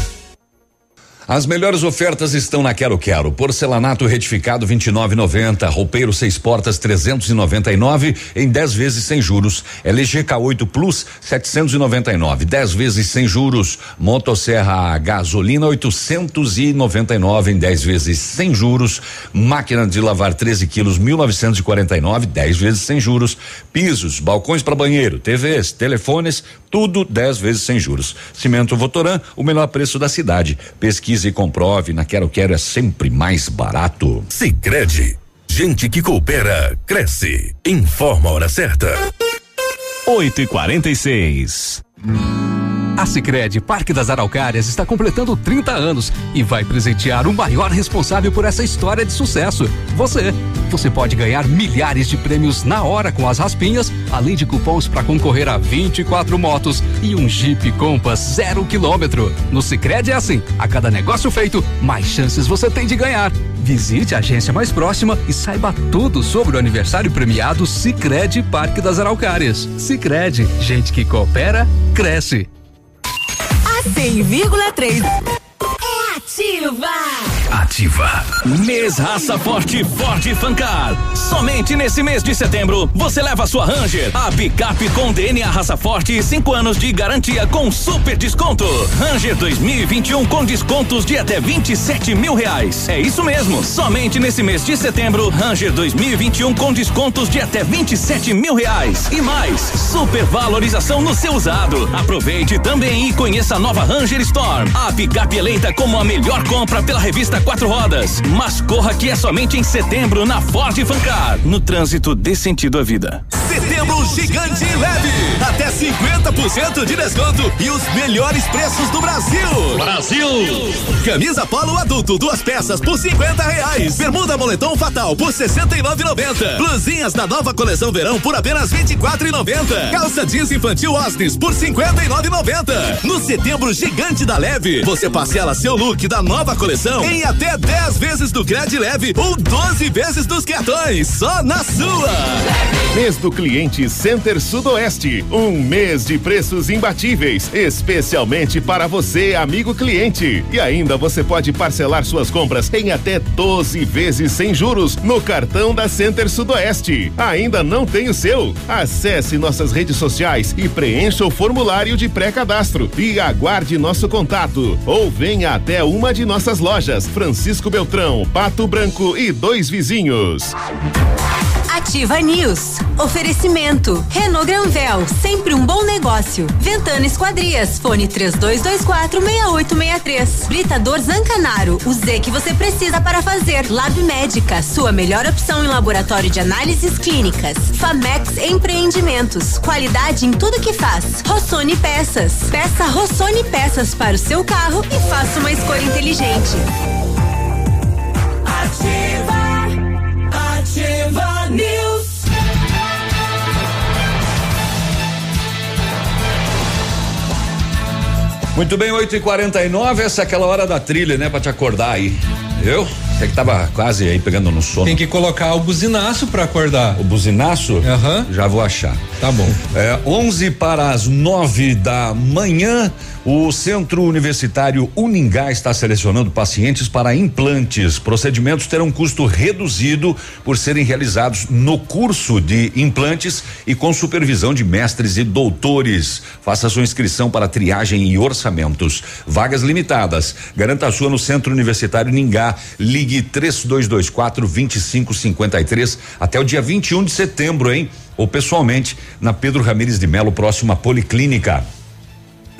As melhores ofertas estão na Quero Quero. Porcelanato retificado 29,90. Roupeiro seis portas 399 em 10 vezes sem juros. LG K8 Plus 799, 10 vezes sem juros. Motosserra a gasolina 899 em 10 vezes sem juros. Máquina de lavar 13 quilos 1949, 10 vezes sem juros. Pisos, balcões para banheiro, TVs, telefones, tudo 10 vezes sem juros. Cimento Votoran, o melhor preço da cidade. Pesquise e comprove, na Quero Quero é sempre mais barato. Sicredi, gente que coopera cresce. Informa a hora certa. 8 e 46 A Sicredi Parque das Araucárias está completando 30 anos e vai presentear o maior responsável por essa história de sucesso, você. Você pode ganhar milhares de prêmios na hora com as raspinhas, além de cupons para concorrer a 24 motos e um Jeep Compass zero quilômetro. No Sicredi é assim, a cada negócio feito, mais chances você tem de ganhar. Visite a agência mais próxima e saiba tudo sobre o aniversário premiado Sicredi Parque das Araucárias. Sicredi, gente que coopera, cresce. A 100,3 é ativa. Ativa. Mês Raça Forte Ford Fancar. Somente nesse mês de setembro, você leva sua Ranger, a picape com DNA Raça Forte e 5 anos de garantia com super desconto. Ranger 2021 com descontos de até 27 mil reais. É isso mesmo. Somente nesse mês de setembro, Ranger 2021 com descontos de até 27 mil reais. E mais, super valorização no seu usado. Aproveite também e conheça a nova Ranger Storm. A picape eleita como a melhor compra pela revista Quatro Rodas. Mas corra que é somente em setembro na Ford Fancar. No trânsito dê sentido à vida. Setembro gigante e leve. Até 50% de desconto e os melhores preços do Brasil. Brasil. Camisa polo adulto, duas peças por 50 reais. Bermuda moletom fatal por 69,90. Blusinhas da nova coleção verão por apenas 24,90. Calça jeans infantil Osnis por 59,90. No setembro gigante da leve, você parcela seu look da nova coleção em até 10 vezes do Cred Leve ou 12 vezes dos cartões. Só na sua. Mês do cliente Center Sudoeste. Um mês de preços imbatíveis, especialmente para você, amigo cliente. E ainda você pode parcelar suas compras em até 12 vezes sem juros no cartão da Center Sudoeste. Ainda não tem o seu? Acesse nossas redes sociais e preencha o formulário de pré-cadastro e aguarde nosso contato. Ou venha até uma de nossas lojas, Francisco Beltrão, Pato Branco e dois vizinhos. Ativa News. Oferecimento. Renault Granvel, sempre um bom negócio. Ventana Esquadrias, fone 3224 6863. Britador Zancanaro, o Z que você precisa para fazer. Lab Médica, sua melhor opção em laboratório de análises clínicas. Famex Empreendimentos, qualidade em tudo que faz. Rossoni Peças. Peça Rossoni Peças para o seu carro e faça uma escolha inteligente. Ativa, ativa news. Muito bem, 8 e 49 essa é aquela hora da trilha, né? Pra te acordar aí. eu? Você que tava quase aí pegando no sono. Tem que colocar o buzinaço para acordar. O buzinaço? Aham. Uhum. Já vou achar. Tá bom. É 11 para as 9 da manhã o Centro Universitário Uningá está selecionando pacientes para implantes. Procedimentos terão custo reduzido por serem realizados no curso de implantes e com supervisão de mestres e doutores. Faça sua inscrição para triagem e orçamentos. Vagas limitadas. Garanta a sua no Centro Universitário Uningá. Ligue 3224 2553 até o dia 21 de setembro, hein? Ou pessoalmente na Pedro Ramires de Melo, próximo à Policlínica.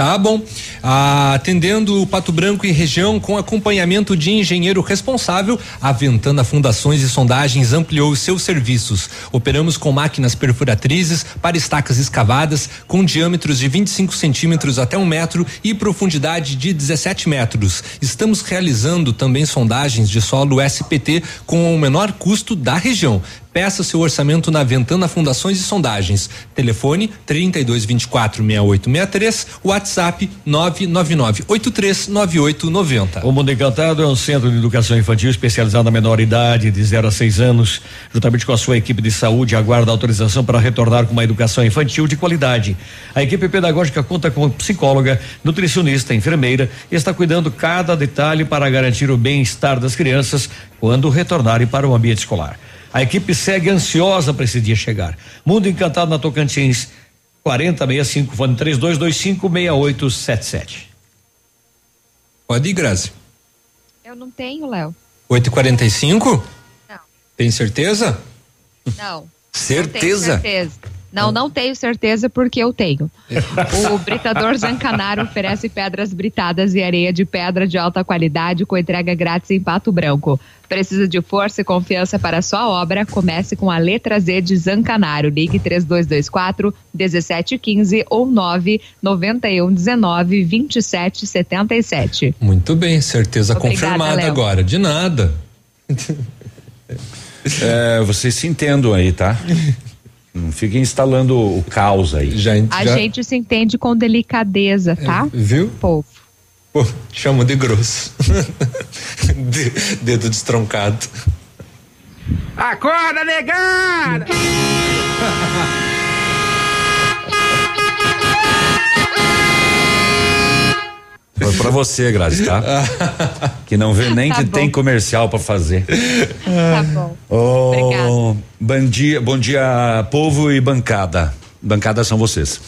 Tá bom. Atendendo o Pato Branco e região com acompanhamento de engenheiro responsável, a Ventana Fundações e Sondagens ampliou seus serviços. Operamos com máquinas perfuratrizes para estacas escavadas com diâmetros de 25 centímetros até um metro e profundidade de 17 metros. Estamos realizando também sondagens de solo SPT com o menor custo da região. Peça seu orçamento na Ventana Fundações e Sondagens. Telefone 3224 6863, WhatsApp 999 839890. O Mundo Encantado é um centro de educação infantil especializado na menor idade, de 0 a 6 anos. Juntamente com a sua equipe de saúde, aguarda autorização para retornar com uma educação infantil de qualidade. A equipe pedagógica conta com psicóloga, nutricionista, enfermeira e está cuidando cada detalhe para garantir o bem-estar das crianças quando retornarem para o ambiente escolar. A equipe segue ansiosa para esse dia chegar. Mundo Encantado na Tocantins, 4065, fone 32256877. Pode ir, Grazi. Eu não tenho, Léo. 8h45? Não. Tem certeza? Não. Certeza? Não tenho certeza. Não, não tenho certeza porque eu tenho. O Britador Zancanaro <laughs> oferece pedras britadas e areia de pedra de alta qualidade com entrega grátis em Pato Branco. Precisa de força e confiança para sua obra? Comece com a letra Z de Zancanaro. Ligue 3224 1715 ou 991 19 27 77. Muito bem, certeza Obrigada, confirmada Léo. agora. De nada. <laughs> É, vocês se entendam aí, tá? <laughs> Não fiquem instalando o caos aí. Já, A gente se entende com delicadeza, tá? Viu? Povo. Pô, chamo de grosso. <laughs> De- dedo destroncado. Acorda, negada! <laughs> Foi pra você, Grazi, tá? <laughs> que não vê nem Tá que bom. tem comercial pra fazer. Tá bom. Oh, bom dia, bom dia, povo e bancada. Bancada são vocês.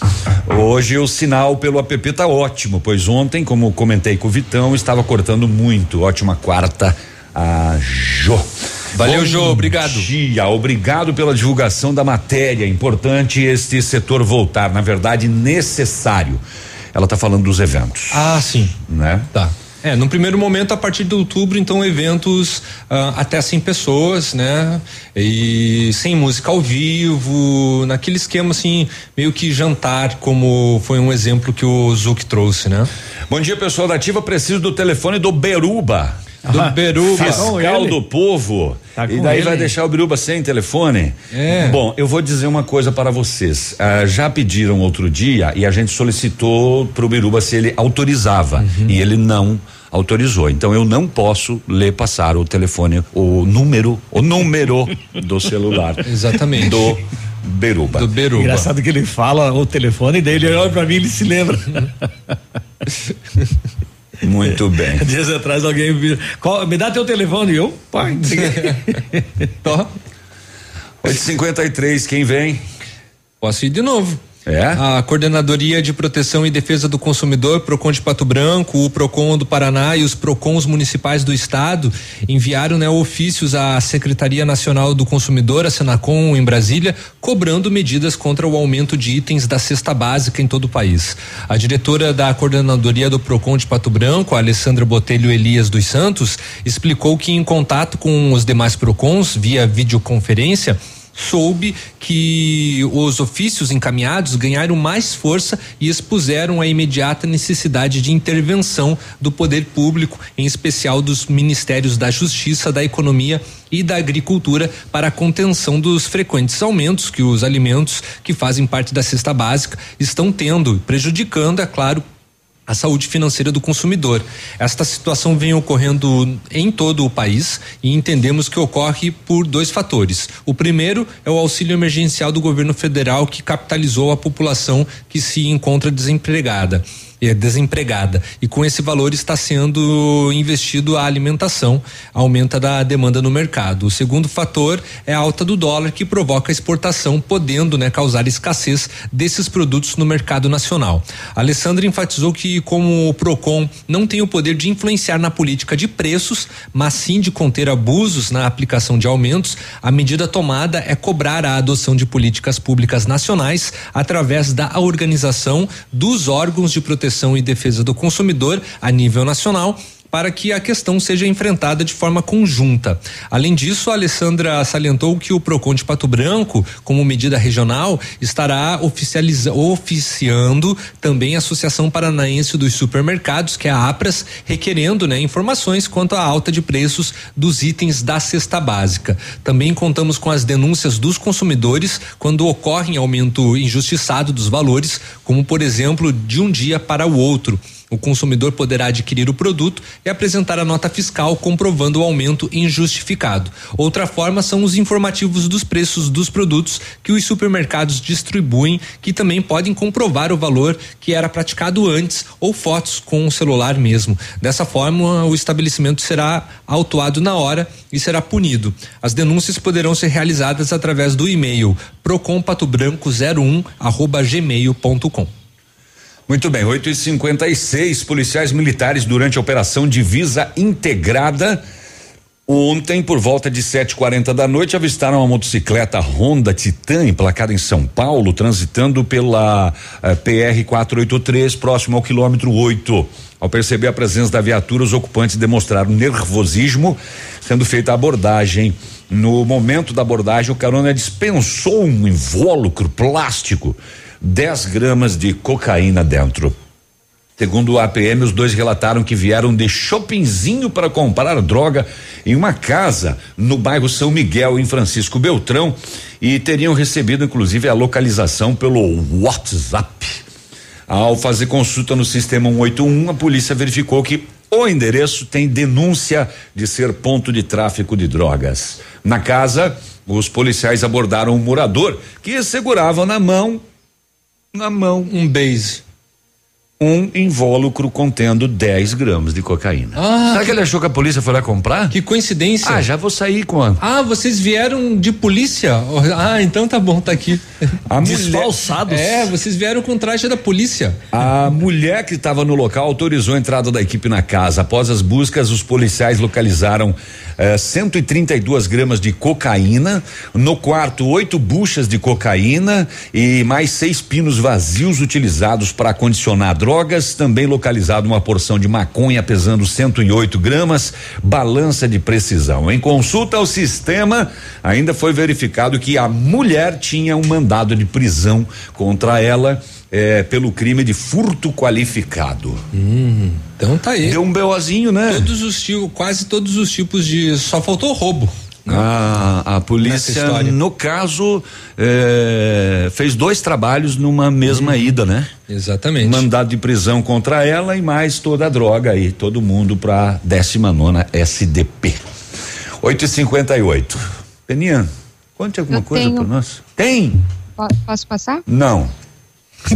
Hoje o sinal pelo app tá ótimo, pois ontem, como comentei com o Vitão, estava cortando muito. Ótima quarta a Jô. Valeu, Bom Jô, obrigado. Dia, obrigado pela divulgação da matéria. Importante este setor voltar, na verdade, necessário. Ela está falando dos eventos. Ah, sim. Né? Tá. É, no primeiro momento, a partir de outubro, então, eventos ah, até 100 pessoas, né? E sem música ao vivo, naquele esquema assim, meio que jantar, como foi um exemplo que o Zuc trouxe, né? Bom dia, pessoal da Ativa. Preciso do telefone do Beruba. Do Beruba. Fiscal do povo. Tá e daí ele. vai deixar o Biruba sem telefone? É. Bom, eu vou dizer uma coisa para vocês. Ah, já pediram outro dia e a gente solicitou pro Biruba se ele autorizava. Uhum. E ele não autorizou. Então eu não posso ler passar o telefone, o número, o número <laughs> do celular. Exatamente. Do Beruba. Do Beruba. Engraçado que ele fala o telefone dele, ele olha pra mim e ele se lembra. <laughs> Muito bem. <laughs> Dias atrás alguém me, "Qual- me dá teu telefone <laughs> e eu, pai. 853, quem vem? Posso ir de novo. É? A Coordenadoria de Proteção e Defesa do Consumidor, Procon de Pato Branco, o Procon do Paraná e os Procons municipais do estado enviaram né, ofícios à Secretaria Nacional do Consumidor, a Senacom, em Brasília, cobrando medidas contra o aumento de itens da cesta básica em todo o país. A diretora da Coordenadoria do Procon de Pato Branco, Alessandra Botelho Elias dos Santos, explicou que em contato com os demais Procons via videoconferência, soube que os ofícios encaminhados ganharam mais força e expuseram a imediata necessidade de intervenção do poder público, em especial dos ministérios da Justiça, da Economia e da Agricultura, para a contenção dos frequentes aumentos que os alimentos que fazem parte da cesta básica estão tendo, prejudicando, é claro, a saúde financeira do consumidor. Esta situação vem ocorrendo em todo o país e entendemos que ocorre por dois fatores. O primeiro é o auxílio emergencial do governo federal que capitalizou a população que se encontra desempregada é desempregada e com esse valor está sendo investido a alimentação, aumenta da demanda no mercado. O segundo fator é a alta do dólar que provoca a exportação, podendo né, causar escassez desses produtos no mercado nacional. Alessandra enfatizou que como o Procon não tem o poder de influenciar na política de preços, mas sim de conter abusos na aplicação de aumentos, a medida tomada é cobrar a adoção de políticas públicas nacionais através da organização dos órgãos de proteção proteção e defesa do consumidor a nível nacional para que a questão seja enfrentada de forma conjunta. Além disso, a Alessandra salientou que o Procon de Pato Branco, como medida regional, estará oficiando também a Associação Paranaense dos Supermercados, que é a APRAS, requerendo né, informações quanto à alta de preços dos itens da cesta básica. Também contamos com as denúncias dos consumidores quando ocorre aumento injustiçado dos valores, como por exemplo de um dia para o outro. O consumidor poderá adquirir o produto e apresentar a nota fiscal comprovando o aumento injustificado. Outra forma são os informativos dos preços dos produtos que os supermercados distribuem, que também podem comprovar o valor que era praticado antes ou fotos com o celular mesmo. Dessa forma, o estabelecimento será autuado na hora e será punido. As denúncias poderão ser realizadas através do e-mail procompatobranco01@gmail.com. Muito bem, 8 e 56 policiais militares durante a operação Divisa Integrada. Ontem, por volta de 7:40 da noite, avistaram uma motocicleta Honda Titan emplacada em São Paulo, transitando pela eh, PR 483, próximo ao quilômetro 8. Ao perceber a presença da viatura, os ocupantes demonstraram nervosismo, sendo feita a abordagem. No momento da abordagem, o carona dispensou um invólucro plástico 10 gramas de cocaína dentro. Segundo o APM, os dois relataram que vieram de Shoppingzinho para comprar droga em uma casa no bairro São Miguel, em Francisco Beltrão, e teriam recebido inclusive a localização pelo WhatsApp. Ao fazer consulta no sistema 181, a polícia verificou que o endereço tem denúncia de ser ponto de tráfico de drogas. Na casa, os policiais abordaram um morador que segurava na mão na mão um base. Um invólucro contendo 10 gramas de cocaína. Ah, Será que ele achou que a polícia foi lá comprar? Que coincidência. Ah, já vou sair com a. Ah, vocês vieram de polícia? Ah, então tá bom, tá aqui. A Desfalsados. É, vocês vieram com traje da polícia. A mulher que estava no local autorizou a entrada da equipe na casa. Após as buscas, os policiais localizaram eh, 132 gramas de cocaína. No quarto, oito buchas de cocaína e mais seis pinos vazios utilizados para acondicionar drogas. Também localizado uma porção de maconha pesando 108 gramas, balança de precisão. Em consulta ao sistema, ainda foi verificado que a mulher tinha um mandado de prisão contra ela. eh, pelo crime de furto qualificado. Hum, então tá aí. Deu um BOzinho, né? Todos os tipos, quase todos os tipos de. Só faltou roubo. A, a polícia, no caso, eh, fez dois trabalhos numa mesma ida, né? Exatamente. Mandado de prisão contra ela e mais toda a droga aí, todo mundo pra 19 SDP. 8 e 58 Peninha, conte alguma Eu coisa tenho. para nós? Tem? Po- Posso passar? Não. <laughs>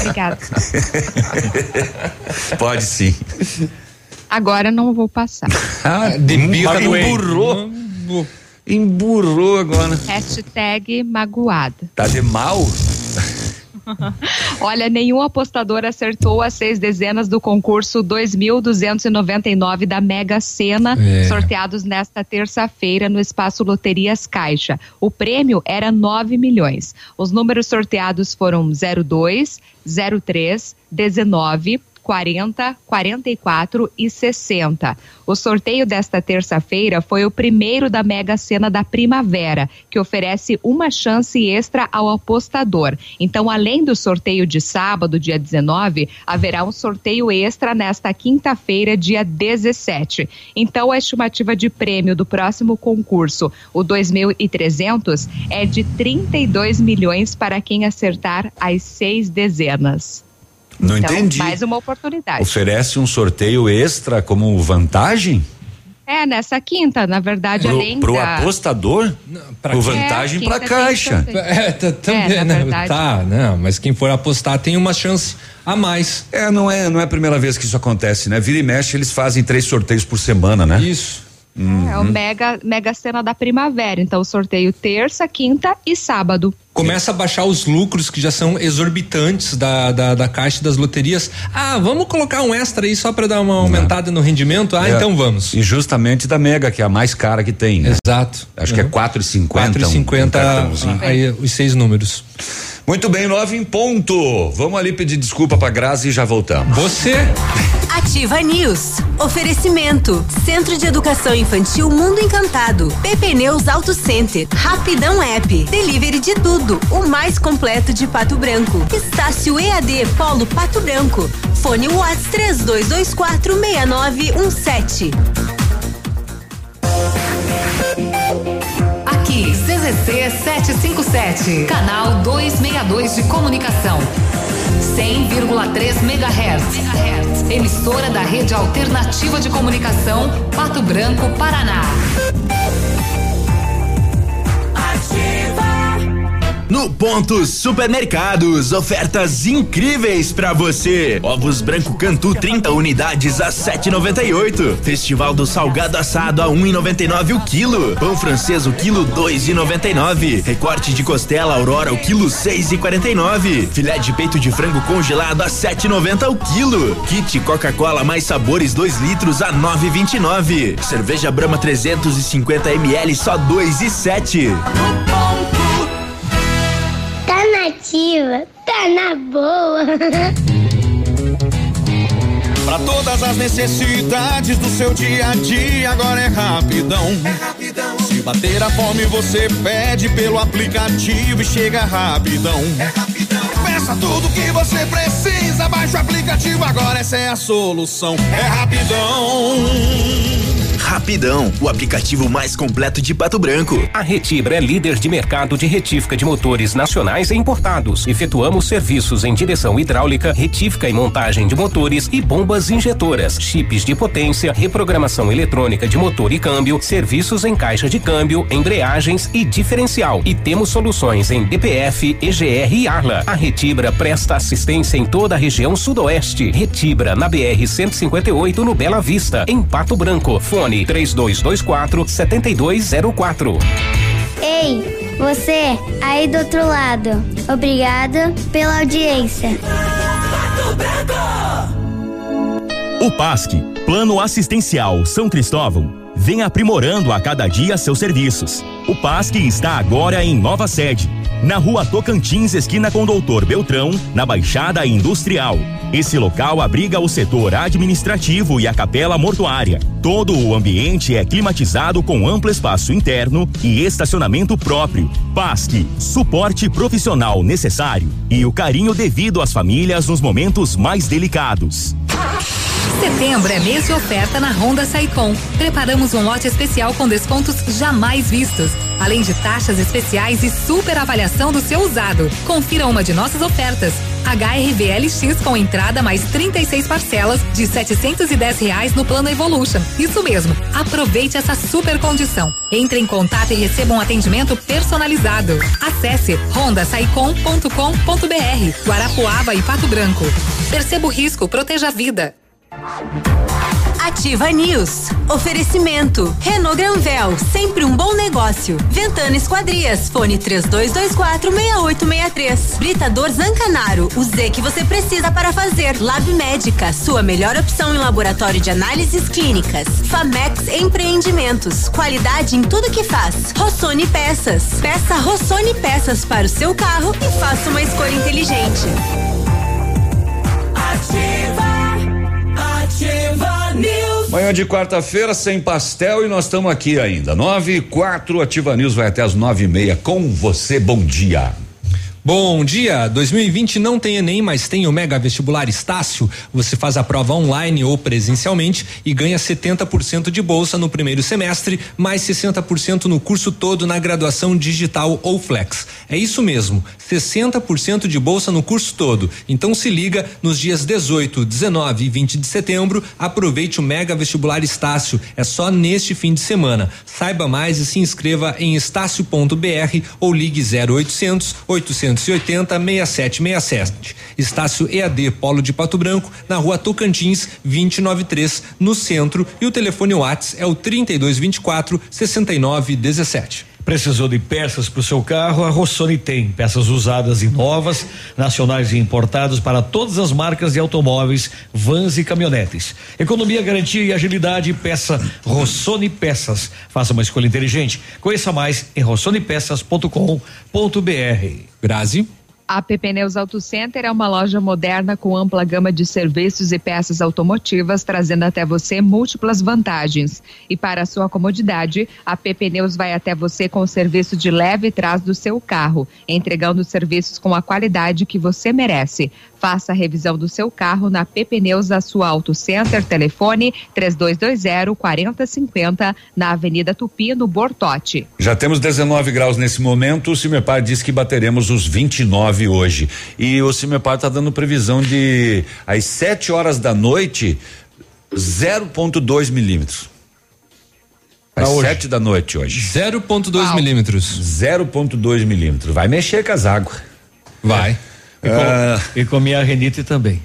Obrigada. Pode sim. Agora não vou passar. <laughs> Ah, de birra do emburrou. Emburrou agora. Hashtag magoada. Tá de mal? <laughs> Olha, nenhum apostador acertou as seis dezenas do concurso 2.299 da Mega Sena, É. sorteados nesta terça-feira no espaço Loterias Caixa. O prêmio era 9 milhões. Os números sorteados foram 02, 03, 19. 40, 44 e 60. O sorteio desta terça-feira foi o primeiro da Mega Sena da Primavera, que oferece uma chance extra ao apostador. Então, além do sorteio de sábado, dia 19, haverá um sorteio extra nesta quinta-feira, dia 17. Então, a estimativa de prêmio do próximo concurso, o 2.300, é de 32 milhões para quem acertar as seis dezenas. Não então, entendi. Mais uma oportunidade. Oferece um sorteio extra como vantagem? É, nessa quinta, na verdade, Pro, além pro da... apostador? pra o vantagem É, pra caixa. sorteio. É, tá, também, É, na né? verdade. Tá, não, mas quem for apostar tem uma chance a mais. É, não é, não é a primeira vez que isso acontece, né? Vira e mexe, eles fazem três sorteios por semana, né? Isso. É o mega, mega cena da primavera. Então, sorteio terça, quinta e sábado. Começa a baixar os lucros que já são exorbitantes da, da, da caixa das loterias. Ah, vamos colocar um extra aí só para dar uma aumentada no rendimento? Ah, É, então vamos. E justamente da Mega, que é a mais cara que tem, né? Exato. Acho que é Uhum. 4,50. 4,50 um cartãozinho. aí os seis números. Muito bem, nove em ponto. Vamos ali pedir desculpa pra Grazi e já voltamos. Você. Ativa News. Oferecimento. Centro de Educação Infantil Mundo Encantado. PP Neus Auto Center. Rapidão App. Delivery de tudo. O mais completo de Pato Branco. Estácio EAD Polo Pato Branco. Fone Whats 3224 6917. Aqui, CZC 757, canal 262 de comunicação. 100,3 MHz. Emissora da Rede Alternativa de Comunicação, Pato Branco, Paraná. No Ponto Supermercados, ofertas incríveis pra você. Ovos branco Cantu 30 unidades a 7,98. Festival do Salgado Assado a 1,99 o quilo. Pão francês o quilo 2,99. Recorte de costela Aurora o quilo 6,49. Filé de peito de frango congelado a 7,90 o quilo. Kit Coca-Cola mais sabores 2 litros a 9,29. Cerveja Brahma 350 ml só 2,7. Tá tá na boa. <laughs> Pra todas as necessidades do seu dia a dia, agora é rapidão. Se bater a fome, você pede pelo aplicativo e chega rapidão. Peça tudo que você precisa, baixa o aplicativo, agora essa é a solução. É rapidão. Rapidão, o aplicativo mais completo de Pato Branco. A Retibra é líder de mercado de retífica de motores nacionais e importados. Efetuamos serviços em direção hidráulica, retífica e montagem de motores e bombas injetoras, chips de potência, reprogramação eletrônica de motor e câmbio, serviços em caixa de câmbio, embreagens e diferencial. E temos soluções em DPF, EGR e Arla. A Retibra presta assistência em toda a região sudoeste. Retibra na BR 158 no Bela Vista, em Pato Branco. Fone 3224 7204. Ei, você aí do outro lado. Obrigado pela audiência. O PASC, Plano Assistencial São Cristóvão, vem aprimorando a cada dia seus serviços. O PASC está agora em nova sede, na rua Tocantins, esquina com Doutor Beltrão, na Baixada Industrial. Esse local abriga o setor administrativo e a capela mortuária. Todo o ambiente é climatizado com amplo espaço interno e estacionamento próprio. PASC, suporte profissional necessário e o carinho devido às famílias nos momentos mais delicados. Setembro é mês de oferta na Honda Saicom. Preparamos um lote especial com descontos jamais vistos, além de taxas especiais e super avaliação do seu usado. Confira uma de nossas ofertas. HRV LX com entrada mais 36 parcelas de 710 reais no plano Evolution. Isso mesmo. Aproveite essa super condição. Entre em contato e receba um atendimento personalizado. Acesse rondasaicom.com.br. Guarapuava e Pato Branco. Perceba o risco, proteja a vida. Ativa News. Oferecimento. Renault Granvel, sempre um bom negócio. Ventana Esquadrias, fone 3224 6863. Britador Zancanaro, o Z que você precisa para fazer. Lab Médica, sua melhor opção em laboratório de análises clínicas. Famex Empreendimentos, qualidade em tudo que faz. Rossoni Peças. Peça Rossoni Peças para o seu carro e faça uma escolha inteligente. Ativa News. Manhã de quarta-feira, sem pastel e nós estamos aqui ainda. Nove e quatro, Ativa News vai até as nove e meia com você. Bom dia. Bom dia, 2020 não tem Enem, mas tem o Mega Vestibular Estácio. Você faz a prova online ou presencialmente e ganha 70% de bolsa no primeiro semestre, mais 60% no curso todo na graduação digital ou flex. É isso mesmo, 60% de bolsa no curso todo. Então se liga nos dias 18, 19 e 20 de setembro, aproveite o Mega Vestibular Estácio. É só neste fim de semana. Saiba mais e se inscreva em estácio.br ou ligue 0800 800 880 6767. Estácio EAD Polo de Pato Branco, na rua Tocantins, 293, no centro. E o telefone Whats é o 3224 6917. Precisou de peças para o seu carro? A Rossoni tem peças usadas e novas, nacionais e importadas para todas as marcas de automóveis, vans e caminhonetes. Economia, garantia e agilidade. Peça Rossoni Peças. Faça uma escolha inteligente. Conheça mais em rossonipeças.com.br. Grazi. A PP Neus Auto Center é uma loja moderna com ampla gama de serviços e peças automotivas, trazendo até você múltiplas vantagens. E para sua comodidade, a PP Neus vai até você com o serviço de leve trás do seu carro, entregando serviços com a qualidade que você merece. Faça a revisão do seu carro na PP Neus da sua Auto Center, telefone 3220 4050, na Avenida Tupi, no Bortote. Já temos 19 graus nesse momento. O Cimepar diz que bateremos os 29 hoje. E o Cimepar está dando previsão de às 7 horas da noite 0,2 milímetros. Às 7 da noite hoje. 0,2 milímetros. 0,2 milímetros. Vai mexer com as águas. Vai. E com, Ah. e com minha renite também.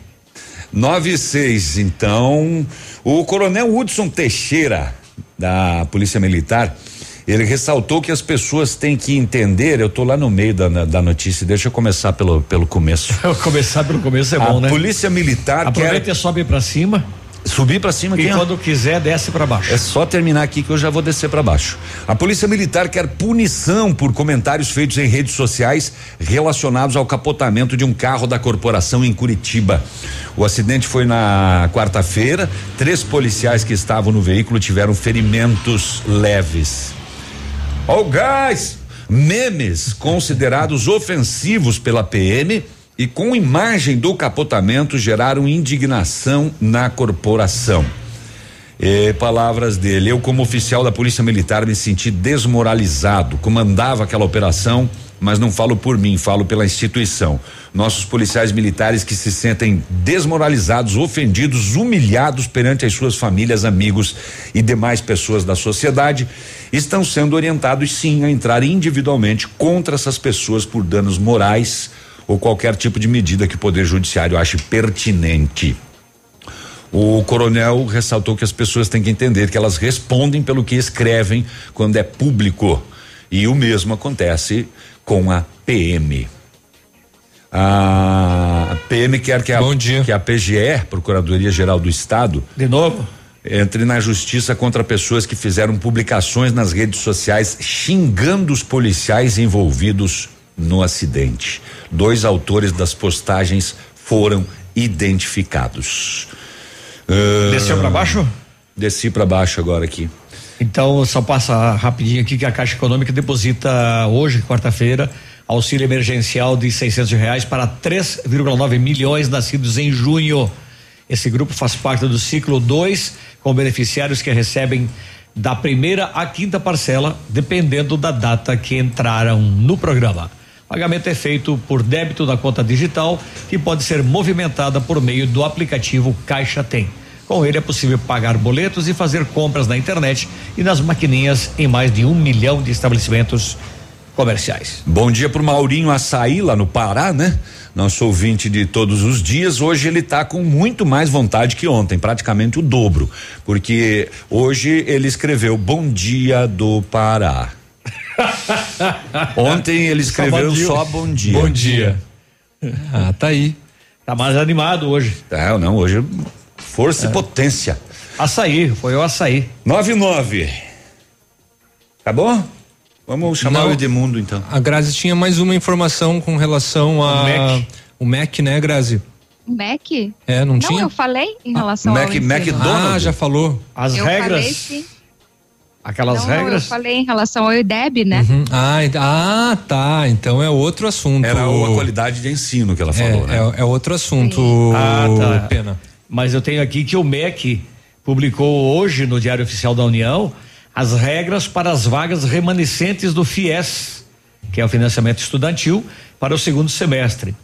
9 e 6, então. O coronel Hudson Teixeira, da Polícia Militar, ele ressaltou que as pessoas têm que entender. Eu estou lá no meio da, da notícia, deixa eu começar pelo, pelo começo. <laughs> Começar pelo começo é A bom, né? Polícia Militar Aproveita quer e sobe para cima. Subir para cima E quando quiser, desce para baixo. É só terminar aqui que eu já vou descer para baixo. A Polícia Militar quer punição por comentários feitos em redes sociais relacionados ao capotamento de um carro da corporação em Curitiba. O acidente foi na quarta-feira. Três policiais que estavam no veículo tiveram ferimentos leves. Ó o gás! Memes considerados ofensivos pela PM e com imagem do capotamento geraram indignação na corporação. E palavras dele, eu como oficial da Polícia Militar me senti desmoralizado, comandava aquela operação, mas não falo por mim, falo pela instituição. Nossos policiais militares que se sentem desmoralizados, ofendidos, humilhados perante as suas famílias, amigos e demais pessoas da sociedade, estão sendo orientados sim a entrar individualmente contra essas pessoas por danos morais ou qualquer tipo de medida que o Poder Judiciário ache pertinente. O coronel ressaltou que as pessoas têm que entender que elas respondem pelo que escrevem quando é público. E o mesmo acontece com a PM. A PM quer que a, que a PGE, Procuradoria Geral do Estado, de novo, entre na justiça contra pessoas que fizeram publicações nas redes sociais xingando os policiais envolvidos no acidente. Dois autores das postagens foram identificados. Desceu pra baixo? Desci para baixo agora aqui. Então, só passa rapidinho aqui que a Caixa Econômica deposita hoje, quarta-feira, auxílio emergencial de 600 reais para 3,9 milhões nascidos em junho. Esse grupo faz parte do ciclo 2, com beneficiários que recebem da primeira à quinta parcela, dependendo da data que entraram no programa. Pagamento é feito por débito da conta digital, que pode ser movimentada por meio do aplicativo Caixa Tem. Com ele é possível pagar boletos e fazer compras na internet e nas maquininhas em mais de um milhão de estabelecimentos comerciais. Bom dia pro Maurinho Açaí lá no Pará, né? Nosso ouvinte de todos os dias. Hoje ele tá com muito mais vontade que ontem, praticamente o dobro. Porque hoje ele escreveu Bom dia do Pará. <laughs> Ontem ele escreveu só bom dia. Bom dia. Ah, tá aí. Tá mais animado hoje. É, não, hoje força e potência. Açaí, foi o açaí. 99. Tá bom? Vamos chamar Não. o Edmundo então. A Grazi tinha mais uma informação com relação a. O MEC. O MEC, né, Grazi? Mac? É, não, Não, tinha? eu falei em relação Mac- ao ensino. McDonald's. Ah, já falou. As eu regras. Falei, sim. Aquelas Não, regras. Eu falei em relação ao IDEB, né? Uhum. Ah, ent- ah, tá. Então é outro assunto. Era a qualidade de ensino que ela falou, é, né? É, é outro assunto. Ah, tá. Pena. Mas eu tenho aqui que o MEC publicou hoje no Diário Oficial da União as regras para as vagas remanescentes do FIES, que é o financiamento estudantil, para o segundo semestre.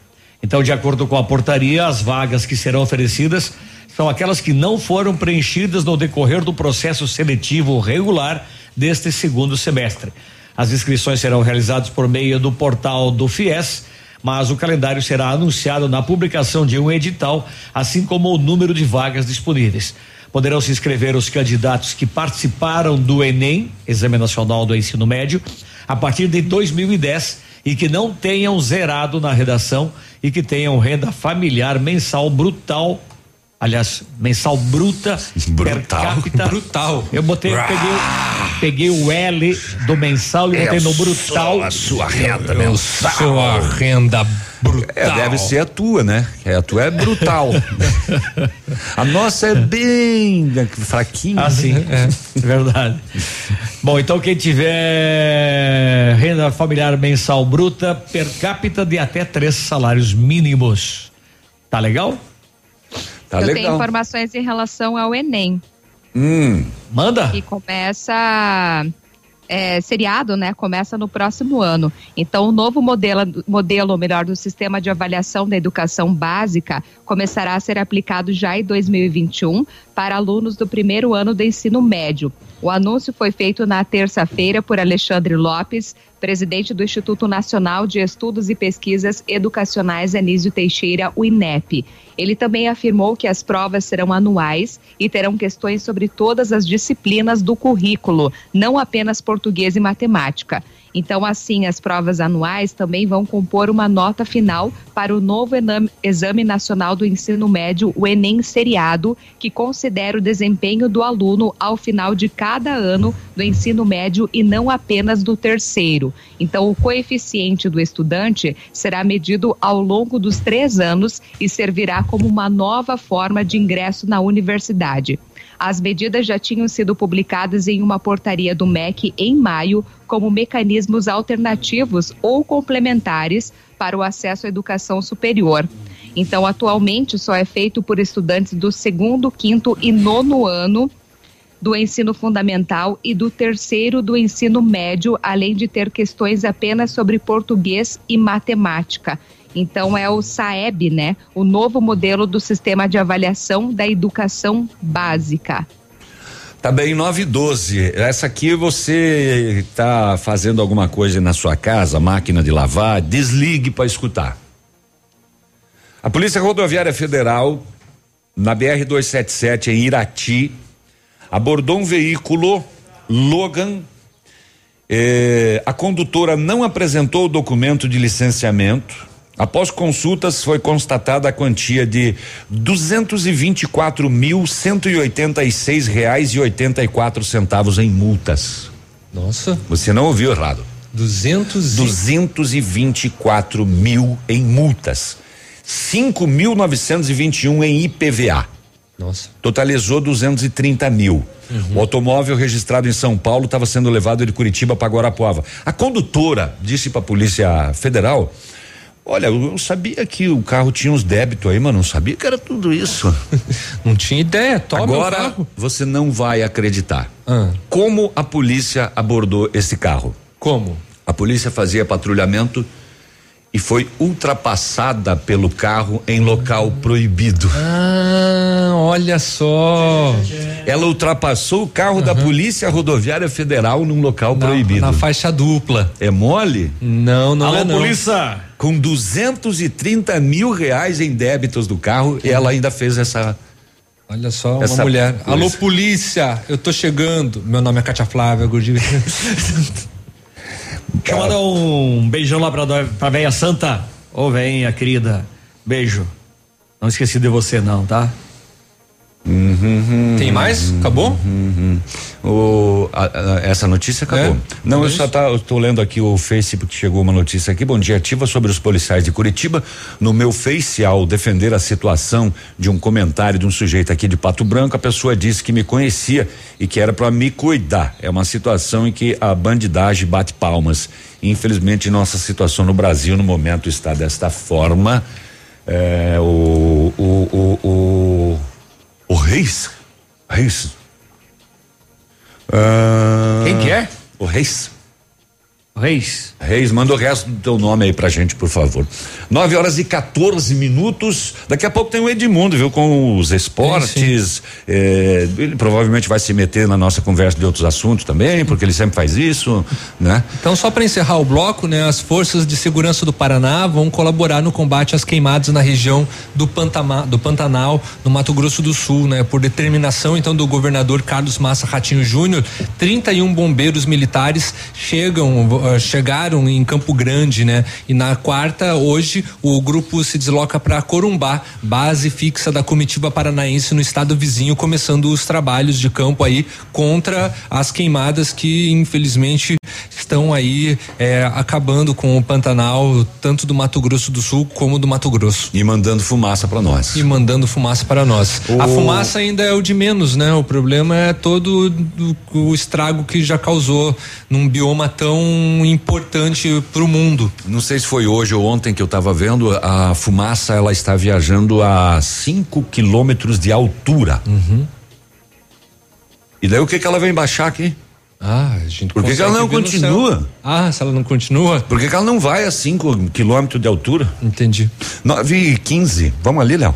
Então, de acordo com a portaria, as vagas que serão oferecidas são aquelas que não foram preenchidas no decorrer do processo seletivo regular deste segundo semestre. As inscrições serão realizadas por meio do portal do FIES, mas o calendário será anunciado na publicação de um edital, assim como o número de vagas disponíveis. Poderão se inscrever os candidatos que participaram do Enem, Exame Nacional do Ensino Médio, a partir de 2010 e que não tenham zerado na redação e que tenham renda familiar mensal brutal aliás, mensal bruta, per capita. Brutal. Eu botei, peguei, peguei o L do mensal e botei no brutal. A sua renda Eu mensal. sou a renda brutal. É, deve ser a tua, né? É, a tua é brutal. <laughs> a nossa é bem fraquinha. Ah, sim, é verdade. Bom, então quem tiver renda familiar mensal bruta per capita de até três salários mínimos. Tá legal? Tá eu tenho informações em relação ao Enem. Hum. Manda. Que começa. É, seriado, né? Começa no próximo ano. Então, o novo modelo, modelo, ou melhor, do sistema de avaliação da educação básica começará a ser aplicado já em 2021 para alunos do primeiro ano do ensino médio. O anúncio foi feito na terça-feira por Alexandre Lopes, presidente do Instituto Nacional de Estudos e Pesquisas Educacionais Anísio Teixeira, o INEP. Ele também afirmou que as provas serão anuais e terão questões sobre todas as disciplinas do currículo, não apenas português e matemática. Então, assim, as provas anuais também vão compor uma nota final para o novo Exame Nacional do Ensino Médio, o Enem Seriado, que considera o desempenho do aluno ao final de cada ano do ensino médio e não apenas do terceiro. Então, o coeficiente do estudante será medido ao longo dos três anos e servirá como uma nova forma de ingresso na universidade. As medidas já tinham sido publicadas em uma portaria do MEC em maio como mecanismos alternativos ou complementares para o acesso à educação superior. Então, atualmente, só é feito por estudantes do segundo, quinto e nono ano do ensino fundamental e do terceiro do ensino médio, além de ter questões apenas sobre português e matemática. Então é o SAEB, né? O novo modelo do sistema de avaliação da educação básica. Tá bem, 9 e 12. Essa aqui você tá fazendo alguma coisa na sua casa, máquina de lavar, desligue para escutar. A Polícia Rodoviária Federal, na BR 277 em Irati, abordou um veículo Logan. Eh, a condutora não apresentou o documento de licenciamento. Após consultas, foi constatada a quantia de duzentos e vinte e quatro mil cento e oitenta e seis reais e oitenta e quatro centavos em multas. Nossa. Você não ouviu errado. Duzentos. Duzentos e vinte e quatro mil em multas. Cinco mil novecentos e vinte e um em IPVA. Nossa. Totalizou 230 mil. O automóvel registrado em São Paulo estava sendo levado de Curitiba para Guarapuava. A condutora disse para a Polícia Federal: Olha, eu sabia que o carro tinha uns débitos aí, mas não sabia que era tudo isso. <laughs> não tinha ideia. Toma Agora você não vai acreditar. Ah. Como a polícia abordou esse carro? Como? A polícia fazia patrulhamento e foi ultrapassada pelo carro em local proibido. Ah, olha só. Ela ultrapassou o carro da Polícia Rodoviária Federal num local proibido. Na faixa dupla. É mole? Não, não Alô, é não. polícia! Com 230 mil reais em débitos do carro, e ela ainda fez essa. Olha só, uma Essa mulher. coisa. Alô, polícia, eu tô chegando. Meu nome é Cátia Flávia Gordilho. <laughs> Deixa eu mandar um beijão lá pra, pra véia santa. Ô, venha, querida. Beijo. Não esqueci de você, não, tá? Uhum, Tem mais? Acabou? O, a- a- essa notícia acabou. É? Não, eu só tá, tô lendo aqui o Face porque chegou uma notícia aqui. Bom dia, ativa sobre os policiais de Curitiba. No meu Face, ao defender a situação de um comentário de um sujeito aqui de Pato Branco, a pessoa disse que me conhecia e que era para me cuidar. É uma situação em que a bandidagem bate palmas. Infelizmente, nossa situação no Brasil no momento está desta forma. É, o, o, o, o Reis, Reis, ah, Quem que é? O Reis. Reis. Reis, manda o resto do teu nome aí pra gente, por favor. 9 horas e 14 minutos. Daqui a pouco tem o Edmundo, viu? Com os esportes. eh, ele provavelmente vai se meter na nossa conversa de outros assuntos também, porque ele sempre faz isso, né? Então, só para encerrar o bloco, né, as forças de segurança do Paraná vão colaborar no combate às queimadas na região do, Pantama, do Pantanal, no Mato Grosso do Sul, né? Por determinação então do governador Carlos Massa Ratinho Júnior, 31 bombeiros militares chegam, chegaram em Campo Grande, né? E na quarta, hoje, o grupo se desloca para Corumbá, base fixa da comitiva paranaense no estado vizinho, começando os trabalhos de campo aí contra as queimadas que infelizmente estão aí eh, acabando com o Pantanal, tanto do Mato Grosso do Sul como do Mato Grosso. E mandando fumaça para nós. E mandando fumaça para nós. A O- fumaça ainda é o de menos, né? O problema é todo do- o estrago que já causou num bioma tão importante para o mundo. Não sei se foi hoje ou ontem que eu estava vendo, a fumaça ela está viajando a 5 quilômetros de altura. Uhum. E daí o que que ela vem baixar aqui? Ah, a gente Por que, que ela não continua? Ah, se ela não continua? Por que, que ela não vai a 5 quilômetros de altura? Entendi. 9 e 15. Vamos ali, Léo?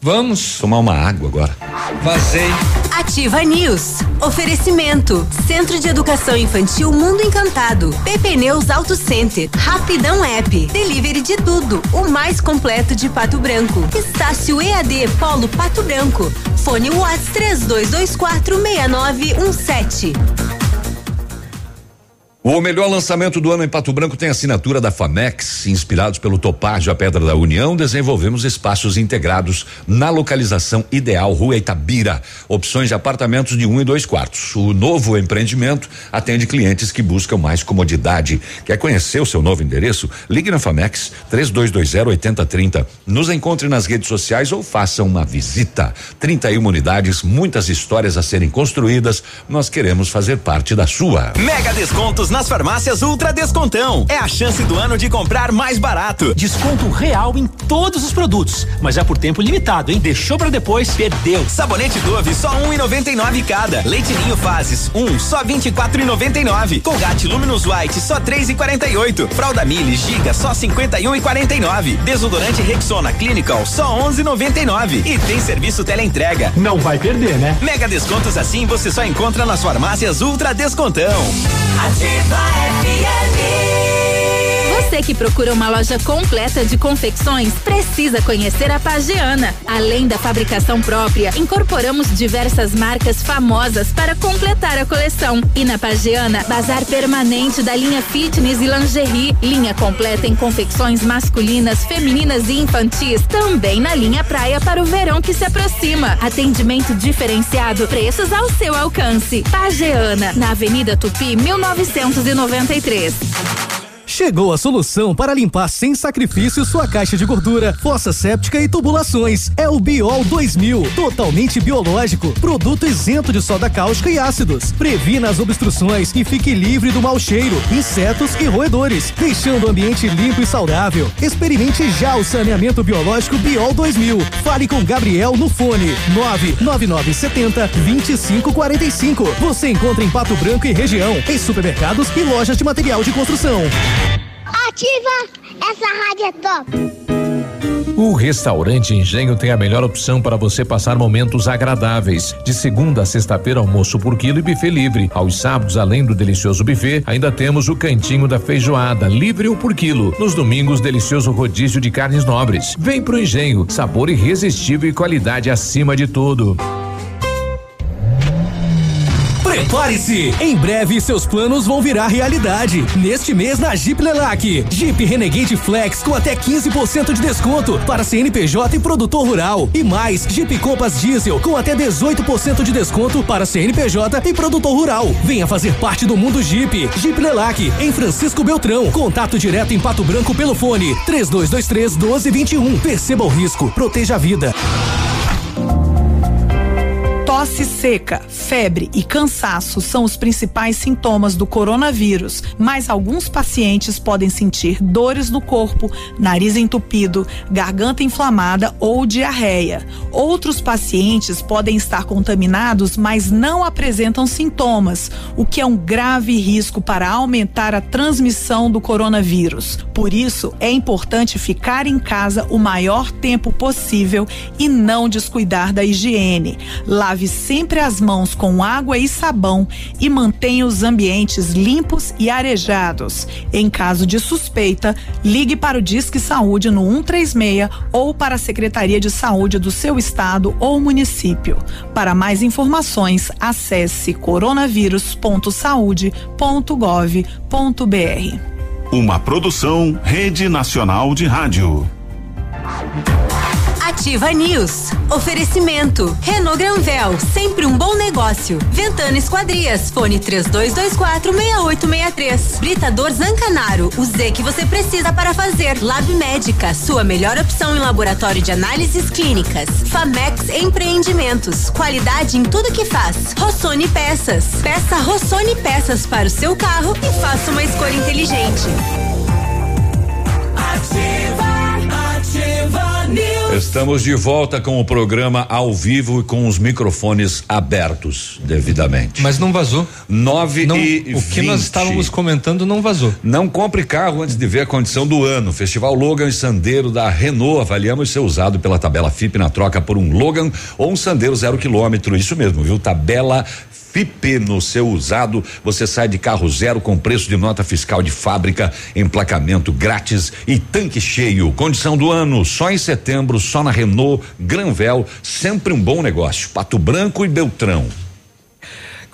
Vamos. Tomar uma água agora. Vazei. Ativa News. Oferecimento. Centro de Educação Infantil Mundo Encantado. PP Neus Auto Center. Rapidão App. Delivery de tudo. O mais completo de Pato Branco. Estácio EAD Polo Pato Branco. Fone Whats 3224 6917. O melhor lançamento do ano em Pato Branco tem assinatura da Famex. Inspirados pelo Topázio, a Pedra da União, desenvolvemos espaços integrados na localização ideal, Rua Itabira. Opções de apartamentos de um e dois quartos. O novo empreendimento atende clientes que buscam mais comodidade. Quer conhecer o seu novo endereço? Ligue na Famex 3220 8030. Nos encontre nas redes sociais ou faça uma visita. 31 unidades, muitas histórias a serem construídas. Nós queremos fazer parte da sua. Mega descontos nas farmácias Ultra Descontão. É a chance do ano de comprar mais barato. Desconto real em todos os produtos, mas é por tempo limitado, hein? Deixou pra depois, perdeu. Sabonete Dove só 1,99 cada. Leite Ninho Fases um só 24,99. Colgate Luminous White só 3,48. Fralda Mili Giga só 51,49. Desodorante Rexona Clinical só 11,99. E tem serviço teleentrega. Não vai perder, né? Mega descontos assim você só encontra nas farmácias Ultra Descontão. Para Você que procura uma loja completa de confecções, precisa conhecer a Pagiana. Além da fabricação própria, incorporamos diversas marcas famosas para completar a coleção. E na Pagiana, bazar permanente da linha fitness e lingerie, linha completa em confecções masculinas, femininas e infantis, também na linha praia para o verão que se aproxima. Atendimento diferenciado, preços ao seu alcance. Pagiana, na Avenida Tupi, 1993. Chegou a solução para limpar sem sacrifício sua caixa de gordura, fossa séptica e tubulações. É o Biol 2000, totalmente biológico, produto isento de soda cáustica e ácidos. Previna as obstruções e fique livre do mau cheiro, insetos e roedores, deixando o ambiente limpo e saudável. Experimente já o saneamento biológico Biol 2000. Fale com Gabriel no fone 99970 2545. Você encontra em Pato Branco e região, em supermercados e lojas de material de construção. Ativa! Essa rádio é top! O restaurante Engenho tem a melhor opção para você passar momentos agradáveis. De segunda a sexta-feira, almoço por quilo e buffet livre. Aos sábados, além do delicioso buffet, ainda temos o cantinho da feijoada, livre ou por quilo. Nos domingos, delicioso rodízio de carnes nobres. Vem pro Engenho, sabor irresistível e qualidade acima de tudo. Prepare-se! Em breve seus planos vão virar realidade. Neste mês na Jeep Lelac. Jeep Renegade Flex com até 15% de desconto para CNPJ e produtor rural. E mais, Jeep Compass Diesel com até 18% de desconto para CNPJ e produtor rural. Venha fazer parte do mundo Jeep. Jeep Lelac em Francisco Beltrão. Contato direto em Pato Branco pelo fone 3223 1221. Perceba o risco, proteja a vida. Tosse seca, febre e cansaço são os principais sintomas do coronavírus, mas alguns pacientes podem sentir dores no corpo, nariz entupido, garganta inflamada ou diarreia. Outros pacientes podem estar contaminados, mas não apresentam sintomas, o que é um grave risco para aumentar a transmissão do coronavírus. Por isso, é importante ficar em casa o maior tempo possível e não descuidar da higiene. Lave sempre as mãos com água e sabão e mantenha os ambientes limpos e arejados. Em caso de suspeita, ligue para o Disque Saúde no 136 ou para a Secretaria de Saúde do seu estado ou município. Para mais informações, acesse coronavírus.saude.gov.br. Uma produção Rede Nacional de Rádio. Ativa News. Oferecimento. Renault Granvel, sempre um bom negócio. Ventana Esquadrias, fone 3224 6863. Britador Zancanaro, o Z que você precisa para fazer. Lab Médica, sua melhor opção em laboratório de análises clínicas. Famex Empreendimentos, qualidade em tudo que faz. Rossoni Peças. Peça Rossoni Peças para o seu carro e faça uma escolha inteligente. Ativa. Estamos de volta com o programa ao vivo e com os microfones abertos devidamente. Mas não vazou. 9 não, e O que 20. nós estávamos comentando não vazou. Não compre carro antes de ver a condição do ano. Festival Logan e Sandeiro da Renault. Avaliamos ser usado pela tabela FIP na troca por um Logan ou um Sandeiro zero quilômetro. Isso mesmo, viu? Tabela FIP no seu usado, você sai de carro zero com preço de nota fiscal de fábrica, emplacamento grátis e tanque cheio. Condição do ano, só em setembro, só na Renault, Granvel, sempre um bom negócio. Pato Branco e Beltrão.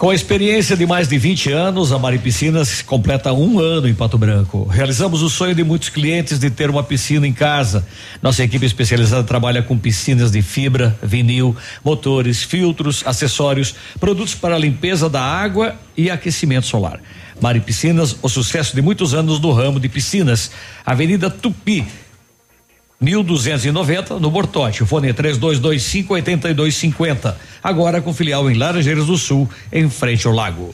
Com a experiência de mais de 20 anos, a Mari Piscinas completa um ano em Pato Branco. Realizamos o sonho de muitos clientes de ter uma piscina em casa. Nossa equipe especializada trabalha com piscinas de fibra, vinil, motores, filtros, acessórios, produtos para limpeza da água e aquecimento solar. Mari Piscinas, o sucesso de muitos anos no ramo de piscinas. Avenida Tupi, 1290 no Bortote. O fone é 3225 8250. Agora com filial em Laranjeiras do Sul, em frente ao lago.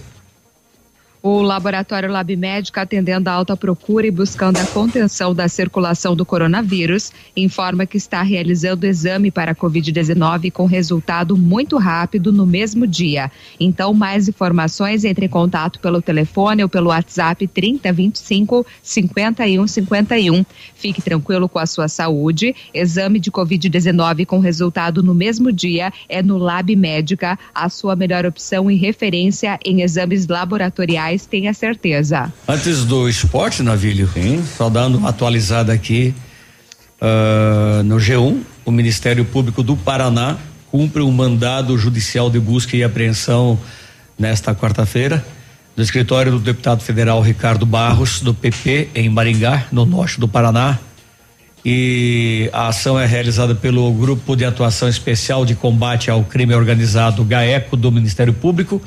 O laboratório Lab Médica, atendendo a alta procura e buscando a contenção da circulação do coronavírus, informa que está realizando exame para a Covid-19 com resultado muito rápido no mesmo dia. Então, mais informações, entre em contato pelo telefone ou pelo WhatsApp 3025 5151. Fique tranquilo com a sua saúde. Exame de Covid-19 com resultado no mesmo dia é no Lab Médica, a sua melhor opção e referência em exames laboratoriais tenha certeza. Antes do esporte, Navilho, Sim. só dando uma atualizada aqui, uh, no G1, o Ministério Público do Paraná cumpre um mandado judicial de busca e apreensão nesta quarta-feira no escritório do deputado federal Ricardo Barros, do PP, em Maringá, no norte do Paraná. E a ação é realizada pelo Grupo de Atuação Especial de Combate ao Crime Organizado GAECO do Ministério Público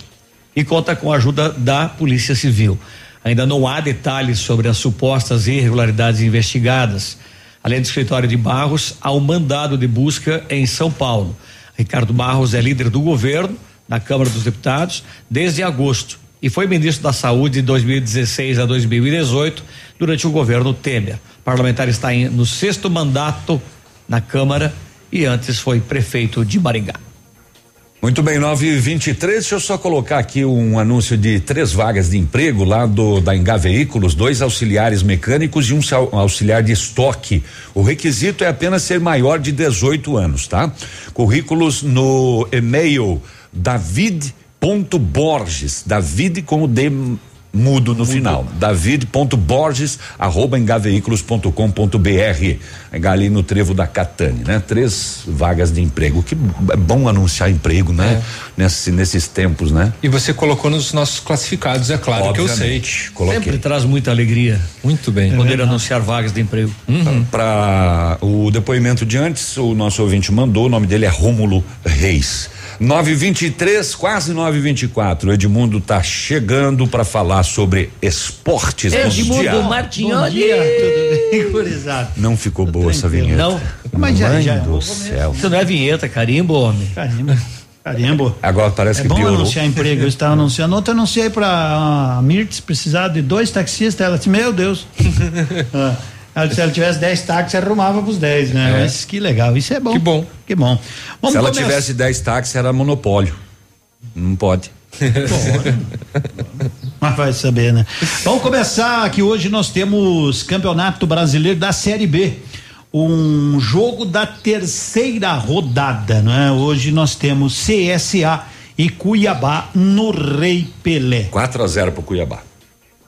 e conta com a ajuda da Polícia Civil. Ainda não há detalhes sobre as supostas irregularidades investigadas. Além do escritório de Barros, há um mandado de busca em São Paulo. Ricardo Barros é líder do governo na Câmara dos Deputados desde agosto e foi ministro da Saúde de 2016 a 2018 durante o governo Temer. O parlamentar está no sexto mandato na Câmara e antes foi prefeito de Maringá. Muito bem, 9 e 23 Deixa eu só colocar aqui um anúncio de três vagas de emprego lá do da Engar Veículos, dois auxiliares mecânicos e um auxiliar de estoque. O requisito é apenas ser maior de 18 anos, tá? Currículos no e-mail david.borges, David com o D mudo no final. David.borges arroba engaveículos.com.br. Ali no trevo da Catane, né? Três vagas de emprego. Que é bom anunciar emprego, né? Nesse, nesses tempos, né? E você colocou nos nossos classificados, é claro que eu sei. Obviamente, Coloquei. Sempre traz muita alegria. Muito bem. Poder anunciar vagas de emprego. Para o depoimento de antes, o nosso ouvinte mandou, o nome dele é Rômulo Reis. 923, quase 924. Edmundo tá chegando para falar sobre esportes mundial. Bom dia, tudo bem, gurizada? Não ficou boa essa vinheta. Não? Mas já- Mãe já- do céu. Isso não é vinheta, carimbo, homem. Carimbo. Carimbo. Agora parece É que bom piorou. anunciar emprego. Eu estava anunciando. Ontem eu anunciei para a Mirtz precisar de dois taxistas. Ela disse: Meu Deus. <laughs> Ah, Se ela tivesse 10 táxis, arrumava para os 10, né? É. Mas que legal. Isso é bom. Que bom. Que bom. Vamos Se ela começar. tivesse 10 táxis, era monopólio. Não pode. Mas vai saber, né? Vamos começar que hoje nós temos Campeonato Brasileiro da Série B. Um jogo da terceira rodada, não é? Hoje nós temos CSA e Cuiabá no Rei Pelé. 4 a 0 pro Cuiabá.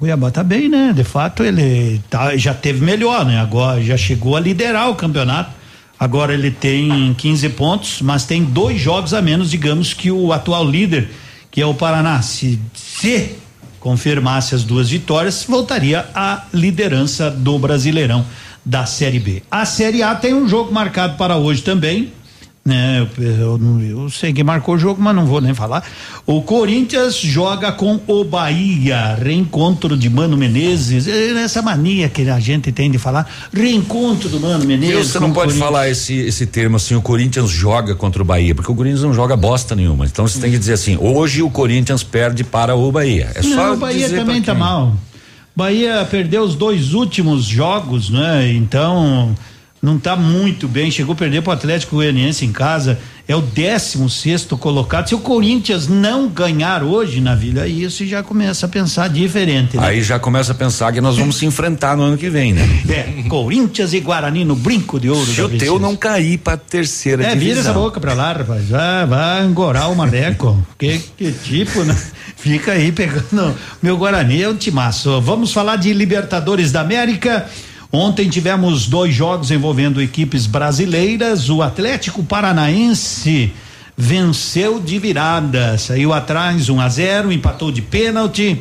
Cuiabá tá bem, né? De fato, ele tá, já teve melhor, né? Agora já chegou a liderar o campeonato. Agora ele tem 15 pontos, mas tem dois jogos a menos, digamos, que o atual líder, que é o Paraná. Se, se confirmasse as duas vitórias, voltaria à liderança do Brasileirão da Série B. A Série A tem um jogo marcado para hoje também. Né, eu, eu eu sei que marcou o jogo, mas não vou nem falar. O Corinthians joga com o Bahia, reencontro de Mano Menezes. É Essa mania que a gente tem de falar, reencontro do Mano Menezes. Você não pode falar esse, esse termo assim, o Corinthians joga contra o Bahia, porque o Corinthians não joga bosta nenhuma. Então você tem que dizer assim, hoje o Corinthians perde para o Bahia. É só não, o Bahia também tá mal. Bahia perdeu os dois últimos jogos, né? Então não tá muito bem. Chegou a perder para o Atlético Goianiense em casa. É o 16 sexto colocado. Se o Corinthians não ganhar hoje na Vila, aí você já começa a pensar diferente. Né? Aí já começa a pensar que nós vamos se enfrentar no ano que vem, né? É, Corinthians e Guarani no brinco de ouro. Se o teu não cair pra terceira É, divisão. vira essa boca pra lá, rapaz. Vai, vai engorar o marreco. <laughs> que, que tipo, né? Fica aí pegando. Meu Guarani é um timaço. Vamos falar de Libertadores da América. Ontem tivemos dois jogos envolvendo equipes brasileiras. O Atlético Paranaense venceu de virada. Saiu atrás 1 a 0 empatou de pênalti.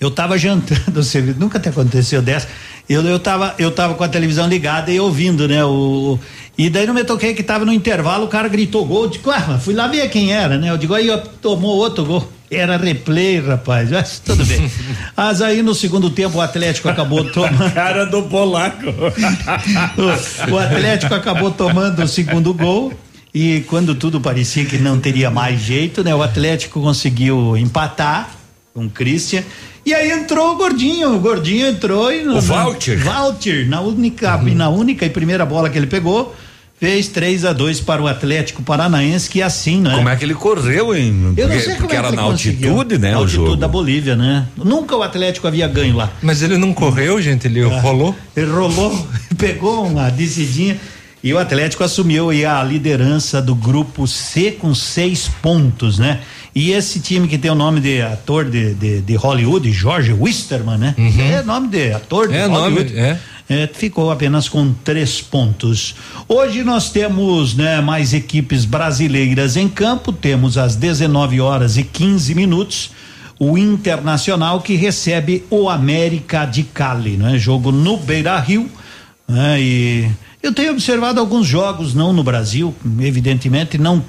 Eu tava <laughs> jantando, você nunca te aconteceu dessa. Eu, eu, tava, eu tava com a televisão ligada e ouvindo, né? O, e daí não me toquei que tava no intervalo, o cara gritou gol. Eu digo, ah, fui lá ver quem era, né? Eu digo, aí ó, tomou outro gol. Era replay, rapaz. Mas tudo bem. <laughs> Mas aí no segundo tempo o Atlético acabou <laughs> tomando. Cara do polaco. <laughs> o, Atlético acabou tomando o segundo gol. E quando tudo parecia que não teria mais jeito, né? O Atlético conseguiu empatar com o Christian. E aí entrou o Gordinho, o Gordinho entrou e O Walter. Walter, na única, na única e primeira bola que ele pegou, fez 3 a 2 para o Atlético Paranaense, que é assim, né? Como é que ele correu, hein? Eu não Porque, sei como porque é que era na conseguiu. altitude, né? Na o altitude jogo. da Bolívia, né? Nunca o Atlético havia ganho lá. Mas ele não correu, gente, ele rolou. Ele rolou, <laughs> pegou uma descidinha e o Atlético assumiu aí a liderança do grupo C com seis pontos, né? E esse time que tem o nome de ator de, de, de Hollywood, George Wisterman, né? É nome de ator de É nome, Hollywood. é. É, ficou apenas com três pontos. Hoje nós temos né, mais equipes brasileiras em campo. Temos às 19 horas e 15 minutos o Internacional que recebe o América de Cali, né? Jogo no Beira Rio. Né? E eu tenho observado alguns jogos, não no Brasil, evidentemente, não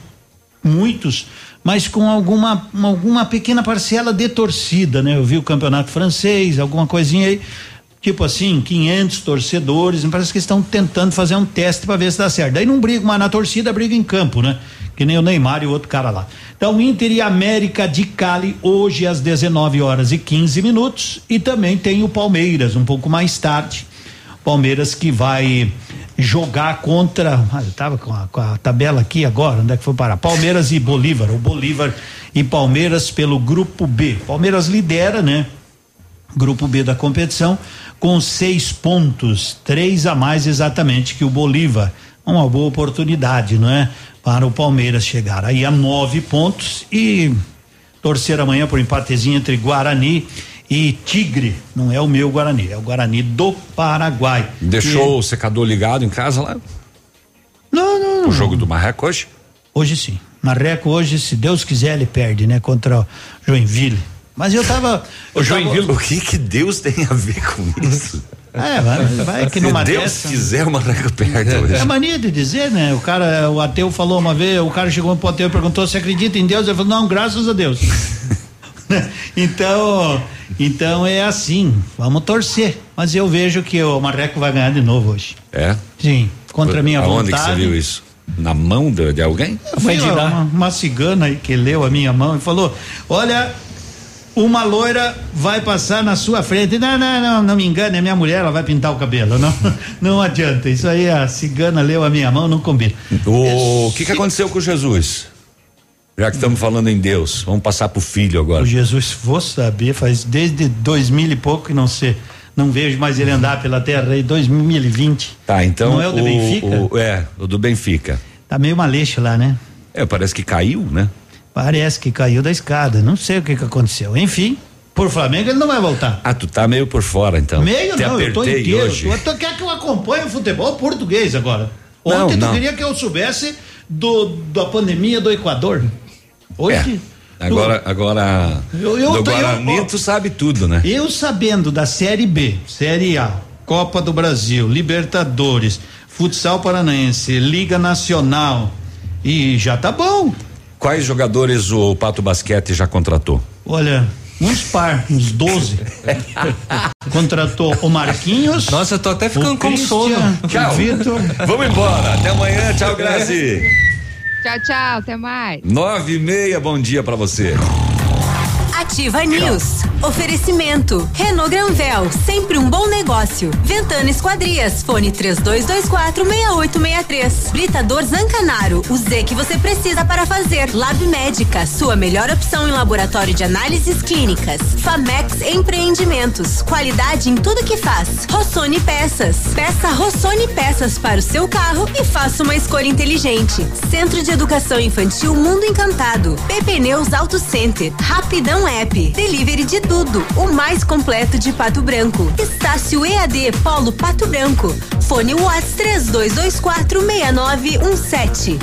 muitos, mas com alguma alguma pequena parcela de torcida, né? Eu vi o campeonato francês, alguma coisinha aí, tipo assim, 500 torcedores, parece que estão tentando fazer um teste para ver se dá certo. Daí não briga mais na torcida, briga em campo, né? Que nem o Neymar e o outro cara lá. Então, Inter e América de Cali hoje às 19 horas e 15 minutos e também tem o Palmeiras um pouco mais tarde. Palmeiras que vai jogar contra. Ah, eu tava com a, com a tabela aqui agora, onde é que foi parar? Palmeiras e Bolívar. O Bolívar e Palmeiras pelo grupo B. Palmeiras lidera, né? Grupo B da competição, com seis pontos, três a mais exatamente que o Bolívar. Uma boa oportunidade, não é? Para o Palmeiras chegar aí a nove pontos e torcer amanhã por empatezinho entre Guarani e Tigre. Não é o meu Guarani, é o Guarani do Paraguai. Deixou Que- o secador ligado em casa lá? Não, não. O jogo do Marreco hoje? Hoje sim. Marreco hoje, se Deus quiser, ele perde, né? Contra Joinville. Mas eu tava. eu tava- o que que Deus tem a ver com isso? <laughs> É, vai, vai que numa Se Deus dessa- quiser, o Marreco perde hoje. É mania de dizer, né? O cara, o ateu falou uma vez, o cara chegou pro ateu e perguntou se acredita em Deus, ele falou, não, graças a Deus. <laughs> então, então é assim, vamos torcer. Mas eu vejo que o Marreco vai ganhar de novo hoje. É? Sim, contra a minha Aonde vontade. que você viu isso? Na mão de, de alguém? Foi uma, uma cigana aí que leu a minha mão e falou: Olha, uma loira vai passar na sua frente. Não, não, não, não me engane, é minha mulher, ela vai pintar o cabelo. Não, <laughs> não adianta. Isso aí a cigana leu a minha mão, não combina. O que que aconteceu com Jesus? Já que estamos falando em Deus, vamos passar pro filho agora. O Jesus, vou saber, faz desde dois mil e pouco que não sei. Não vejo mais ele andar pela terra aí, 2020. Tá, então. Não é o do Benfica? o- é, o do Benfica. Tá meio maleixo lá, né? É, parece que caiu, né? Parece que caiu da escada. Não sei o que que aconteceu. Enfim, por Flamengo ele não vai voltar. Ah, tu tá meio por fora, então. Meio Te não, eu tô inteiro. hoje. Tu, tu quer que eu acompanhe o futebol português agora? Não, Ontem tu não. queria que eu soubesse do, da pandemia do Equador. Hoje. Agora, agora. Eu- eu do tô- eu- Guarani, ó. tu sabe tudo, né? Eu sabendo da Série B, Série A, Copa do Brasil, Libertadores, Futsal Paranaense, Liga Nacional. E já tá bom. Quais jogadores o Pato Basquete já contratou? Olha, uns par, uns 12. <laughs> Contratou o Marquinhos. Nossa, eu tô até ficando com sono. o Tchau. Vitor. Vamos embora. Até amanhã. Tchau, Grazi. Tchau, tchau, até mais. Nove e meia, bom dia pra você. Ativa News. Oferecimento. Renault Granvel, sempre um bom negócio. Ventana Esquadrias, fone 3224 6863. Britador Zancanaro, o Z que você precisa para fazer. Lab Médica, sua melhor opção em laboratório de análises clínicas. Famex Empreendimentos, qualidade em tudo que faz. Rossoni Peças. Peça Rossoni Peças para o seu carro e faça uma escolha inteligente. Centro de Educação Infantil Mundo Encantado. PP Neus Auto Center. Rapidão App. Delivery de tudo. O mais completo de Pato Branco. Estácio EAD Polo Pato Branco. Fone Whats 32246917.